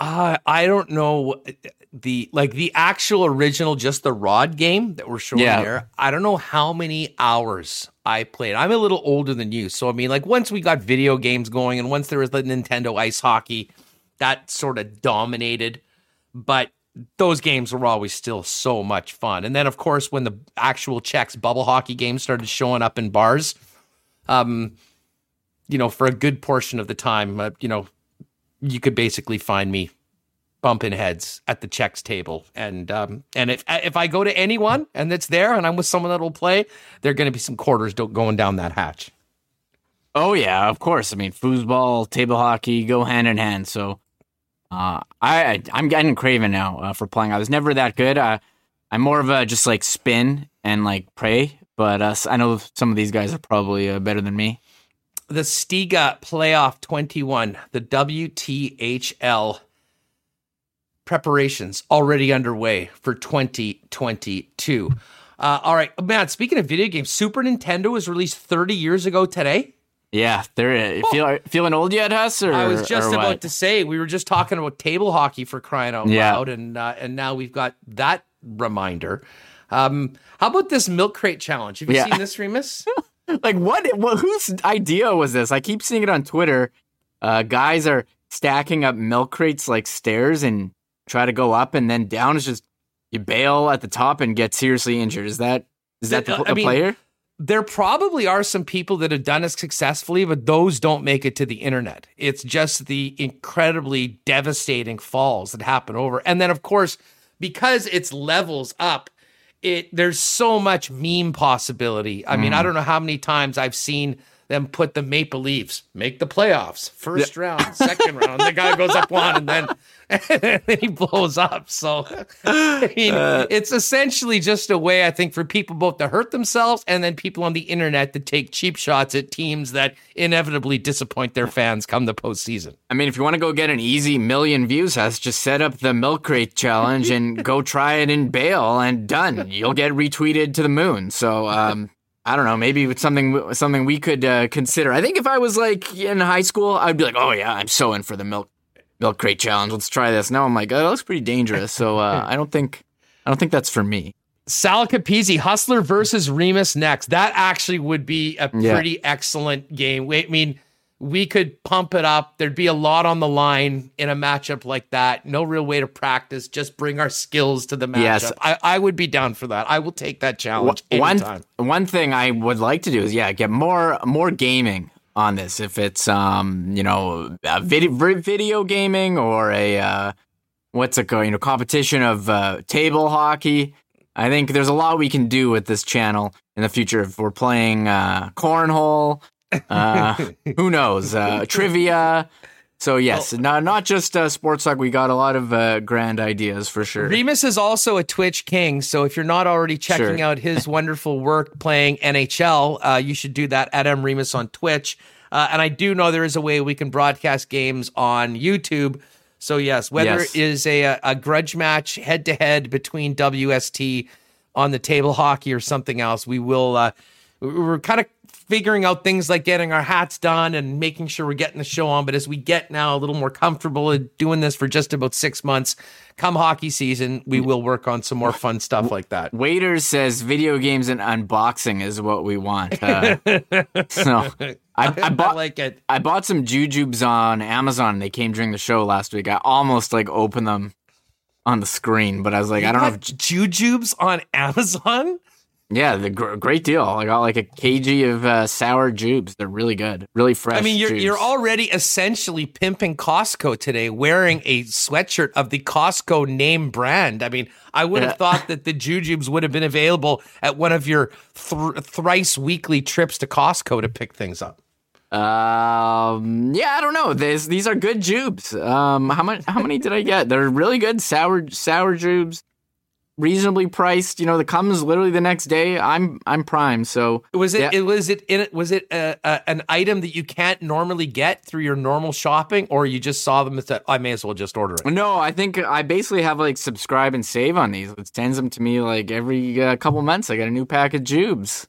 Uh, I don't know the like the actual original, just the rod game that we're showing yeah. there. I don't know how many hours I played. I'm a little older than you, so I mean, like once we got video games going, and once there was the Nintendo Ice Hockey, that sort of dominated. But those games were always still so much fun. And then, of course, when the actual checks bubble hockey games started showing up in bars, um, you know, for a good portion of the time, uh, you know, you could basically find me bumping heads at the checks table. And um, and if if I go to anyone and it's there and I'm with someone that'll play, there are going to be some quarters going down that hatch. Oh yeah, of course. I mean, foosball, table hockey go hand in hand. So uh, I I'm getting craven now uh, for playing. I was never that good. Uh, I'm more of a just like spin and like pray, but uh, I know some of these guys are probably uh, better than me. The Stiga Playoff 21, the WTHL preparations already underway for 2022. Uh, all right, man. Speaking of video games, Super Nintendo was released 30 years ago today. Yeah, they're uh, feel, feeling old yet, Huss? Or, I was just about what? to say we were just talking about table hockey for crying out yeah. loud, and uh, and now we've got that reminder. Um, how about this milk crate challenge? Have you yeah. seen this, Remis? (laughs) like what, what? Whose idea was this? I keep seeing it on Twitter. Uh, guys are stacking up milk crates like stairs and try to go up and then down. Is just you bail at the top and get seriously injured. Is that is that the, the mean, player? there probably are some people that have done it successfully, but those don't make it to the internet. It's just the incredibly devastating falls that happen over. And then, of course, because it's levels up, it there's so much meme possibility. I mm. mean, I mm. don't know how many times I've seen them put the Maple Leafs make the playoffs, first yeah. round, second round. The guy goes up one, and then (laughs) and then he blows up. So, I mean, uh, it's essentially just a way, I think, for people both to hurt themselves and then people on the internet to take cheap shots at teams that inevitably disappoint their fans come the postseason. I mean, if you want to go get an easy million views, has just set up the milk crate challenge and go try it in bail and done. You'll get retweeted to the moon. So, um, I don't know. Maybe it's something something we could uh, consider. I think if I was like in high school, I'd be like, oh yeah, I'm so in for the milk milk crate challenge. Let's try this. Now I'm like, oh, that looks pretty dangerous. So uh, (laughs) I don't think I don't think that's for me. Sal Capizzi, Hustler versus Remis next. That actually would be a Yeah. pretty excellent game. Wait, I mean, we could pump it up. There'd be a lot on the line in a matchup like that. No real way to practice. Just bring our skills to the matchup. Yes. I, I would be down for that. I will take that challenge one anytime. one thing I would like to do is yeah, get more more gaming on this. If it's um you know video video gaming or a uh, what's it called you know competition of uh, table hockey. I think there's a lot we can do with this channel in the future if we're playing uh, cornhole. Uh, who knows uh, (laughs) trivia. So yes, not not just uh, sports talk. We got a lot of uh, grand ideas for sure. Remis is also a Twitch king, so if you're not already checking Sure. out his (laughs) wonderful work playing NHL, uh, you should do that at M Remis on Twitch. Uh, and I do know there is a way we can broadcast games on YouTube. So yes, whether Yes. it is a a grudge match head to head between WST on the table hockey or something else, we will. Uh, we're kind of figuring out things like getting our hats done and making sure we're getting the show on. But as we get now a little more comfortable in doing this for just about six months, come hockey season, we will work on some more fun stuff like that. Waiters says video games and unboxing is what we want. Uh, (laughs) so I, I I bought like it. I bought some jujubes on Amazon. They came during the show last week. I almost like opened them on the screen, but I was like, I don't have If, jujubes on Amazon. Yeah, the gr- great deal. I got like a kg of uh, sour jubes. They're really good, really fresh. I mean, you're jubes. you're already essentially pimping Costco today, wearing a sweatshirt of the Costco name brand. I mean, I would have Yeah. thought that the jujubes would have been available at one of your thr thrice weekly trips to Costco to pick things up. Um, yeah, I don't know. These these are good jubes. Um, how much? How many did I get? They're really good sour sour jubes, reasonably priced. You know, the comes literally the next day. I'm I'm prime. So Was it? Yeah. it was it in it? Was it a, a, an item that you can't normally get through your normal shopping, or you just saw them and said, "I may as well just order it." No, I think I basically have like subscribe and save on these. It sends them to me like every uh, couple months. I got a new pack of jubes.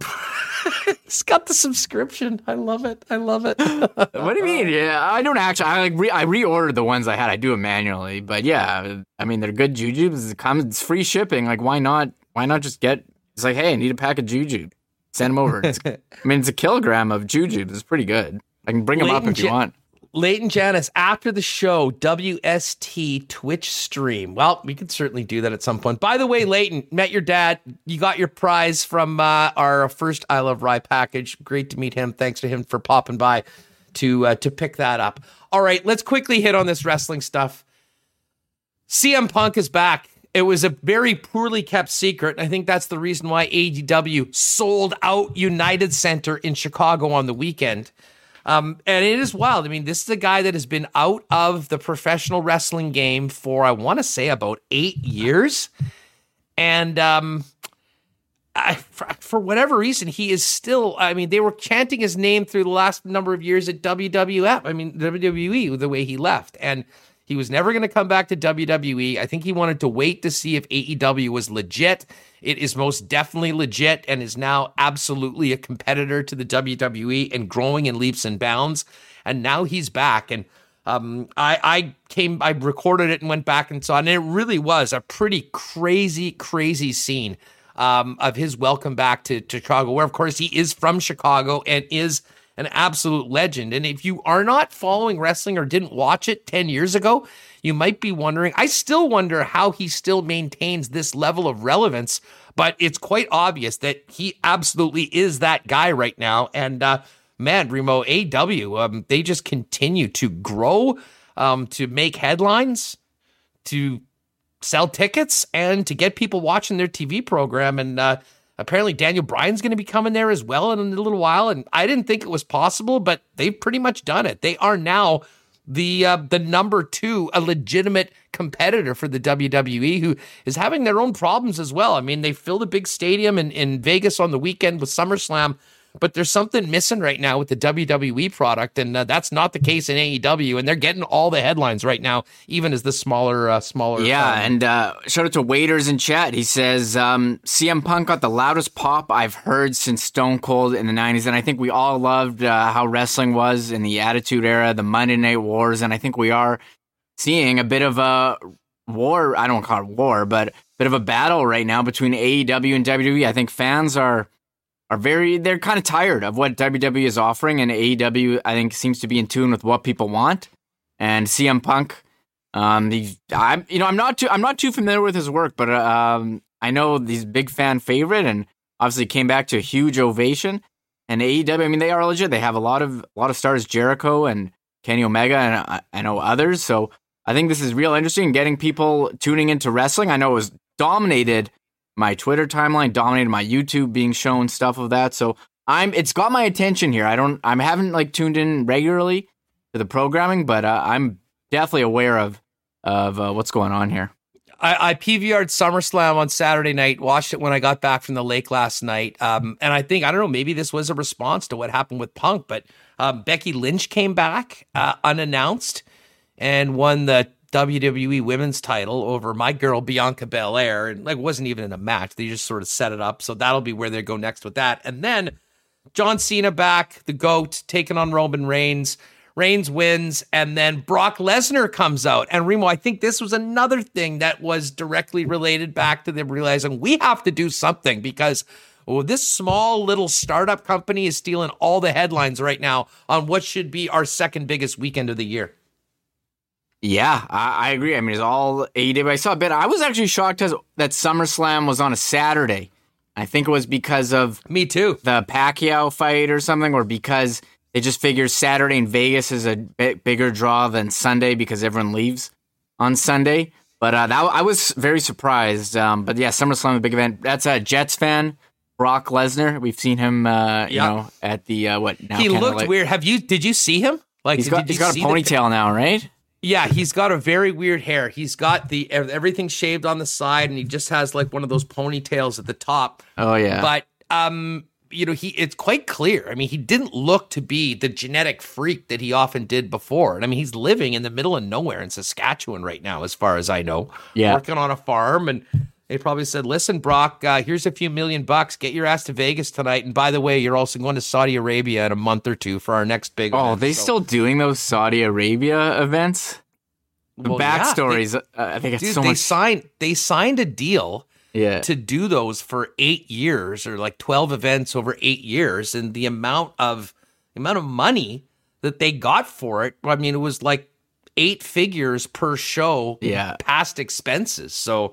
(laughs) (laughs) It's got the subscription. I love it. I love it. (laughs) What do you mean? Uh, yeah, I don't actually. I like re- I reordered the ones I had. I do it manually, but yeah, I mean they're good jujubes. It comes it's free shipping. Like why not? Why not just get? It's like hey, I need a pack of jujube. Send them over. (laughs) I mean it's a kilogram of jujubes. It's pretty good. I can bring them up if you want. Leighton Janice, after the show, WST Twitch stream. Well, we could certainly do that at some point. By the way, Leighton, met your dad. You got your prize from uh, our first I Love Rye package. Great to meet him. Thanks to him for popping by to uh, to pick that up. All right, let's quickly hit on this wrestling stuff. CM Punk is back. It was a very poorly kept secret. I think that's the reason why AEW sold out United Center in Chicago on the weekend. Um, and it is wild. I mean, this is a guy that has been out of the professional wrestling game for, I want to say, about eight years. And um, I, for, for whatever reason, he is still, I mean, they were chanting his name through the last number of years at WWF. I mean, WWE, the way he left. And he was never going to come back to WWE. I think he wanted to wait to see if AEW was legit. It is most definitely legit and is now absolutely a competitor to the WWE and growing in leaps and bounds. And now he's back. And um, I, I came, I recorded it and went back and saw it. And it really was a pretty crazy, crazy scene um, of his welcome back to, to Chicago, where, of course, he is from Chicago and is an absolute legend. And if you are not following wrestling or didn't watch it 10 years ago, you might be wondering. I still wonder how he still maintains this level of relevance, but it's quite obvious that he absolutely is that guy right now. And uh, man, Remo, AEW, um, they just continue to grow, um, to make headlines, to sell tickets, and to get people watching their TV program. And uh, apparently, Daniel Bryan's going to be coming there as well in a little while. And I didn't think it was possible, but they've pretty much done it. They are now the uh, the number two, a legitimate competitor for the WWE, who is having their own problems as well. I mean, they filled a big stadium in, in Vegas on the weekend with SummerSlam, but there's something missing right now with the WWE product, and uh, that's not the case in AEW. And they're getting all the headlines right now, even as the smaller, uh, smaller. Yeah, um, and uh, shout out to Waiters in chat. He says um, CM Punk got the loudest pop I've heard since Stone Cold in the '90s, and I think we all loved uh, how wrestling was in the Attitude Era, the Monday Night Wars, and I think we are seeing a bit of a war. I don't call it war, but a bit of a battle right now between AEW and WWE. I think fans are are very they're kind of tired of what WWE is offering, and AEW I think seems to be in tune with what people want. And CM Punk, um, the I'm you know I'm not too I'm not too familiar with his work, but um, I know he's big fan favorite, and obviously came back to a huge ovation. And AEW, I mean, they are legit. They have a lot of a lot of stars, Jericho and Kenny Omega, and I, I know others. So I think this is real interesting, getting people tuning into wrestling. I know it was dominated my Twitter timeline, dominated my YouTube being shown stuff of that. So I'm it's got my attention here. I don't I haven't like tuned in regularly to the programming, but uh, I'm definitely aware of of uh, what's going on here. I, I PVR'd SummerSlam on Saturday night, watched it when I got back from the lake last night. Um, and I think, I don't know, maybe this was a response to what happened with Punk, but um, Becky Lynch came back uh, unannounced and won the WWE Women's title over my girl Bianca Belair, and like wasn't even in a match. They just sort of set it up, so that'll be where they go next with that. And then John Cena back, the goat, taking on Roman Reigns. Reigns wins, and then Brock Lesnar comes out. And Remo, I think this was another thing that was directly related back to them realizing we have to do something because oh, this small little startup company is stealing all the headlines right now on what should be our second biggest weekend of the year. Yeah, I, I agree. I mean, it's all AEW. I saw a bit. I was actually shocked as, that SummerSlam was on a Saturday. I think it was because of me too the Pacquiao fight or something, or because they just figure Saturday in Vegas is a bit bigger draw than Sunday because everyone leaves on Sunday. But uh, that, I was very surprised. Um, but yeah, SummerSlam, is a big event. That's a Jets fan, Brock Lesnar. We've seen him, uh, you know, at the uh, what now? He looked weird. Have you? Did you see him? Like He's got, did you he's got a see the- ponytail now, right? Yeah, he's got a very weird hair. He's got the everything shaved on the side, and he just has like one of those ponytails at the top. Oh yeah. But um, you know, he it's quite clear. I mean, he didn't look to be the genetic freak that he often did before. And I mean, he's living in the middle of nowhere in Saskatchewan right now, as far as I know. Yeah. working on a farm, and they probably said, "Listen, Brock, uh, here's a few million bucks. Get your ass to Vegas tonight. And by the way, you're also going to Saudi Arabia in a month or two for our next big." oh, event." they So- still doing those Saudi Arabia events? The Well, yeah, they- backstories, uh, I think it's Dude, so they much. signed they signed a deal yeah. to do those for eight years or like 12 events over eight years and the amount of the amount of money that they got for it i mean it was like eight figures per show Yeah. past expenses so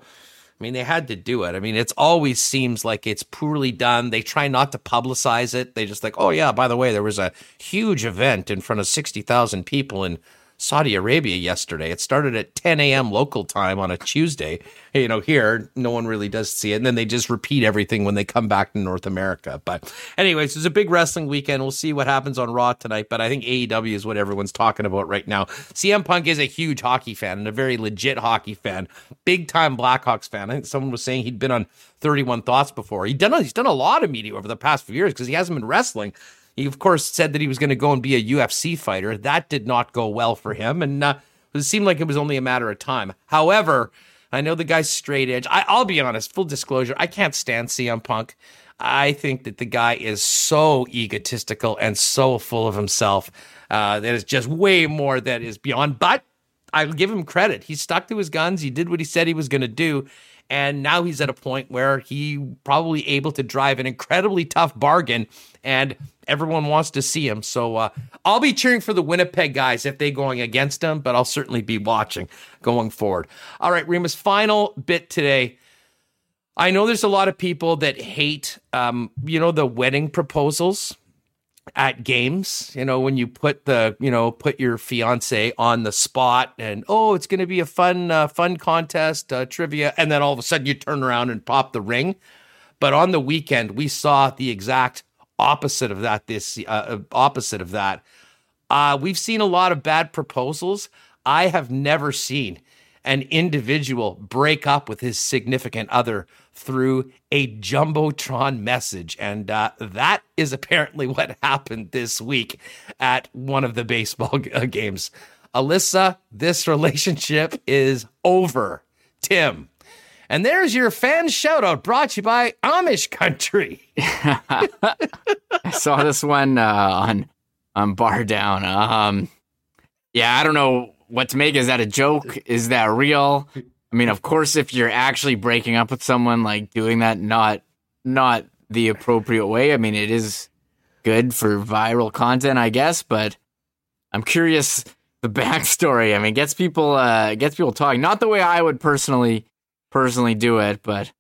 i mean they had to do it. I mean it's always seems like it's poorly done. They try not to publicize it. They just like oh yeah by the way there was a huge event in front of 60000 people in Saudi Arabia yesterday. It started at 10 a.m. local time on a Tuesday. You know, here, no one really does see it. And then they just repeat everything when they come back to North America. But, anyways, it's a big wrestling weekend. We'll see what happens on Raw tonight. But I think AEW is what everyone's talking about right now. CM Punk is a huge hockey fan and a very legit hockey fan, big time Blackhawks fan. I think someone was saying he'd been on 31 Thoughts before. He'd done, he's done a lot of media over the past few years because he hasn't been wrestling. He, of course, said that he was going to go and be a UFC fighter. That did not go well for him, and uh, it seemed like it was only a matter of time. However, I know the guy's straight edge. I, I'll be honest, full disclosure, I can't stand CM Punk. I think that the guy is so egotistical and so full of himself uh, that it's just way more that is beyond. But I'll give him credit. He stuck to his guns. He did what he said he was going to do. And now he's at a point where he probably able to drive an incredibly tough bargain, and everyone wants to see him. So uh, I'll be cheering for the Winnipeg guys if they're going against him, but I'll certainly be watching going forward. All right, Remis, final bit today. I know there's a lot of people that hate, um, you know, the wedding proposals at games you know when you put the you know put your fiance on the spot and oh it's going to be a fun uh, fun contest uh, trivia and then all of a sudden you turn around and pop the ring. But on the weekend we saw the exact opposite of that this uh, opposite of that. Uh, we've seen a lot of bad proposals. I have never seen an individual break up with his significant other through a Jumbotron message. And uh, that is apparently (laughs) what happened this week at one of the baseball uh, games. Alyssa, this relationship is over. Tim. And there's your fan shout out brought to you by Amish Country. (laughs) I saw this one uh, on on Bar Down. Um, yeah, I don't know what to make. Is that a joke? Is that real? I mean, of course, if you're actually breaking up with someone, like doing that, not not the appropriate way. I mean, it is good for viral content, I guess. But I'm curious the backstory. I mean, gets people uh, gets people talking. Not the way I would personally personally do it, but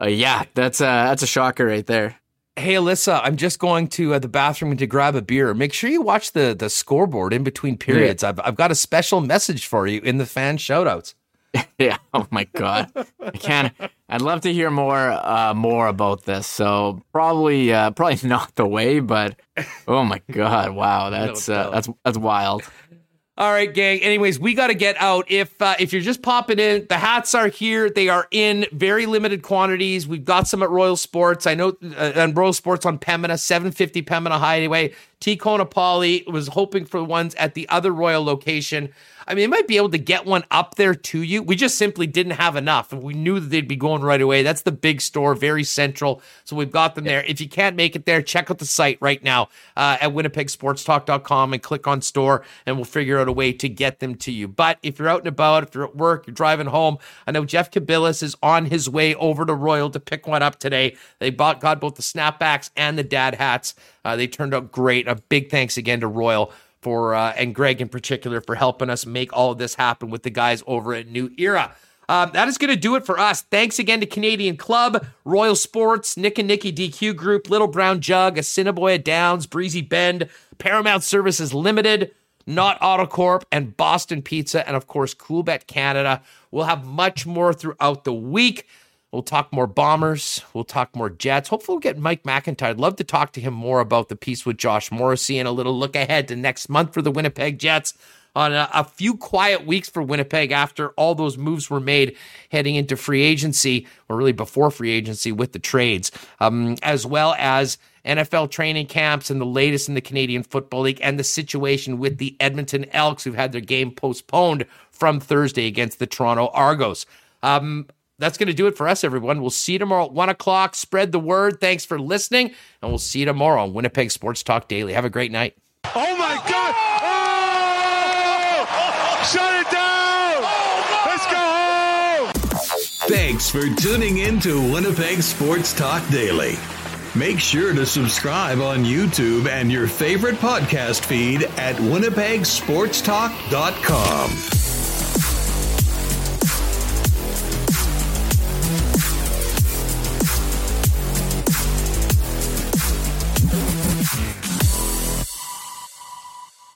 uh, yeah, that's a that's a shocker right there. Hey Alyssa, I'm just going to uh, the bathroom to grab a beer. Make sure you watch the the scoreboard in between periods. Yeah. I've I've got a special message for you in the fan shoutouts. (laughs) yeah. Oh my god. I can't. I'd love to hear more uh, more about this. So probably uh, probably (laughs) not the way, but oh my god, wow, (laughs) that's uh, that's that's wild. All right, gang. Anyways, we got to get out. If uh, if you're just popping in, the hats are here. They are in very limited quantities. We've got some at Royal Sports. I know uh, and Royal Sports on Pembina, 750 Pembina Highway. T. Kona Poly was hoping for ones at the other Royal location. I mean, they might be able to get one up there to you. We just simply didn't have enough. And we knew that they'd be going right away. That's the big store, very central. So we've got them there. If you can't make it there, check out the site right now uh, at winnipegsportstalk.com and click on store, and we'll figure out a way to get them to you. But if you're out and about, if you're at work, you're driving home, I know Jeff Kabilis is on his way over to Royal to pick one up today. They bought, got both the snapbacks and the dad hats. Uh, they turned out great. A big thanks again to Royal for uh, and Greg in particular for helping us make all of this happen with the guys over at New Era. Um, that is going to do it for us. Thanks again to Canadian Club, Royal Sports, Nick and Nicky DQ Group, Little Brown Jug, Assiniboia Downs, Breezy Bend, Paramount Services Limited, Nott Autocorp, and Boston Pizza, and of course, Coolbet Canada. We'll have much more throughout the week. We'll talk more bombers. We'll talk more jets. Hopefully, we'll get Mike McIntyre. I'd love to talk to him more about the piece with Josh Morrissey and a little look ahead to next month for the Winnipeg Jets on a, a, few quiet weeks for Winnipeg after all those moves were made heading into free agency, or really before free agency with the trades, um, as well as NFL training camps and the latest in the Canadian Football League and the situation with the Edmonton Elks, who've had their game postponed from Thursday against the Toronto Argos. Um, that's going to do it for us, everyone. We'll see you tomorrow at 1 o'clock. Spread the word. Thanks for listening. And we'll see you tomorrow on Winnipeg Sports Talk Daily. Have a great night. Oh, my God. Oh! Shut it down. Oh Let's go home. Thanks for tuning in to Winnipeg Sports Talk Daily. Make sure to subscribe on YouTube and your favorite podcast feed at winnipegsportstalk.com.